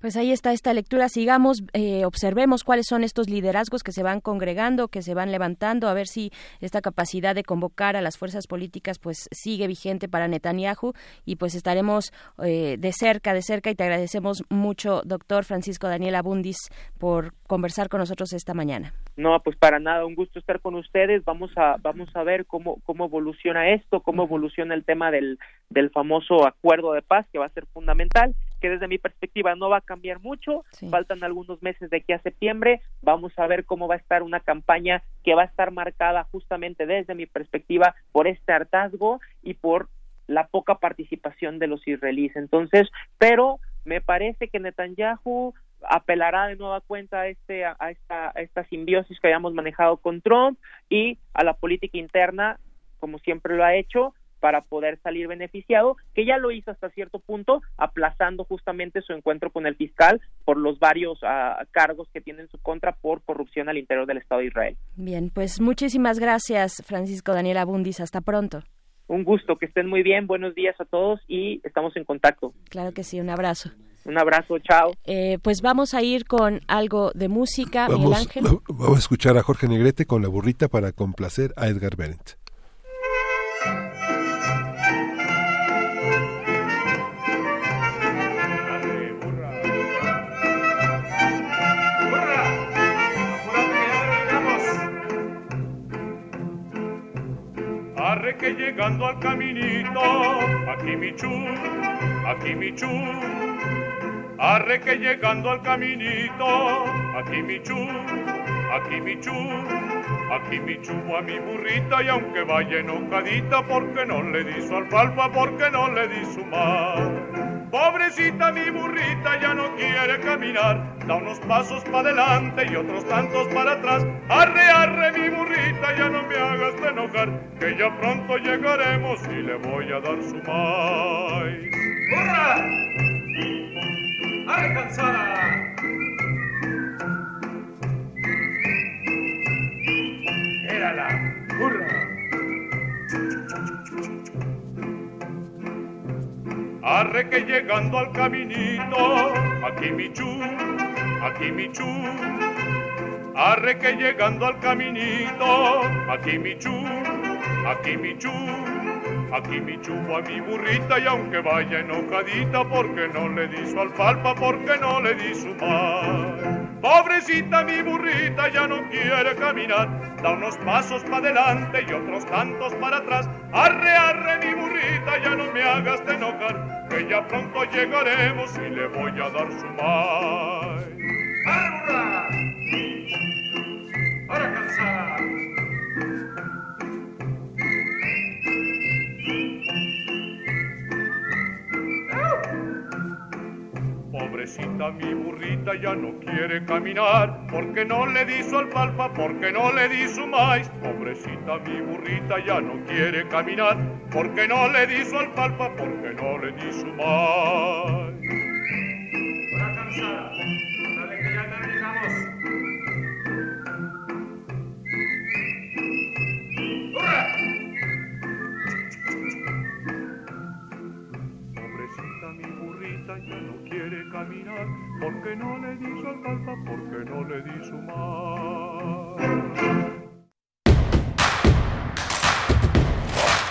Pues ahí está esta lectura. Sigamos, eh, observemos cuáles son estos liderazgos que se van congregando, que se van levantando, a ver si esta capacidad de convocar a las fuerzas políticas pues sigue vigente para Netanyahu y pues estaremos eh, de cerca, de cerca y te agradecemos mucho, doctor Francisco Daniel Abundis, por conversar con nosotros esta mañana. No, pues para nada, un gusto estar con ustedes. Vamos a vamos a ver cómo cómo evoluciona esto, cómo evoluciona el tema del del famoso acuerdo de paz que va a ser fundamental que desde mi perspectiva no va a cambiar mucho, faltan algunos meses de aquí a septiembre, vamos a ver cómo va a estar una campaña que va a estar marcada justamente desde mi perspectiva por este hartazgo y por la poca participación de los israelíes. Entonces, pero me parece que Netanyahu apelará de nueva cuenta a, este, a, esta, a esta simbiosis que hayamos manejado con Trump y a la política interna, como siempre lo ha hecho, para poder salir beneficiado, que ya lo hizo hasta cierto punto, aplazando justamente su encuentro con el fiscal por los varios ah, cargos que tiene en su contra por corrupción al interior del Estado de Israel. Bien, pues muchísimas gracias, Francisco Daniel Abundis. Hasta pronto. Un gusto, que estén muy bien, buenos días a todos y estamos en contacto. Claro que sí, un abrazo. Un abrazo, chao. Eh, pues vamos a ir con algo de música, vamos, Miguel Ángel. Vamos a escuchar a Jorge Negrete con la burrita para complacer a Edgar Berendt. Arre que llegando al caminito, aquí mi chu, aquí mi chu. Arre que llegando al caminito, aquí mi chu, aquí mi chu. Aquí mi chubo a mi burrita y aunque vaya enojadita porque no le di su alfalfa, porque no le di su mar. Pobrecita mi burrita ya no quiere caminar, da unos pasos para adelante y otros tantos para atrás. Arre, arre mi burrita, ya no me hagas enojar, que ya pronto llegaremos y le voy a dar su maíz. ¡Burra! ¡Arre cansada! Arre que llegando al caminito, aquí mi chu, aquí mi chu. Arre que llegando al caminito, aquí mi chu, aquí mi chu. Aquí mi chupo a mi burrita y aunque vaya enojadita porque no le di su alfalfa, porque no le di su mar. Pobrecita mi burrita ya no quiere caminar, da unos pasos para adelante y otros tantos para atrás. Arre, arre mi burrita, ya no me hagas de enojar, que ya pronto llegaremos y le voy a dar su mar. Pobrecita mi burrita ya no quiere caminar, porque no le di su alfalfa, porque no le di su maíz. Pobrecita mi burrita ya no quiere caminar, porque no le di su alfalfa, porque no le di su maíz. Caminar, porque no le di su alfalfa, porque no le di su mar.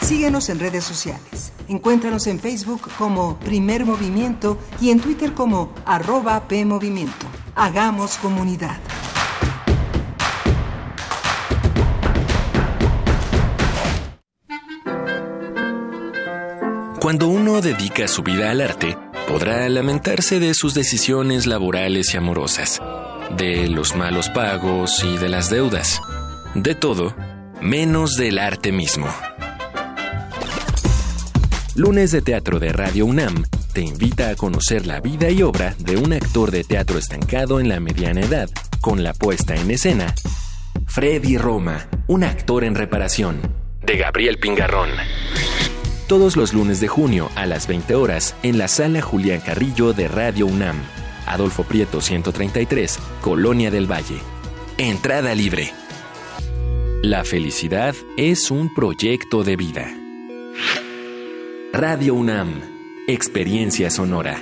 Síguenos en redes sociales. Encuéntranos en Facebook como Primer Movimiento y en Twitter como arroba PMovimiento. Hagamos comunidad. Cuando uno dedica su vida al arte, podrá lamentarse de sus decisiones laborales y amorosas, de los malos pagos y de las deudas, de todo, menos del arte mismo. Lunes de Teatro de Radio UNAM te invita a conocer la vida y obra de un actor de teatro estancado en la mediana edad, con la puesta en escena Freddy Roma, un actor en reparación, de Gabriel Pingarrón. Todos los lunes de junio a las 20 horas en la sala Julián Carrillo de Radio UNAM. Adolfo Prieto 133, Colonia del Valle. Entrada libre. La felicidad es un proyecto de vida. Radio UNAM, Experiencia Sonora.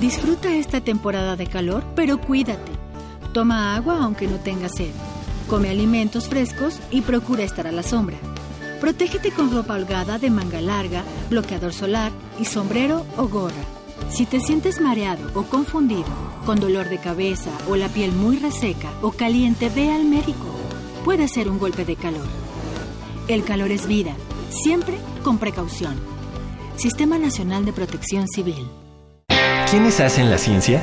Disfruta esta temporada de calor, pero cuídate. Toma agua aunque no tengas sed. Come alimentos frescos y procura estar a la sombra. Protégete con ropa holgada de manga larga, bloqueador solar y sombrero o gorra. Si te sientes mareado o confundido, con dolor de cabeza o la piel muy reseca o caliente, ve al médico. Puede ser un golpe de calor. El calor es vida, siempre con precaución. Sistema Nacional de Protección Civil. ¿Quiénes hacen la ciencia?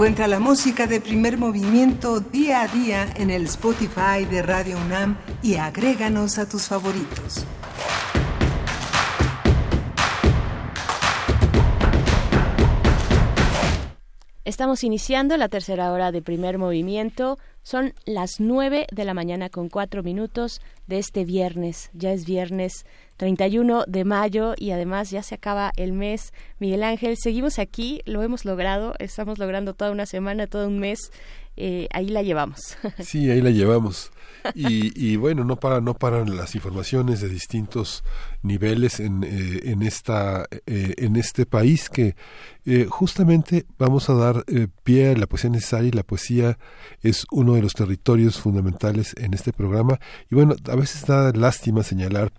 Encuentra la música de primer movimiento día a día en el Spotify de Radio UNAM y agréganos a tus favoritos. Estamos iniciando la tercera hora de primer movimiento. Son las nueve de la mañana con cuatro minutos de este viernes. Ya es viernes 31 de mayo y además ya se acaba el mes. Miguel Ángel, seguimos aquí, lo hemos logrado, estamos logrando toda una semana, todo un mes. Eh, ahí la llevamos. Sí, ahí la llevamos. Y, y, bueno, no paran, no paran las informaciones de distintos niveles en, eh, en, esta, eh, en este país que eh, justamente vamos a dar eh, pie a la poesía necesaria y la poesía es uno de los territorios fundamentales en este programa. Y bueno, a veces da lástima señalar,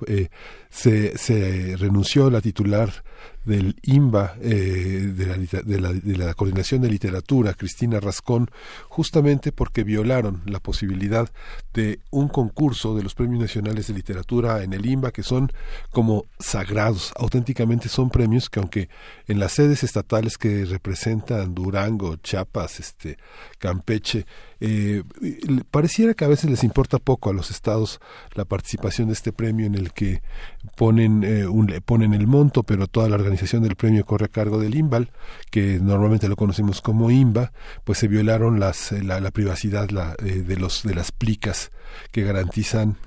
se, se renunció la titular del IMBA, eh, de, la, de, la, de, la, Coordinación de Literatura, Cristina Rascón, justamente porque violaron la posibilidad de un concurso de los Premios Nacionales de Literatura en el IMBA, que son como sagrados, auténticamente son premios que aunque en las sedes estatales que representan Durango, Chiapas, este, Campeche, eh, pareciera que a veces les importa poco a los estados la participación de este premio en el que ponen, eh, un, ponen el monto, pero toda la organización del premio corre a cargo del IMBAL, que normalmente lo conocemos como IMBA, pues se violaron las, la, la privacidad la, eh, de, los, de las plicas que garantizan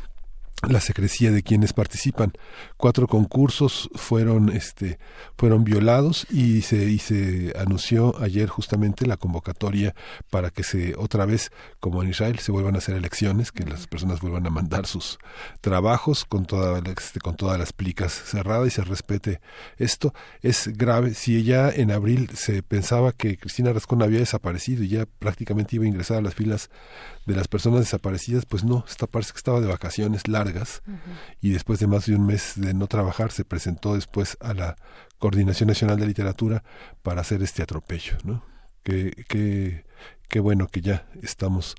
la secrecía de quienes participan. Cuatro concursos fueron, este, fueron violados y se, y se anunció ayer justamente la convocatoria para que se otra vez, como en Israel, se vuelvan a hacer elecciones, que las personas vuelvan a mandar sus trabajos con toda, este, con todas las plicas cerradas y se respete esto. Es grave. Si ya en abril se pensaba que Cristina Rascón había desaparecido y ya prácticamente iba a ingresar a las filas de las personas desaparecidas, pues no, esta parece que estaba de vacaciones largas uh -huh. y después de más de un mes de no trabajar se presentó después a la Coordinación Nacional de Literatura para hacer este atropello, ¿no? Qué que, que bueno que ya estamos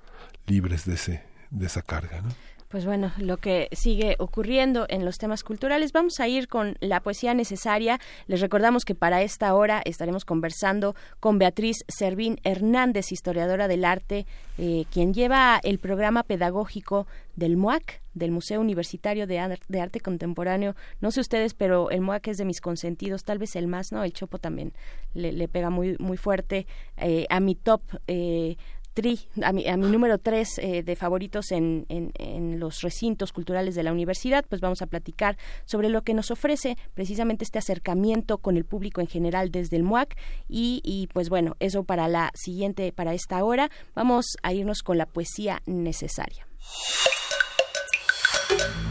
libres de ese de esa carga, ¿no? Pues bueno, lo que sigue ocurriendo en los temas culturales. Vamos a ir con la poesía necesaria. Les recordamos que para esta hora estaremos conversando con Beatriz Servín Hernández, historiadora del arte, eh, quien lleva el programa pedagógico del MUAC, del Museo Universitario de, Ar de, Arte Contemporáneo. No sé ustedes, pero el MUAC es de mis consentidos, tal vez el más, ¿no? El Chopo también le, pega muy, muy fuerte eh, a mi top. Eh, tri, a mi, a mi número tres eh, de favoritos en, en, en, los recintos culturales de la universidad, pues vamos a platicar sobre lo que nos ofrece precisamente este acercamiento con el público en general desde el MUAC y, y pues bueno, eso para la siguiente, para esta hora, vamos a irnos con la poesía necesaria.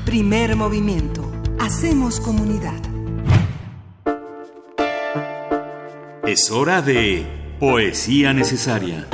Primer movimiento. Hacemos comunidad. Es hora de poesía necesaria.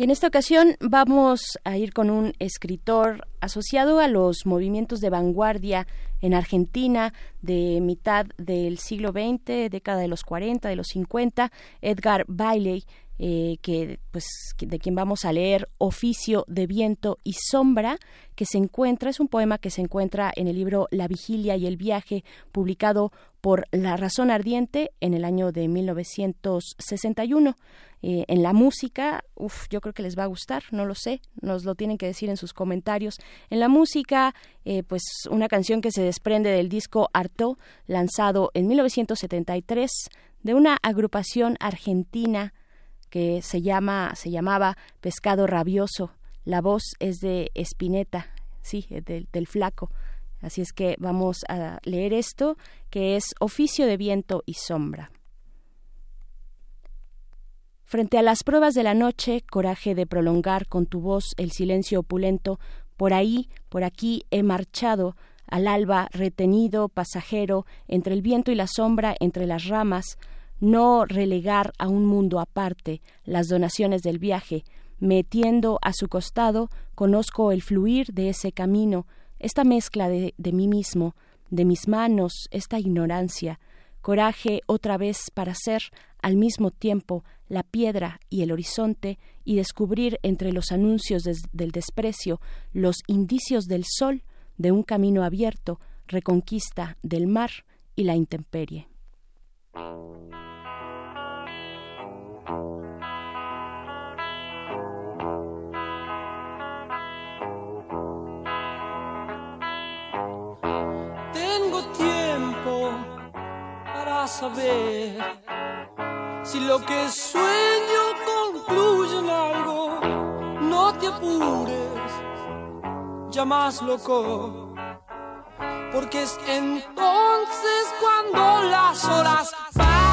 Y en esta ocasión vamos a ir con un escritor asociado a los movimientos de vanguardia en Argentina de mitad del siglo XX, década de los 40, de los 50, Edgar Bailey. Eh, que pues de quien vamos a leer Oficio de viento y sombra que se encuentra es un poema que se encuentra en el libro La vigilia y el viaje publicado por La razón ardiente en el año de 1961 eh, en la música, uf, yo creo que les va a gustar, no lo sé, nos lo tienen que decir en sus comentarios. En la música, eh, pues una canción que se desprende del disco Arto, lanzado en 1973, de una agrupación argentina que se llama, se llamaba Pescado Rabioso. La voz es de Espineta, sí, del flaco. Así es que vamos a leer esto, que es Oficio de Viento y Sombra. Frente a las pruebas de la noche, coraje de prolongar con tu voz el silencio opulento, por ahí, por aquí he marchado, al alba retenido, pasajero, entre el viento y la sombra, entre las ramas, no relegar a un mundo aparte las donaciones del viaje, metiendo a su costado, conozco el fluir de ese camino, esta mezcla de, de mí mismo, de mis manos, esta ignorancia, coraje otra vez para ser al mismo tiempo la piedra y el horizonte y descubrir entre los anuncios del desprecio los indicios del sol de un camino abierto, reconquista del mar y la intemperie. Tengo tiempo para saber si lo que sueño concluye en algo, no te apures, ya más loco. Porque es entonces cuando las horas Primer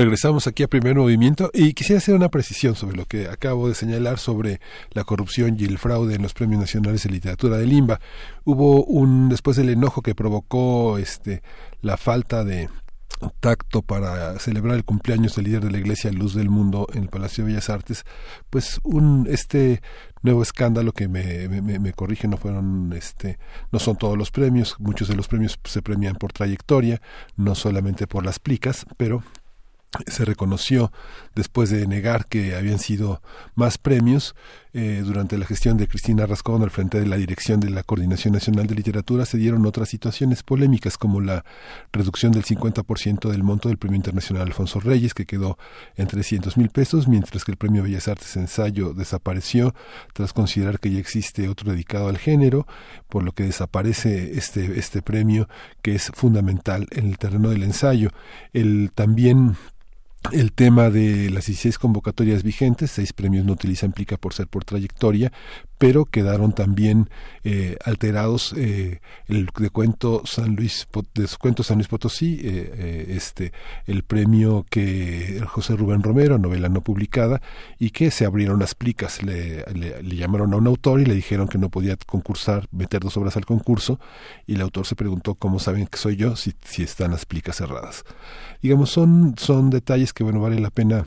Regresamos aquí a primer movimiento y quisiera hacer una precisión sobre lo que acabo de señalar sobre la corrupción y el fraude en los premios nacionales de literatura de Limba. Hubo un después del enojo que provocó este la falta de tacto para celebrar el cumpleaños del líder de la Iglesia Luz del Mundo en el Palacio de Bellas Artes, pues un este nuevo escándalo que me, me, me corrige no fueron este no son todos los premios, muchos de los premios se premian por trayectoria, no solamente por las plicas, pero se reconoció después de negar que habían sido más premios eh, durante la gestión de Cristina Rascón al frente de la dirección de la Coordinación Nacional de Literatura se dieron otras situaciones polémicas como la reducción del 50% del monto del Premio Internacional Alfonso Reyes que quedó en 300 mil pesos mientras que el Premio Bellas Artes Ensayo desapareció tras considerar que ya existe otro dedicado al género por lo que desaparece este, este premio que es fundamental en el terreno del ensayo. El también el tema de las 16 convocatorias vigentes, seis premios no utilizan plica por ser por trayectoria, pero quedaron también eh, alterados eh, el de cuento San Luis de San Luis Potosí, eh, este el premio que José Rubén Romero, novela no publicada, y que se abrieron las plicas, le llamaron a un autor y le dijeron que no podía concursar, meter dos obras al concurso, y el autor se preguntó cómo saben que soy yo si, si están las plicas cerradas digamos, son, son detalles que, bueno, vale la pena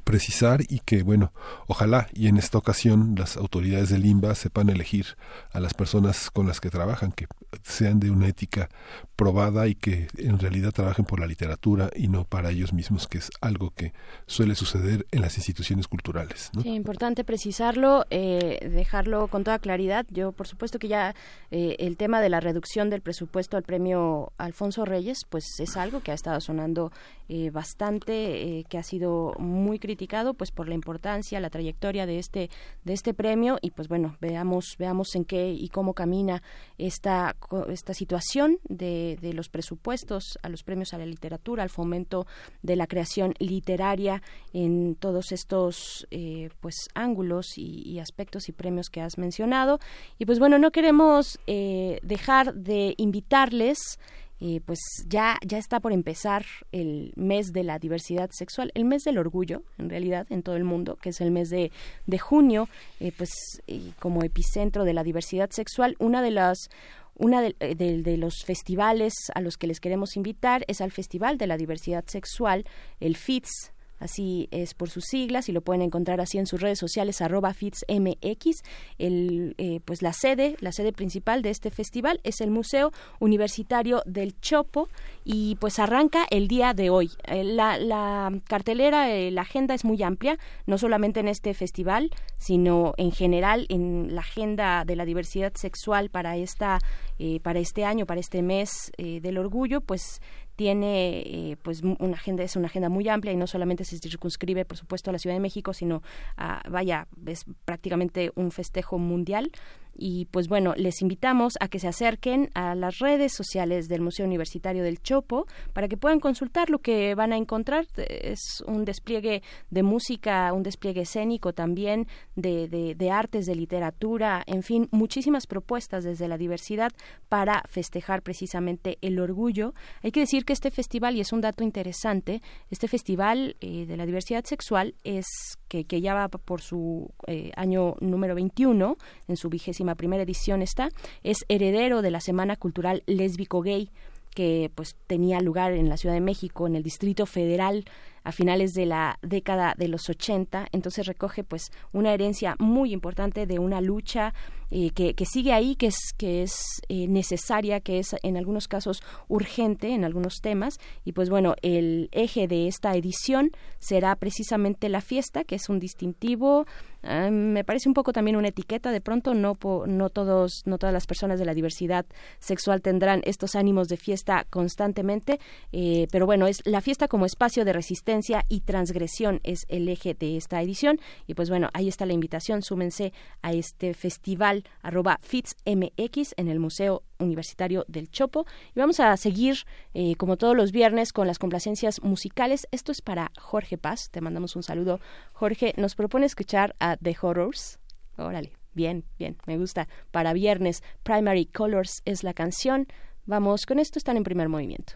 precisar y que bueno ojalá y en esta ocasión las autoridades del Limba sepan elegir a las personas con las que trabajan que sean de una ética probada y que en realidad trabajen por la literatura y no para ellos mismos que es algo que suele suceder en las instituciones culturales ¿no? sí importante precisarlo eh, dejarlo con toda claridad yo por supuesto que ya eh, el tema de la reducción del presupuesto al premio Alfonso Reyes pues es algo que ha estado sonando eh, bastante eh, que ha sido muy criticado pues por la importancia la trayectoria de este de este premio. Y pues bueno veamos veamos en qué y cómo camina esta esta situación de, de los presupuestos a los premios a la literatura al fomento de la creación literaria en todos estos eh, pues ángulos y, aspectos y premios que has mencionado. Y pues bueno no queremos eh, dejar de invitarles eh, pues ya, ya está por empezar el mes de la diversidad sexual, el mes del orgullo, en realidad, en todo el mundo, que es el mes de, de junio, eh, pues como epicentro de la diversidad sexual, una de las una de, de, de, los festivales a los que les queremos invitar es al Festival de la Diversidad Sexual, el FITS, así es por sus siglas y lo pueden encontrar así en sus redes sociales arroba fitsmx. El eh, pues la sede la sede principal de este festival es el museo universitario del chopo y pues arranca el día de hoy. Eh, la, la, cartelera eh, la agenda es muy amplia no solamente en este festival sino en general en la agenda de la diversidad sexual para esta para este año para este mes del orgullo pues tiene eh, pues una agenda es una agenda muy amplia y no solamente se circunscribe por supuesto a la Ciudad de México sino a, vaya es prácticamente un festejo mundial y pues bueno, les invitamos a que se acerquen a las redes sociales del Museo Universitario del Chopo para que puedan consultar lo que van a encontrar. Es un despliegue de música, un despliegue escénico también, de, de, artes, de literatura, en fin, muchísimas propuestas desde la diversidad para festejar precisamente el orgullo. Hay que decir que este festival, y es un dato interesante, este festival eh, de la diversidad sexual es que, que ya va por su eh, año número 21, en su primera edición está, es heredero de la Semana Cultural Lésbico Gay que pues tenía lugar en la Ciudad de México, en el Distrito Federal a finales de la década de los 80, entonces recoge pues una herencia muy importante de una lucha eh, que, que, sigue ahí, que es, que es eh, necesaria, que es en algunos casos urgente en algunos temas. Y pues bueno, el eje de esta edición será precisamente la fiesta, que es un distintivo, eh, me parece un poco también una etiqueta, de pronto no, no, todos, no todas las personas de la diversidad sexual tendrán estos ánimos de fiesta constantemente, eh, pero bueno, es la fiesta como espacio de resistencia y transgresión es el eje de esta edición. Y pues bueno, ahí está la invitación, súmense a este festival arroba FITSMX en el Museo Universitario del Chopo. Y vamos a seguir, eh, como todos los viernes, con las complacencias musicales. Esto es para Jorge Paz. Te mandamos un saludo. Jorge, nos propone escuchar a The Horrors. Órale, bien, bien, me gusta. Para viernes, Primary Colors es la canción. Vamos con esto, están en primer movimiento.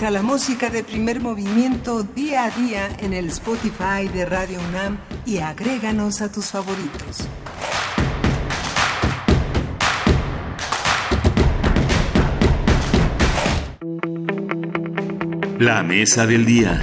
Encuentra la música de primer movimiento día a día en el Spotify de Radio UNAM y agréganos a tus favoritos. La mesa del día.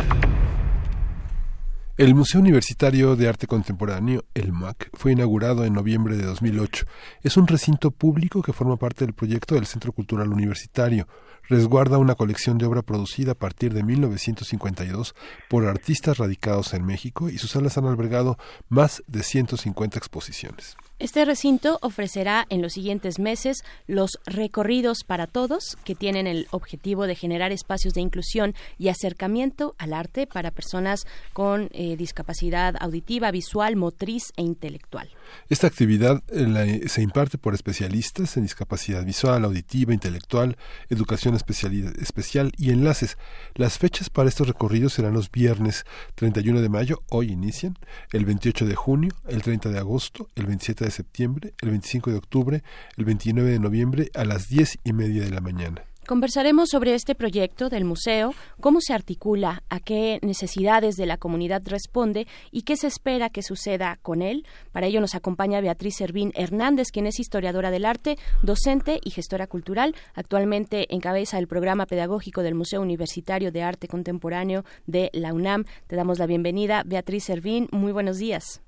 El Museo Universitario de Arte Contemporáneo, el MAC, fue inaugurado en noviembre de 2008. Es un recinto público que forma parte del proyecto del Centro Cultural Universitario. Resguarda una colección de obra producida a partir de 1952 por artistas radicados en México y sus salas han albergado más de 150 exposiciones. Este recinto ofrecerá en los siguientes meses los recorridos para todos, que tienen el objetivo de generar espacios de inclusión y acercamiento al arte para personas con eh, discapacidad auditiva, visual, motriz e intelectual. Esta actividad eh, se imparte por especialistas en discapacidad visual, auditiva, intelectual, educación especial y enlaces. Las fechas para estos recorridos serán los viernes 31 de mayo, hoy inician, el 28 de junio, el 30 de agosto, el 27 de septiembre, el 25 de octubre, el 29 de noviembre a las 10 y media de la mañana. Conversaremos sobre este proyecto del museo, cómo se articula, a qué necesidades de la comunidad responde y qué se espera que suceda con él. Para ello nos acompaña Beatriz Servín Hernández, quien es historiadora del arte, docente y gestora cultural. Actualmente encabeza el programa pedagógico del Museo Universitario de Arte Contemporáneo de la UNAM. Te damos la bienvenida. Beatriz Servín, muy buenos días.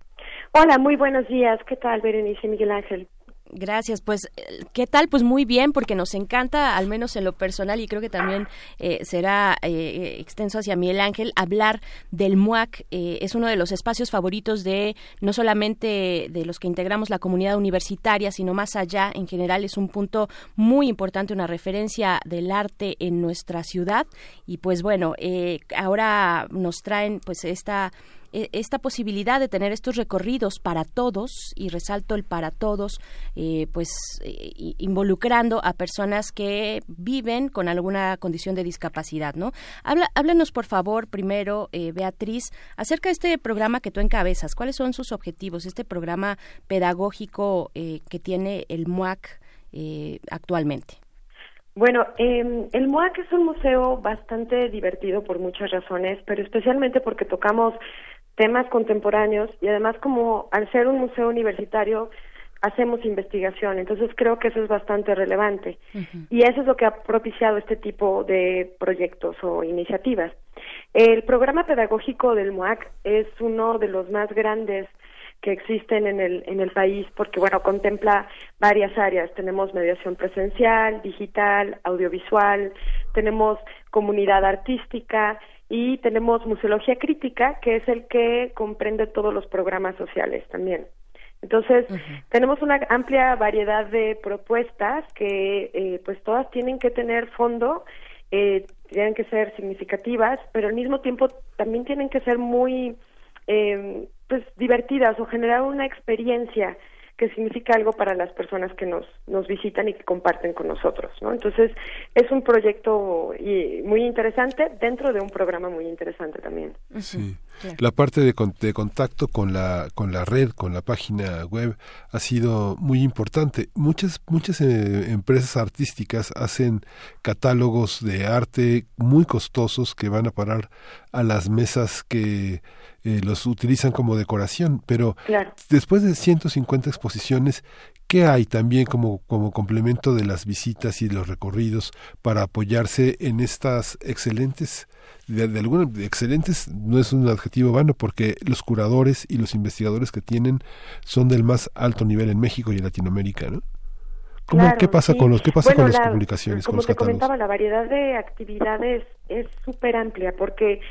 Hola, muy buenos días. ¿Qué tal, Berenice Miguel Ángel? Gracias, pues ¿qué tal? Pues muy bien, porque nos encanta, al menos en lo personal, y creo que también eh, será eh, extenso hacia Miguel Ángel, hablar del MUAC. Eh, es uno de los espacios favoritos de no solamente de los que integramos la comunidad universitaria, sino más allá, en general es un punto muy importante, una referencia del arte en nuestra ciudad. Y pues bueno, ahora nos traen pues esta esta posibilidad de tener estos recorridos para todos y resalto el para todos eh, pues eh, involucrando a personas que viven con alguna condición de discapacidad no Habla, háblanos por favor primero eh, Beatriz acerca de este programa que tú encabezas. Cuáles son sus objetivos este programa pedagógico que tiene el MUAC actualmente. Bueno, em, el MUAC es un museo bastante divertido por muchas razones, pero especialmente porque tocamos temas contemporáneos y además como al ser un museo universitario hacemos investigación, entonces creo que eso es bastante relevante y eso es lo que ha propiciado este tipo de proyectos o iniciativas. El programa pedagógico del MUAC es uno de los más grandes que existen en el, en el país porque, bueno, contempla varias áreas. Tenemos mediación presencial, digital, audiovisual, tenemos comunidad artística, y tenemos museología crítica, que es el que comprende todos los programas sociales también. Entonces, tenemos una amplia variedad de propuestas que, eh, pues, todas tienen que tener fondo, eh, tienen que ser significativas, pero al mismo tiempo también tienen que ser muy, eh, pues, divertidas o generar una experiencia que significa algo para las personas que nos, nos visitan y que comparten con nosotros, ¿no? Entonces, es un proyecto muy interesante dentro de un programa muy interesante también. Sí. La parte de, de, contacto con la, con la red, con la página web, ha sido muy importante. Muchas, muchas eh, empresas artísticas hacen catálogos de arte muy costosos que van a parar a las mesas que eh, los utilizan como decoración, pero después de 150 exposiciones, ¿qué hay también como, como complemento de las visitas y los recorridos para apoyarse en estas excelentes de, alguna, excelentes no es un adjetivo vano porque los curadores y los investigadores que tienen son del más alto nivel en México y en Latinoamérica, ¿no? ¿Qué pasa con los qué pasa con las publicaciones? Como te comentaba, la variedad de actividades es súper amplia porque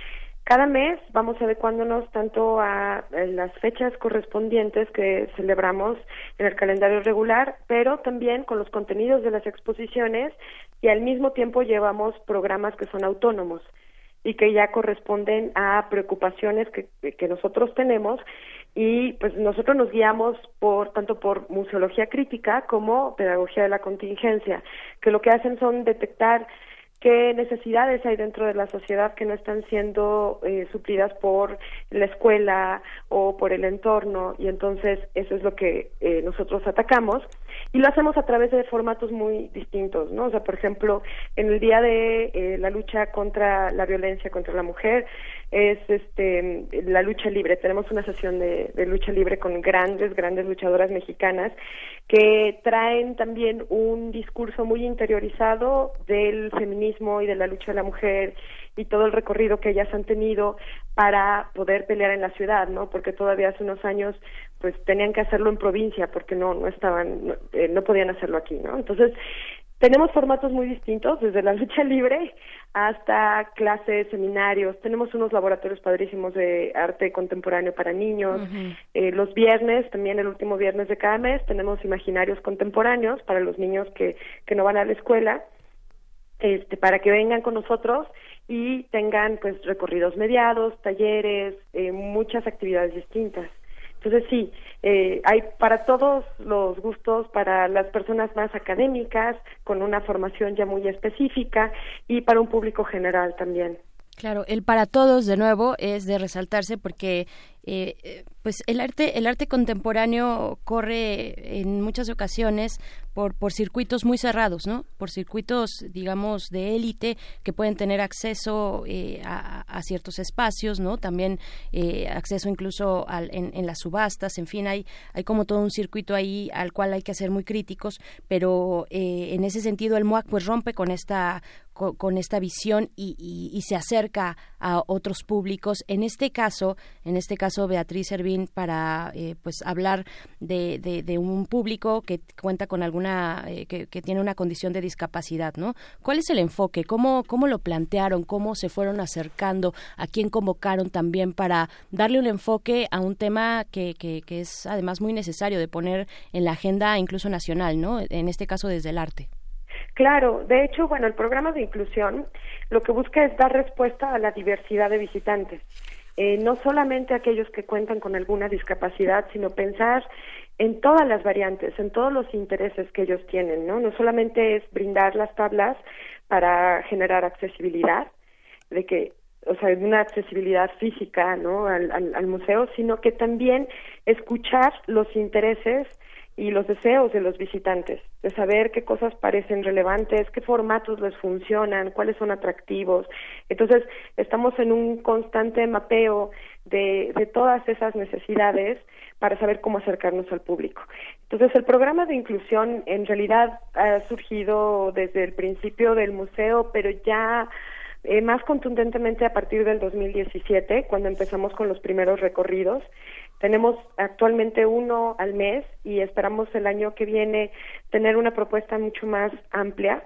cada mes vamos adecuándonos tanto a las fechas correspondientes que celebramos en el calendario regular, pero también con los contenidos de las exposiciones y al mismo tiempo llevamos programas que son autónomos y que ya corresponden a preocupaciones que, que nosotros tenemos. Y pues nosotros nos guiamos por tanto por museología crítica como pedagogía de la contingencia, que lo que hacen son detectar qué necesidades hay dentro de la sociedad que no están siendo eh, suplidas por la escuela o por el entorno. Y entonces eso es lo que eh, nosotros atacamos y lo hacemos a través de formatos muy distintos, ¿no? O sea, por ejemplo, en el día de eh, la lucha contra la violencia contra la mujer es este la lucha libre. Tenemos una sesión de, de lucha libre con grandes, grandes luchadoras mexicanas que traen también un discurso muy interiorizado del feminismo y de la lucha de la mujer y todo el recorrido que ellas han tenido para poder pelear en la ciudad, ¿no? Porque todavía hace unos años pues tenían que hacerlo en provincia porque no no estaban no, eh, no podían hacerlo aquí, ¿no? Entonces, tenemos formatos muy distintos, desde la lucha libre hasta clases, seminarios. Tenemos unos laboratorios padrísimos de arte contemporáneo para niños. eh, los viernes, también el último viernes de cada mes, tenemos imaginarios contemporáneos para los niños que, que no van a la escuela, este, para que vengan con nosotros y tengan pues recorridos mediados, talleres, eh, muchas actividades distintas. Entonces sí, eh, hay para todos los gustos, para las personas más académicas, con una formación ya muy específica y para un público general también. Claro, el para todos de nuevo es de resaltarse porque eh, eh, pues el arte el arte contemporáneo corre en muchas ocasiones por por circuitos muy cerrados no por circuitos digamos de élite que pueden tener acceso eh, a, ciertos espacios no también acceso incluso al, en, en, las subastas en fin hay hay como todo un circuito ahí al cual hay que ser muy críticos pero en ese sentido el MOAC pues rompe con esta con, esta visión y, y, se acerca a otros públicos. En este caso, en este caso Beatriz Servín para eh, pues hablar de, de, un público que cuenta con alguna eh, que, que, tiene una condición de discapacidad, ¿no? ¿Cuál es el enfoque? ¿Cómo cómo lo plantearon? ¿Cómo se fueron acercando? ¿A quién convocaron también para darle un enfoque a un tema que, que, que es además muy necesario de poner en la agenda incluso nacional, ¿no? En este caso desde el arte. Claro, de hecho, bueno, el programa de inclusión lo que busca es dar respuesta a la diversidad de visitantes. Eh, no solamente aquellos que cuentan con alguna discapacidad, sino pensar en todas las variantes, en todos los intereses que ellos tienen, ¿no? No solamente es brindar las tablas para generar accesibilidad, de que, o sea, una accesibilidad física, ¿no? Al, al museo, sino que también escuchar los intereses y los deseos de los visitantes, de saber qué cosas parecen relevantes, qué formatos les funcionan, cuáles son atractivos. Entonces, estamos en un constante mapeo de, de todas esas necesidades para saber cómo acercarnos al público. Entonces, el programa de inclusión en realidad ha surgido desde el principio del museo, pero ya eh, más contundentemente a partir del 2017, cuando empezamos con los primeros recorridos. Tenemos actualmente uno al mes y esperamos el año que viene tener una propuesta mucho más amplia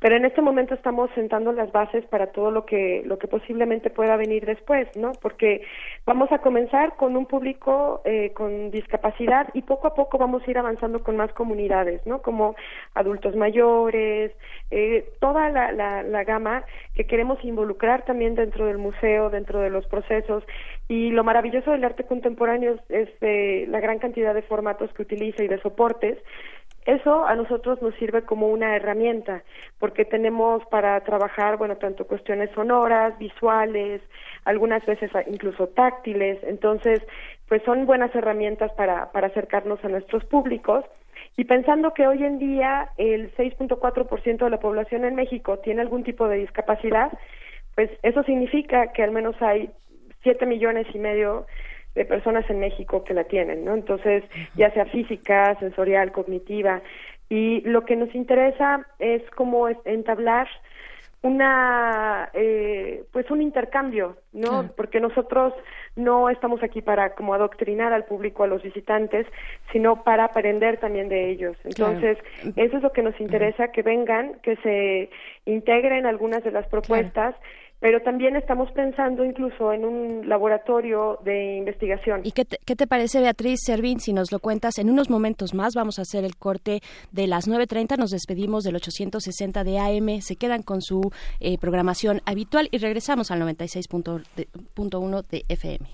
pero en este momento estamos sentando las bases para todo lo que lo que posiblemente pueda venir después no porque vamos a comenzar con un público eh, con discapacidad y poco a poco vamos a ir avanzando con más comunidades no como adultos mayores eh, toda la, la, la gama que queremos involucrar también dentro del museo dentro de los procesos. Y lo maravilloso del arte contemporáneo es, es la gran cantidad de formatos que utiliza y de soportes eso a nosotros nos sirve como una herramienta, porque tenemos para trabajar, bueno, tanto cuestiones sonoras, visuales, algunas veces incluso táctiles, entonces, pues son buenas herramientas para, para acercarnos a nuestros públicos. Y pensando que hoy en día el 6.4% de la población en México tiene algún tipo de discapacidad, pues eso significa que al menos hay 7 millones y medio de personas en México que la tienen, ¿no? Entonces, ya sea física, sensorial, cognitiva, y lo que nos interesa es como entablar una eh, pues un intercambio no porque nosotros no estamos aquí para como adoctrinar al público a los visitantes sino para aprender también de ellos. Entonces eso es lo que nos interesa que vengan que se integren algunas de las propuestas pero también estamos pensando incluso en un laboratorio de investigación. ¿Y qué te, parece, Beatriz Servín, si nos lo cuentas? En unos momentos más vamos a hacer el corte de las 9.30, nos despedimos del 860 de AM, se quedan con su eh, programación habitual y regresamos al 96.1 de FM.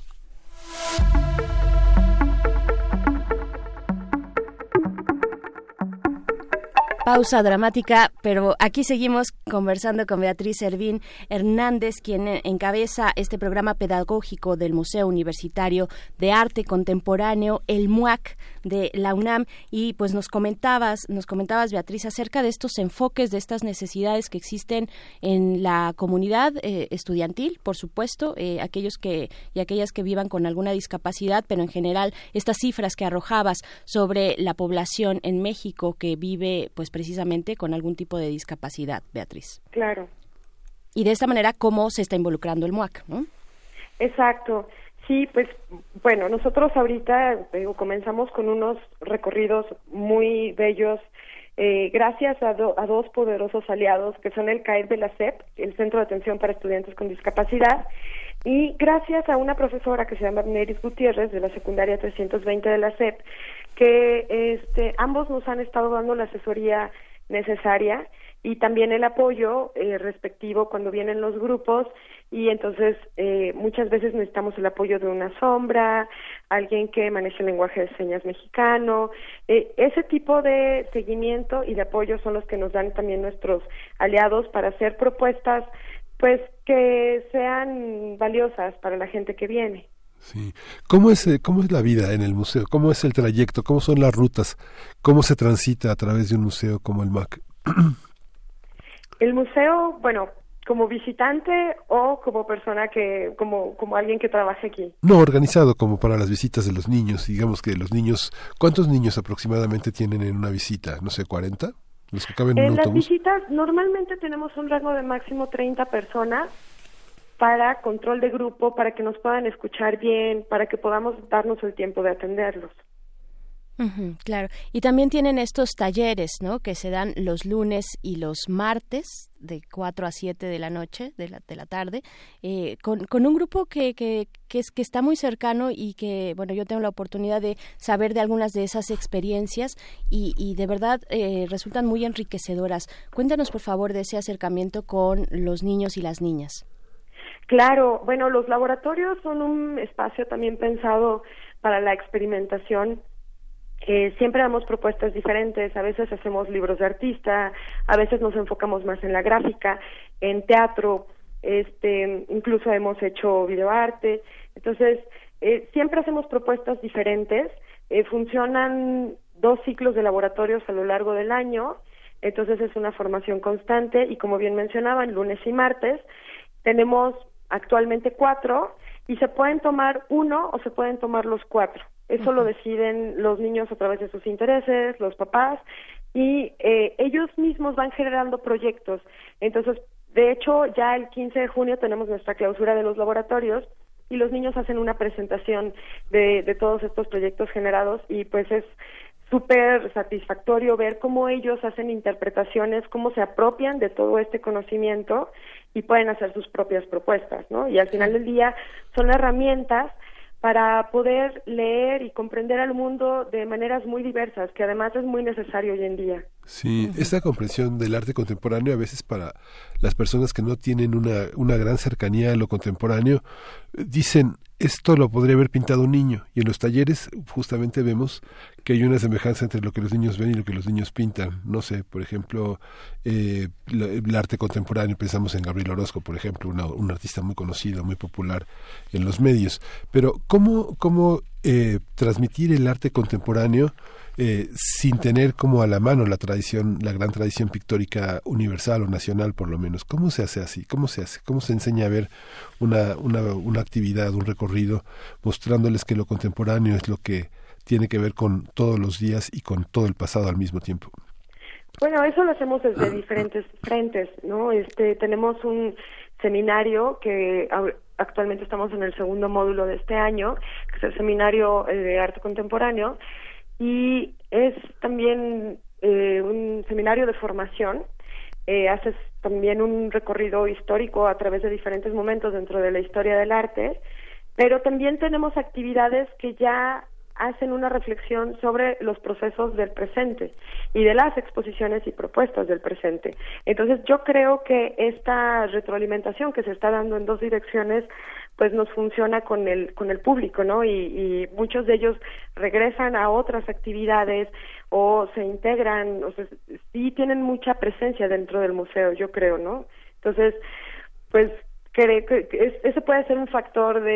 Pausa dramática, pero aquí seguimos conversando con Beatriz Servín Hernández, quien encabeza este programa pedagógico del Museo Universitario de Arte Contemporáneo, el MUAC de la UNAM, y pues nos comentabas, nos comentabas Beatriz acerca de estos enfoques, de estas necesidades que existen en la comunidad eh, estudiantil, por supuesto, eh, aquellos que y aquellas que vivan con alguna discapacidad, pero en general estas cifras que arrojabas sobre la población en México que vive pues precisamente con algún tipo de discapacidad, Beatriz. Claro. Y de esta manera, ¿cómo se está involucrando el MUAC? ¿no? Exacto. Sí, pues bueno, nosotros ahorita comenzamos con unos recorridos muy bellos eh, gracias a, a, dos poderosos aliados que son el CAED de la SEP, el Centro de Atención para Estudiantes con Discapacidad, y gracias a una profesora que se llama Neris Gutiérrez de la secundaria 320 de la SEP, que este, ambos nos han estado dando la asesoría necesaria y también el apoyo eh, respectivo cuando vienen los grupos y entonces eh, muchas veces necesitamos el apoyo de una sombra, alguien que maneje el lenguaje de señas mexicano, eh, ese tipo de seguimiento y de apoyo son los que nos dan también nuestros aliados para hacer propuestas pues que sean valiosas para la gente que viene. Sí. ¿Cómo es, eh, ¿Cómo es la vida en el museo? ¿Cómo es el trayecto? ¿Cómo son las rutas? ¿Cómo se transita a través de un museo como el MAC? El museo, bueno, como visitante o como persona que, como, como alguien que trabaja aquí. No, organizado como para las visitas de los niños. Digamos que los niños, ¿cuántos niños aproximadamente tienen en una visita? No sé, ¿40? los que caben en, en un las autobús. visitas normalmente tenemos un rango de máximo 30 personas para control de grupo, para que nos puedan escuchar bien, para que podamos darnos el tiempo de atenderlos. Claro. Y también tienen estos talleres, ¿no? Que se dan los lunes y los martes de 4 a 7 de la noche, de la, de la tarde, eh, con, con un grupo que, que, que, es, que está muy cercano y que, bueno, yo tengo la oportunidad de saber de algunas de esas experiencias y, y de verdad eh, resultan muy enriquecedoras. Cuéntanos, por favor, de ese acercamiento con los niños y las niñas. Claro, bueno, los laboratorios son un espacio también pensado para la experimentación eh, siempre damos propuestas diferentes, a veces hacemos libros de artista, a veces nos enfocamos más en la gráfica, en teatro, este, incluso hemos hecho videoarte, entonces eh, siempre hacemos propuestas diferentes, eh, funcionan dos ciclos de laboratorios a lo largo del año, entonces es una formación constante. Y como bien mencionaban, lunes y martes, tenemos actualmente cuatro y se pueden tomar uno o se pueden tomar los cuatro. Eso lo deciden los niños a través de sus intereses, los papás, y eh, ellos mismos van generando proyectos. Entonces, de hecho, ya el 15 de junio tenemos nuestra clausura de los laboratorios y los niños hacen una presentación de, de todos estos proyectos generados y pues es súper satisfactorio ver cómo ellos hacen interpretaciones, cómo se apropian de todo este conocimiento y pueden hacer sus propias propuestas, ¿no? Y al final del día son herramientas para poder leer y comprender al mundo de maneras muy diversas, que además es muy necesario hoy en día. Sí, esta comprensión del arte contemporáneo a veces para las personas que no tienen una, una gran cercanía a lo contemporáneo, dicen, esto lo podría haber pintado un niño. Y en los talleres justamente vemos que hay una semejanza entre lo que los niños ven y lo que los niños pintan. No sé, por ejemplo, eh, el arte contemporáneo, pensamos en Gabriel Orozco, por ejemplo, una, un artista muy conocido, muy popular en los medios. Pero ¿cómo, cómo eh, transmitir el arte contemporáneo? Eh, sin tener como a la mano la tradición, la gran tradición pictórica universal o nacional por lo menos. ¿Cómo se hace así? ¿Cómo se hace? ¿Cómo se enseña a ver una, una, una actividad, un recorrido, mostrándoles que lo contemporáneo es lo que tiene que ver con todos los días y con todo el pasado al mismo tiempo? Bueno, eso lo hacemos desde diferentes frentes, ¿no? Este, tenemos un seminario que actualmente estamos en el segundo módulo de este año, que es el seminario eh, de arte contemporáneo, y es también eh, un seminario de formación. Eh, haces también un recorrido histórico a través de diferentes momentos dentro de la historia del arte, pero también tenemos actividades que ya hacen una reflexión sobre los procesos del presente y de las exposiciones y propuestas del presente. Entonces yo creo que esta retroalimentación que se está dando en dos direcciones pues nos funciona con el con el público, ¿no? Y, muchos de ellos regresan a otras actividades o se integran, o sea, sí tienen mucha presencia dentro del museo, yo creo, ¿no? Entonces, pues creo que ese puede ser un factor de,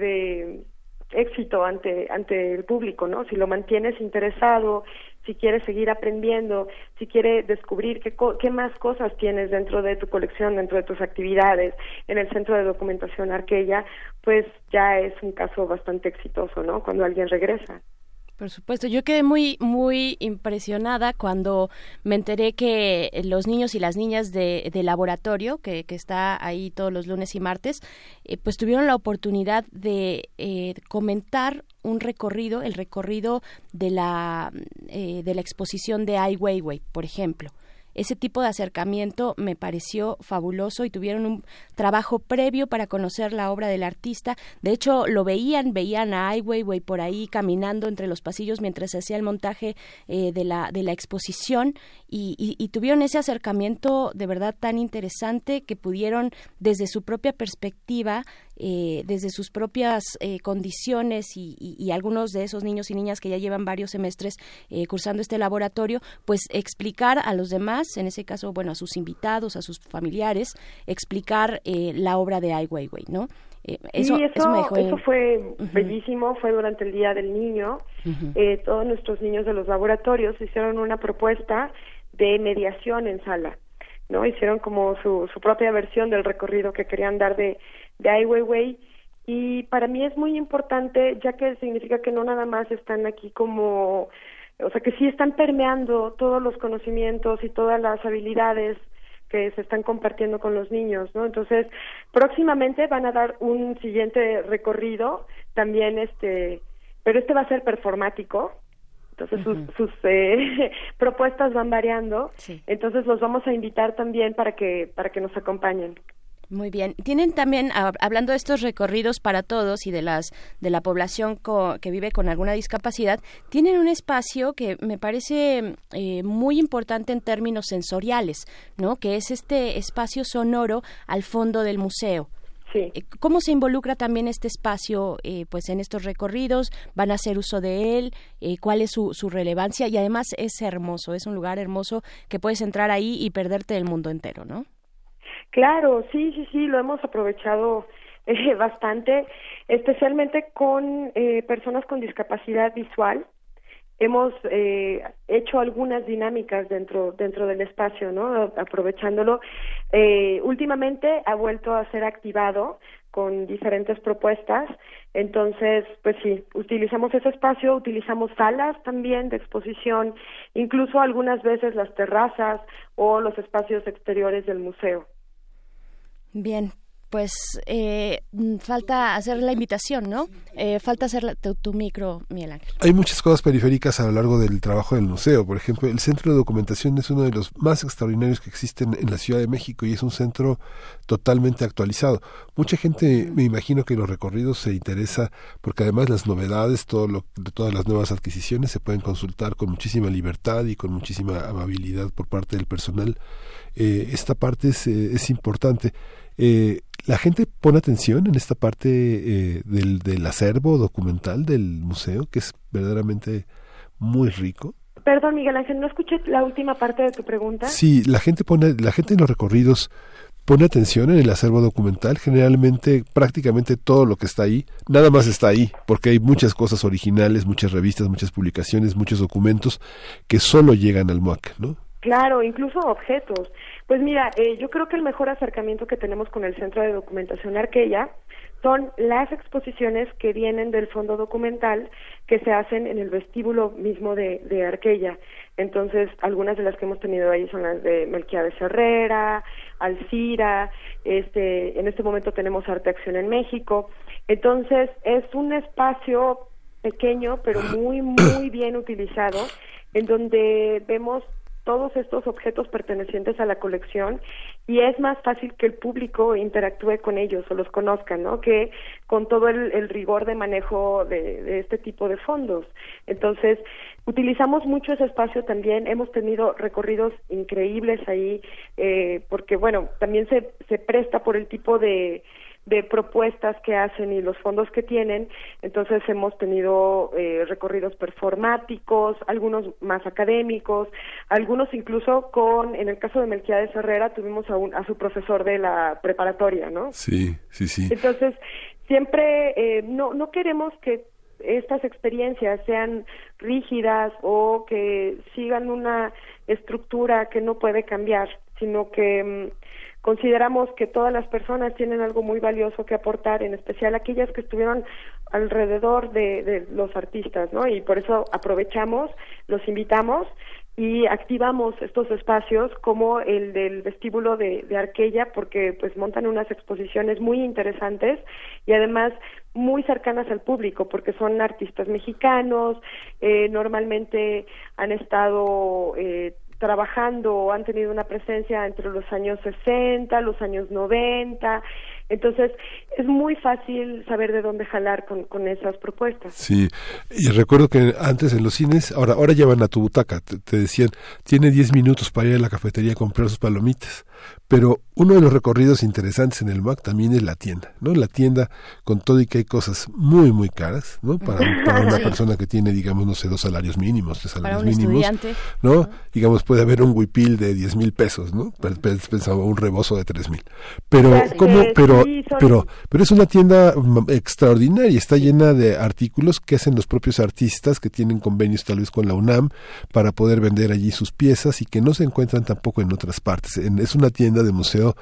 de éxito ante ante el público, ¿no? Si lo mantienes interesado, si quieres seguir aprendiendo, si quieres descubrir qué, qué más cosas tienes dentro de tu colección, dentro de tus actividades, en el Centro de Documentación Arquella, pues ya es un caso bastante exitoso, ¿no? Cuando alguien regresa. Por supuesto, yo quedé muy muy impresionada cuando me enteré que los niños y las niñas de, de laboratorio, que, que, está ahí todos los lunes y martes, eh, pues tuvieron la oportunidad de eh, comentar un recorrido, el recorrido de la eh, de la exposición de Ai Weiwei, por ejemplo ese tipo de acercamiento me pareció fabuloso y tuvieron un trabajo previo para conocer la obra del artista. De hecho, lo veían, veían a Ai Weiwei por ahí caminando entre los pasillos mientras se hacía el montaje eh, de, la, de la exposición y, y, y, tuvieron ese acercamiento de verdad tan interesante que pudieron desde su propia perspectiva eh, desde sus propias eh, condiciones y, y, y, algunos de esos niños y niñas que ya llevan varios semestres eh, cursando este laboratorio, pues explicar a los demás, en ese caso, bueno, a sus invitados, a sus familiares, explicar eh, la obra de Ai Weiwei, ¿no? Eso, sí, eso, eso, dejó... eso, fue uh -huh. bellísimo, fue durante el Día del Niño. Uh -huh. todos nuestros niños de los laboratorios hicieron una propuesta de mediación en sala. ¿no? Hicieron como su, su propia versión del recorrido que querían dar de, de Ai Weiwei y para mí es muy importante ya que significa que no nada más están aquí como o sea, que sí están permeando todos los conocimientos y todas las habilidades que se están compartiendo con los niños, ¿no? Entonces, próximamente van a dar un siguiente recorrido, también este, pero este va a ser performático, entonces sus, sus eh, propuestas van variando, entonces los vamos a invitar también para que para que nos acompañen. Muy bien. Tienen también, hablando de estos recorridos para todos y de las de la población que vive con alguna discapacidad, tienen un espacio que me parece eh, muy importante en términos sensoriales, ¿no? Que es este espacio sonoro al fondo del museo. Sí. Eh, ¿Cómo se involucra también este espacio eh, pues en estos recorridos? ¿Van a hacer uso de él? ¿Cuál es su, su relevancia? Y además es hermoso, es un lugar hermoso que puedes entrar ahí y perderte el mundo entero, ¿no? Claro, sí, sí, sí, lo hemos aprovechado eh, bastante, especialmente con eh, personas con discapacidad visual. Hemos eh, hecho algunas dinámicas dentro dentro del espacio, ¿no? Aprovechándolo. Eh, últimamente ha vuelto a ser activado con diferentes propuestas. Entonces, pues sí, utilizamos ese espacio, utilizamos salas también de exposición, incluso algunas veces las terrazas o los espacios exteriores del museo. Bien, pues eh, falta hacer la invitación, ¿no? Eh, falta hacer tu, micro, Miguel Ángel. Hay muchas cosas periféricas a lo largo del trabajo del museo. Por ejemplo, el centro de documentación es uno de los más extraordinarios que existen en la Ciudad de México y es un centro totalmente actualizado. Mucha gente, me imagino que los recorridos se interesa porque además las novedades, todo lo, todas las nuevas adquisiciones se pueden consultar con muchísima libertad y con muchísima amabilidad por parte del personal. Eh, esta parte es, es importante. Eh, ¿La gente pone atención en esta parte eh, del, del acervo documental del museo, que es verdaderamente muy rico? Perdón, Miguel Ángel, no escuché la última parte de tu pregunta. Sí, la gente pone, la gente en los recorridos pone atención en el acervo documental. Generalmente, prácticamente todo lo que está ahí, nada más está ahí, porque hay muchas cosas originales, muchas revistas, muchas publicaciones, muchos documentos que solo llegan al MUAC, ¿no? Claro, incluso objetos. Pues mira, eh, yo creo que el mejor acercamiento que tenemos con el Centro de Documentación Arqueya son las exposiciones que vienen del fondo documental que se hacen en el vestíbulo mismo de, de Arqueya. Entonces, algunas de las que hemos tenido ahí son las de Melquiades Herrera, Alcira, este, en este momento tenemos Arte Acción en México. Entonces, es un espacio pequeño, pero muy, muy bien utilizado, en donde vemos todos estos objetos pertenecientes a la colección y es más fácil que el público interactúe con ellos o los conozca, ¿no? Que con todo el, rigor de manejo de, este tipo de fondos. Entonces, utilizamos mucho ese espacio también, hemos tenido recorridos increíbles ahí, eh, porque bueno, también se, se presta por el tipo de de propuestas que hacen y los fondos que tienen. Entonces hemos tenido eh, recorridos performáticos, algunos más académicos, algunos incluso con, en el caso de Melquiades Herrera, tuvimos a, un, a su profesor de la preparatoria, ¿no? Sí, sí, sí. Entonces, siempre eh, no, no queremos que estas experiencias sean rígidas o que sigan una estructura que no puede cambiar, sino que mm, Consideramos que todas las personas tienen algo muy valioso que aportar, en especial aquellas que estuvieron alrededor de, los artistas, ¿no? Y por eso aprovechamos, los invitamos y activamos estos espacios como el del vestíbulo de, de, porque pues montan unas exposiciones muy interesantes y además muy cercanas al público porque son artistas mexicanos eh, normalmente han estado eh, trabajando o han tenido una presencia entre los años 60, los años 90. Entonces, es muy fácil saber de dónde jalar con, con esas propuestas. Sí, y recuerdo que antes en los cines, ahora, ahora llevan a tu butaca, te, te decían, tiene 10 minutos para ir a la cafetería a comprar sus palomitas. Pero uno de los recorridos interesantes en el MAC también es la tienda, ¿no? La tienda con todo y que hay cosas muy, muy caras, ¿no? Para, una persona que tiene, digamos, no sé, dos salarios mínimos, tres salarios mínimos, ¿no? Digamos, puede haber un huipil de diez mil pesos, ¿no? Pensaba un rebozo de tres mil. Pero, ¿cómo? Pero pero, pero, pero es una tienda mm, extraordinaria, está llena de artículos que hacen los propios artistas que tienen convenios tal vez con la UNAM para poder vender allí sus piezas y que no se encuentran tampoco en otras partes. es una tienda de museo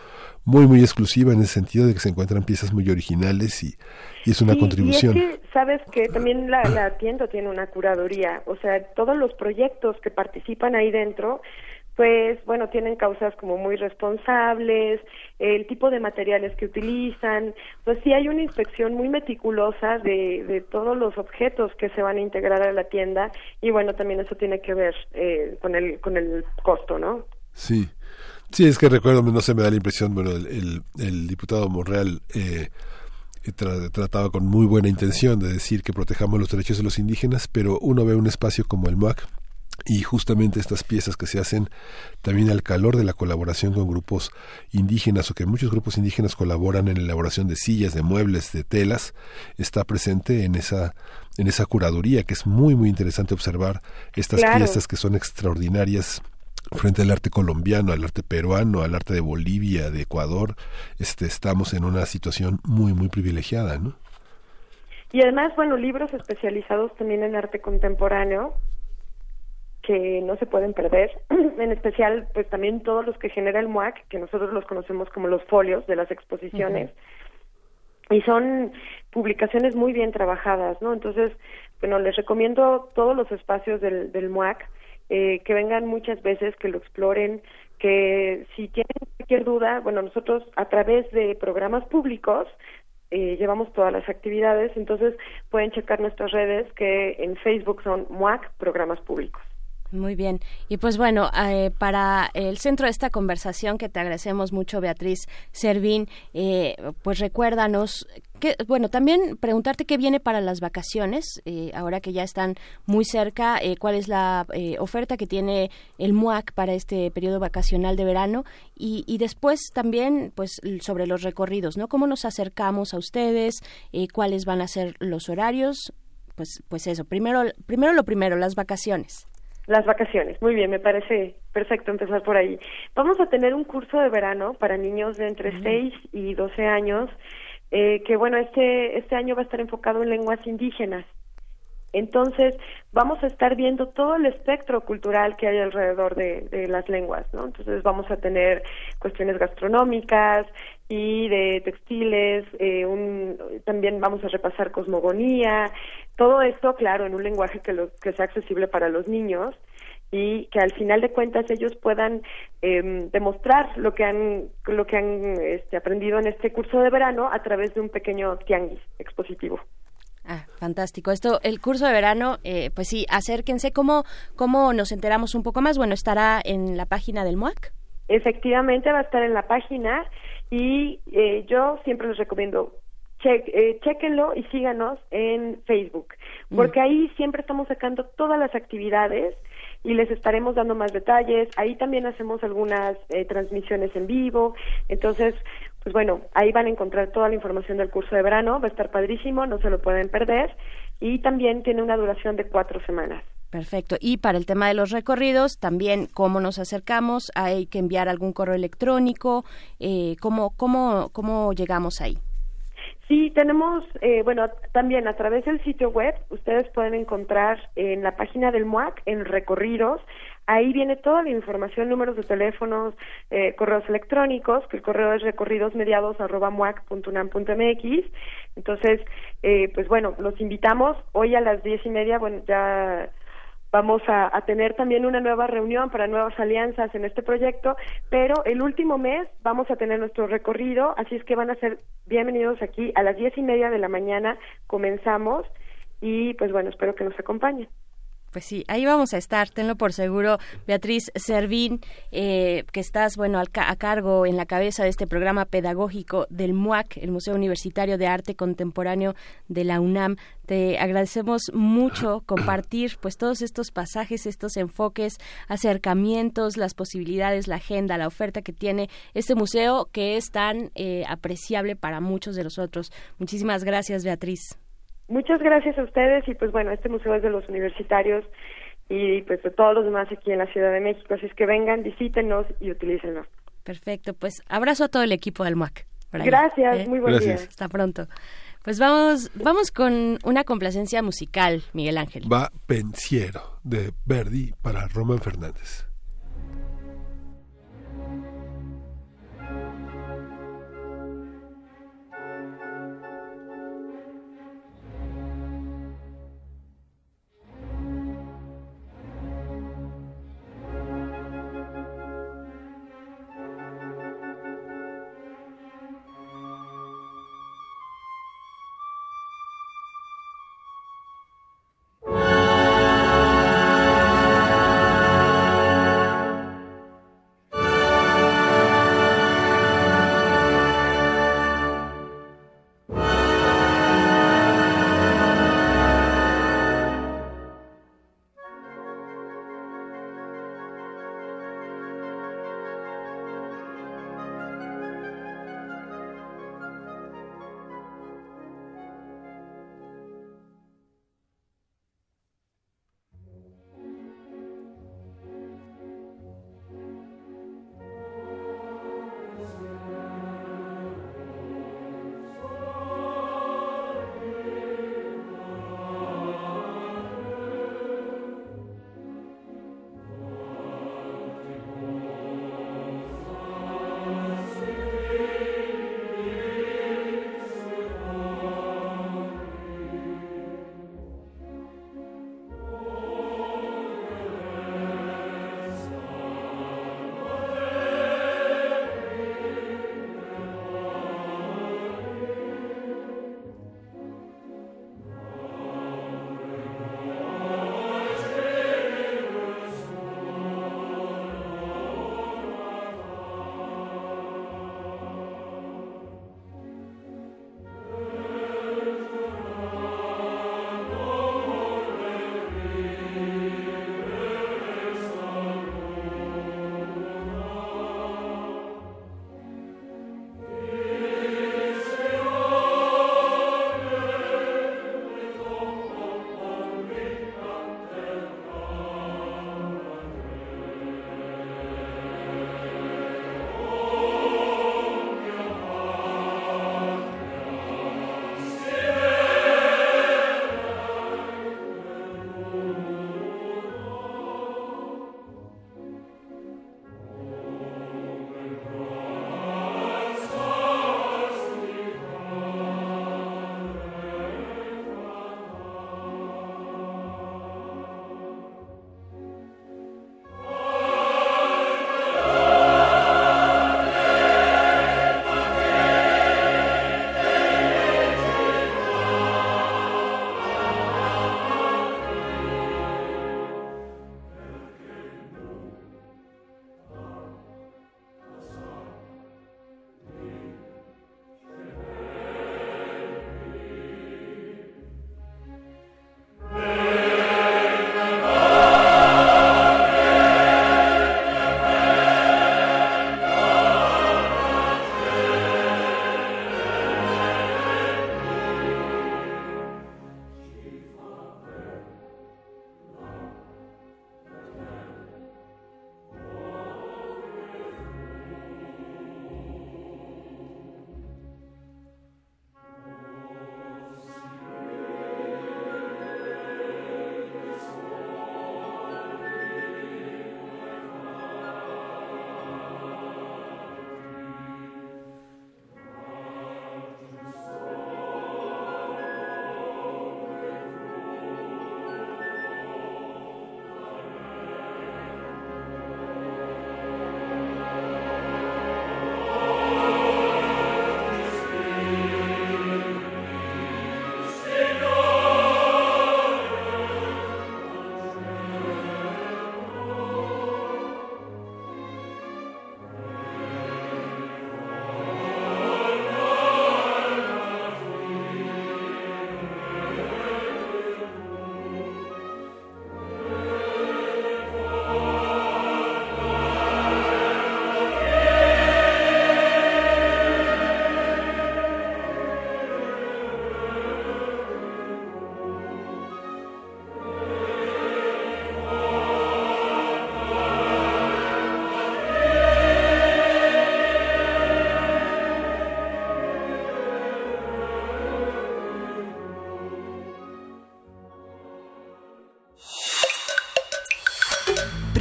muy, muy exclusiva en el sentido de que se encuentran piezas muy originales y, es una contribución. Y es que, sabes que también la, la tienda tiene una curaduría, o sea, todos los proyectos que participan ahí dentro pues bueno, tienen causas como muy responsables, el tipo de materiales que utilizan, pues sí hay una inspección muy meticulosa de, de todos los objetos que se van a integrar a la tienda y bueno, también eso tiene que ver eh, con, el, con el costo, ¿no? Sí, sí, es que recuerdo, no se me da la impresión, bueno, el, el, diputado Monreal... Eh, trataba con muy buena intención de decir que protejamos los derechos de los indígenas, pero uno ve un espacio como el MOAC, y justamente estas piezas que se hacen también al calor de la colaboración con grupos indígenas o que muchos grupos indígenas colaboran en la elaboración de sillas, de muebles, de telas, está presente en esa en esa curaduría que es muy muy interesante observar estas piezas que son extraordinarias frente al arte colombiano, al arte peruano, al arte de Bolivia, de Ecuador, este estamos en una situación muy muy privilegiada, ¿no? Y además, bueno, libros especializados también en arte contemporáneo, que no se pueden perder, en especial pues también todos los que genera el MUAC, que nosotros los conocemos como los folios de las exposiciones, y son publicaciones muy bien trabajadas, ¿no? Entonces, bueno, les recomiendo todos los espacios del, del MUAC, eh, que vengan muchas veces, que lo exploren, que si tienen cualquier duda, bueno, nosotros a través de programas públicos eh, llevamos todas las actividades, entonces pueden checar nuestras redes que en Facebook son MUAC, programas públicos. Muy bien. Y pues bueno, eh, para el centro de esta conversación que te agradecemos mucho, Beatriz Servín, eh, pues recuérdanos, que, bueno, también preguntarte qué viene para las vacaciones, eh, ahora que ya están muy cerca, cuál es la oferta que tiene el MUAC para este periodo vacacional de verano y, y, después también, pues, sobre los recorridos, ¿no? ¿Cómo nos acercamos a ustedes? ¿Cuáles van a ser los horarios? Pues, pues eso, primero, primero lo primero, las vacaciones. Las vacaciones, muy bien, me parece perfecto empezar por ahí. Vamos a tener un curso de verano para niños de entre 6 y 12 años, eh, que bueno, este, este año va a estar enfocado en lenguas indígenas. Entonces, vamos a estar viendo todo el espectro cultural que hay alrededor de, de las lenguas, ¿no? Entonces, vamos a tener cuestiones gastronómicas y de textiles, eh, un, también vamos a repasar cosmogonía, todo esto, claro, en un lenguaje que, lo, que sea accesible para los niños y que al final de cuentas ellos puedan eh, demostrar lo que han lo que han este, aprendido en este curso de verano a través de un pequeño tianguis expositivo. Ah, fantástico. Esto, el curso de verano, eh, pues sí, acérquense. ¿Cómo, ¿Cómo nos enteramos un poco más? Bueno, estará en la página del MUAC. Efectivamente, va a estar en la página y eh, yo siempre les recomiendo eh, chequenlo y síganos en Facebook, mm. porque ahí siempre estamos sacando todas las actividades y les estaremos dando más detalles. Ahí también hacemos algunas transmisiones en vivo. Entonces, pues bueno, ahí van a encontrar toda la información del curso de verano, va a estar padrísimo, no se lo pueden perder y también tiene una duración de cuatro semanas. Perfecto. Y para el tema de los recorridos, también cómo nos acercamos, hay que enviar algún correo electrónico, eh, ¿cómo, cómo, ¿cómo llegamos ahí? Sí, tenemos, eh, bueno, también a través del sitio web, ustedes pueden encontrar en la página del MUAC, en recorridos, Ahí viene toda la información, números de teléfonos, eh, correos electrónicos, que el correo es recorridosmediados.muac.unam.mx. Entonces, eh, pues bueno, los invitamos. Hoy a las diez y media, bueno, ya vamos a, tener también una nueva reunión para nuevas alianzas en este proyecto, pero el último mes vamos a tener nuestro recorrido, así es que van a ser bienvenidos aquí a las diez y media de la mañana, comenzamos y pues bueno, espero que nos acompañen pues sí, ahí vamos a estar, tenlo por seguro. Beatriz Servín, eh, que estás, bueno, a cargo en la cabeza de este programa pedagógico del MUAC, el Museo Universitario de Arte Contemporáneo de la UNAM. Te agradecemos mucho compartir, pues, todos estos pasajes, estos enfoques, acercamientos, las posibilidades, la agenda, la oferta que tiene este museo que es tan eh, apreciable para muchos de nosotros. Muchísimas gracias, Beatriz. Muchas gracias a ustedes y pues bueno, este museo es de los universitarios y pues de todos los demás aquí en la Ciudad de México, así es que vengan, visítenos y utilícenlo. Perfecto, pues abrazo a todo el equipo del MUAC. Gracias, muy buen día. Hasta pronto. Pues vamos, vamos con una complacencia musical, Miguel Ángel. Va Pensiero de Verdi para Roman Fernández.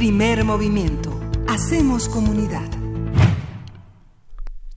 Primer movimiento. Hacemos comunidad.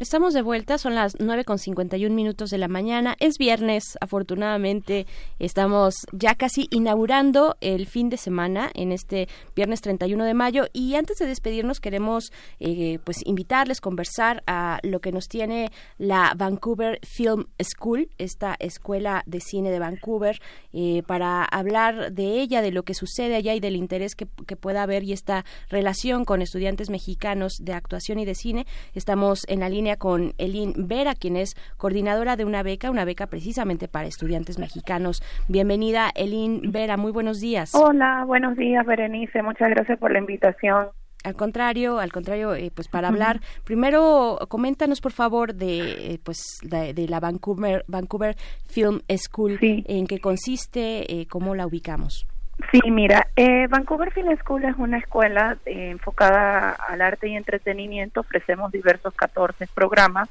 Estamos de vuelta, son las 9 con 51 minutos de la mañana. Es viernes, afortunadamente. Estamos ya casi inaugurando el fin de semana en este viernes 31 de mayo. Y antes de despedirnos, queremos eh, pues invitarles, conversar a lo que nos tiene la Vancouver Film School, esta escuela de cine de Vancouver, eh, para hablar de ella, de lo que sucede allá y del interés que, que pueda haber y esta relación con estudiantes mexicanos de actuación y de cine. Estamos en la línea con Elin Vera, quien es coordinadora de una beca, una beca precisamente para estudiantes mexicanos. Bienvenida, Elin Vera, muy buenos días. Hola, buenos días, Berenice, muchas gracias por la invitación. Al contrario, al contrario, eh, pues para hablar, primero coméntanos por favor de eh, pues de, la Vancouver Vancouver Film School, en qué consiste, eh, cómo la ubicamos. Sí, mira, eh, Vancouver Film School es una escuela eh, enfocada al arte y entretenimiento. Ofrecemos diversos 14 programas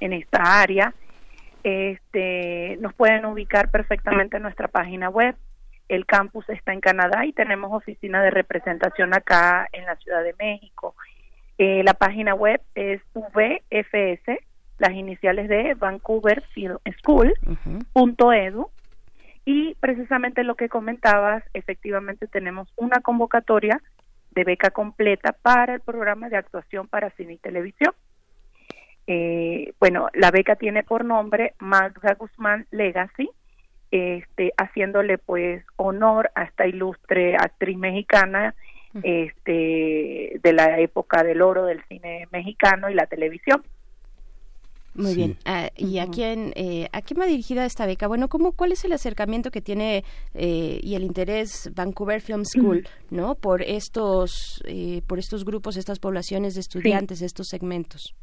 en esta área. Este, nos pueden ubicar perfectamente en nuestra página web. El campus está en Canadá y tenemos oficina de representación acá en la Ciudad de México. Eh, la página web es VFS, las iniciales de Vancouver Film School, edu y precisamente lo que comentabas, efectivamente tenemos una convocatoria de beca completa para el programa de actuación para cine y televisión. Eh, bueno, la beca tiene por nombre Magda Guzmán Legacy, este, haciéndole pues honor a esta ilustre actriz mexicana este, de la época del oro del cine mexicano y la televisión. Muy bien. Ah, ¿Y a quién, eh, a quién va dirigida esta beca? Bueno, ¿cómo, ¿cuál es el acercamiento que tiene eh, y el interés Vancouver Film School, no, por estos, eh, por estos grupos, estas poblaciones de estudiantes, estos segmentos?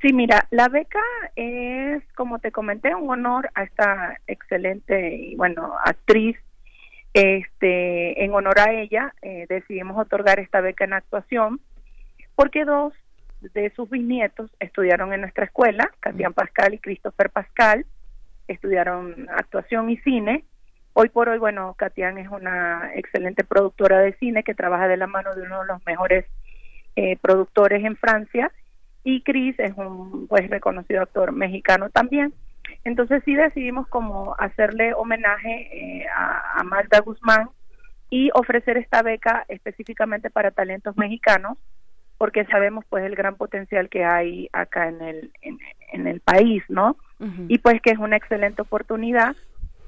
Sí, mira, la beca es, como te comenté, un honor a esta excelente y bueno actriz. Este, en honor a ella, decidimos otorgar esta beca en actuación porque dos de sus bisnietos estudiaron en nuestra escuela, Catián Pascal y Christopher Pascal, estudiaron actuación y cine. Hoy por hoy, bueno, Catián es una excelente productora de cine que trabaja de la mano de uno de los mejores eh, productores en Francia y Chris es un pues reconocido actor mexicano también. Entonces sí decidimos como hacerle homenaje eh, a, a Magda Guzmán y ofrecer esta beca específicamente para talentos mexicanos porque sabemos pues el gran potencial que hay acá en el en, el país no y pues que es una excelente oportunidad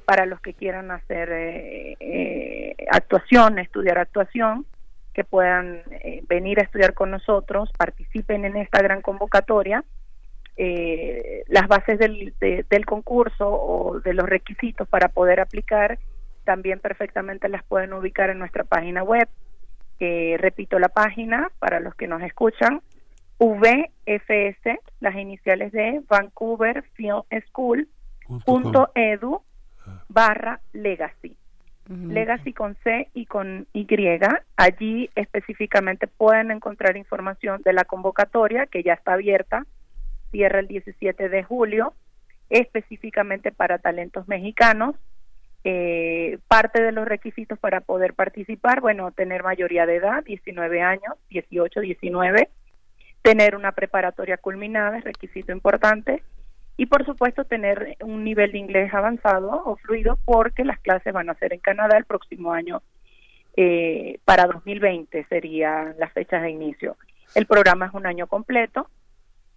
para los que quieran hacer eh, eh, actuación estudiar actuación que puedan eh, venir a estudiar con nosotros participen en esta gran convocatoria. Las bases del, del concurso o de los requisitos para poder aplicar también perfectamente las pueden ubicar en nuestra página web repito la página para los que nos escuchan, VFS, las iniciales de Vancouver Film School punto edu barra legacy. Legacy con C y con Y. Allí específicamente pueden encontrar información de la convocatoria que ya está abierta, cierra el 17 de julio, específicamente para talentos mexicanos eh, parte de los requisitos para poder participar, bueno, tener mayoría de edad, 19 años, 18, 19, tener una preparatoria culminada, es requisito importante, y por supuesto tener un nivel de inglés avanzado o fluido porque las clases van a ser en Canadá el próximo año, eh, para 2020 serían las fechas de inicio. El programa es un año completo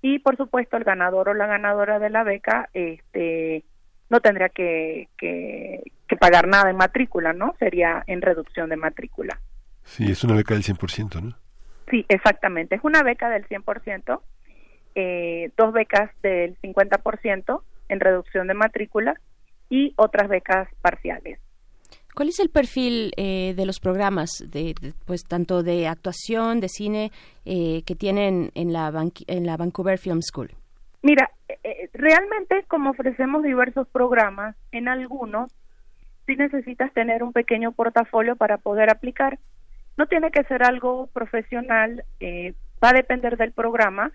y por supuesto el ganador o la ganadora de la beca este no tendría que, que, pagar nada en matrícula, ¿no? Sería en reducción de matrícula. Sí, es una beca del 100%, ¿no? Sí, exactamente. Es una beca del 100%, eh, dos becas del 50% en reducción de matrícula y otras becas parciales. ¿Cuál es el perfil eh, de los programas, de, pues tanto de actuación, de cine, eh, que tienen en la, en la Vancouver Film School? Mira, eh, eh, realmente como ofrecemos diversos programas, en algunos sí necesitas tener un pequeño portafolio para poder aplicar. No tiene que ser algo profesional, eh, va a depender del programa,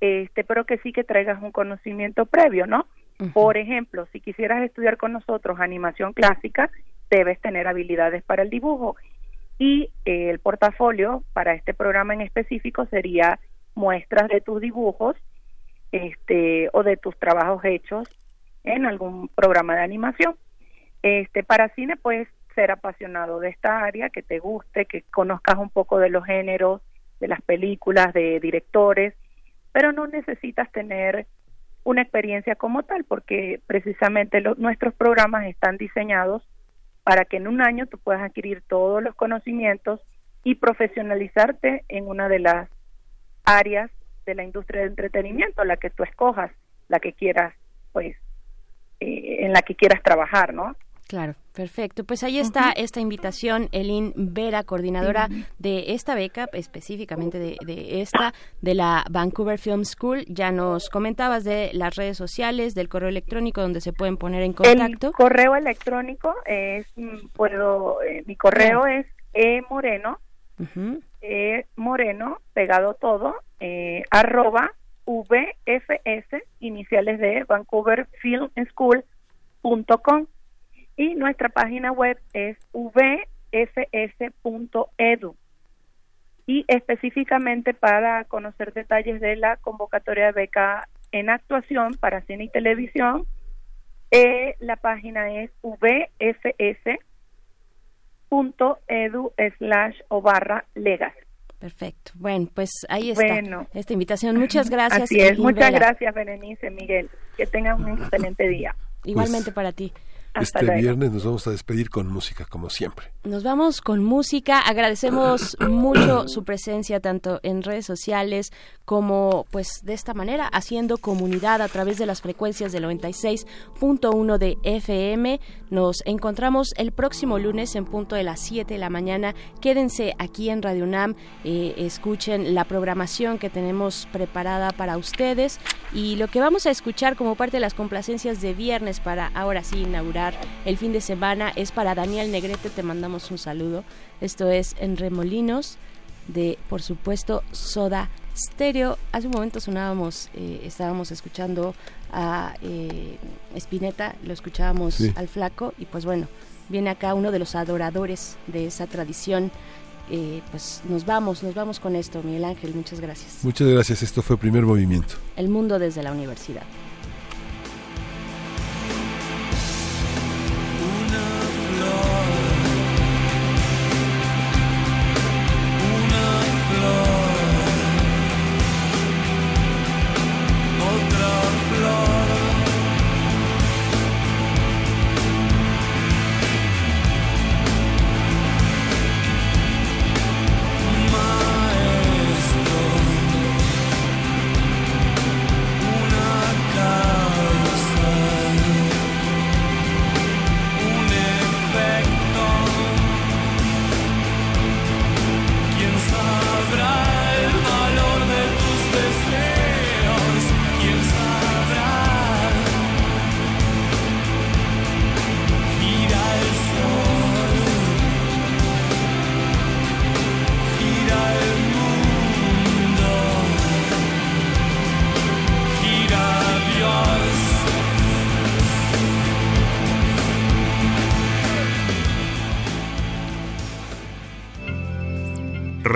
este, pero que sí que traigas un conocimiento previo, ¿no? Por ejemplo, si quisieras estudiar con nosotros animación clásica, debes tener habilidades para el dibujo. y eh, el portafolio para este programa en específico sería muestras de tus dibujos este o de tus trabajos hechos en algún programa de animación. Este para cine puedes ser apasionado de esta área, que te guste, que conozcas un poco de los géneros, de las películas, de directores, pero no necesitas tener una experiencia como tal, porque precisamente nuestros programas están diseñados para que en un año tú puedas adquirir todos los conocimientos y profesionalizarte en una de las áreas de la industria de entretenimiento, la que tú escojas, la que quieras, pues, eh, en la que quieras trabajar, ¿no? Claro, perfecto. Pues ahí está esta invitación, Elin Vera, coordinadora de esta beca, específicamente de, esta, de la Vancouver Film School. Ya nos comentabas de las redes sociales, del correo electrónico donde se pueden poner en contacto. El correo electrónico es, mm, puedo, eh, mi correo es emoreno, e moreno, pegado todo, eh, arroba vfs, iniciales de Vancouver Film School.com y nuestra página web es vfs.edu y específicamente para conocer detalles de la convocatoria de beca en actuación para cine y televisión, eh, la página es vfs.edu slash o barra legas. Perfecto. Bueno, pues ahí está esta invitación. Muchas gracias. Así es. Muchas gracias, Berenice, Miguel. Que tengan un excelente día. Igualmente para ti este viernes nos vamos a despedir con música, como siempre. Nos vamos con música. Agradecemos mucho su presencia tanto en redes sociales como, pues, de esta manera, haciendo comunidad a través de las frecuencias del 96.1 de FM. Nos encontramos el próximo lunes en punto de las 7 de la mañana. Quédense aquí en Radio UNAM, eh, escuchen la programación que tenemos preparada para ustedes y lo que vamos a escuchar como parte de las complacencias de viernes para ahora sí inaugurar el fin de semana es para Daniel Negrete, te mandamos un saludo. Esto es en Remolinos de, por supuesto, Soda Stereo. Hace un momento sonábamos, eh, estábamos escuchando a eh, Spinetta, lo escuchábamos al flaco y pues bueno, viene acá uno de los adoradores de esa tradición. Eh, pues nos vamos, nos vamos con esto, Miguel Ángel, muchas gracias. Muchas gracias, esto fue Primer Movimiento. El mundo desde la universidad.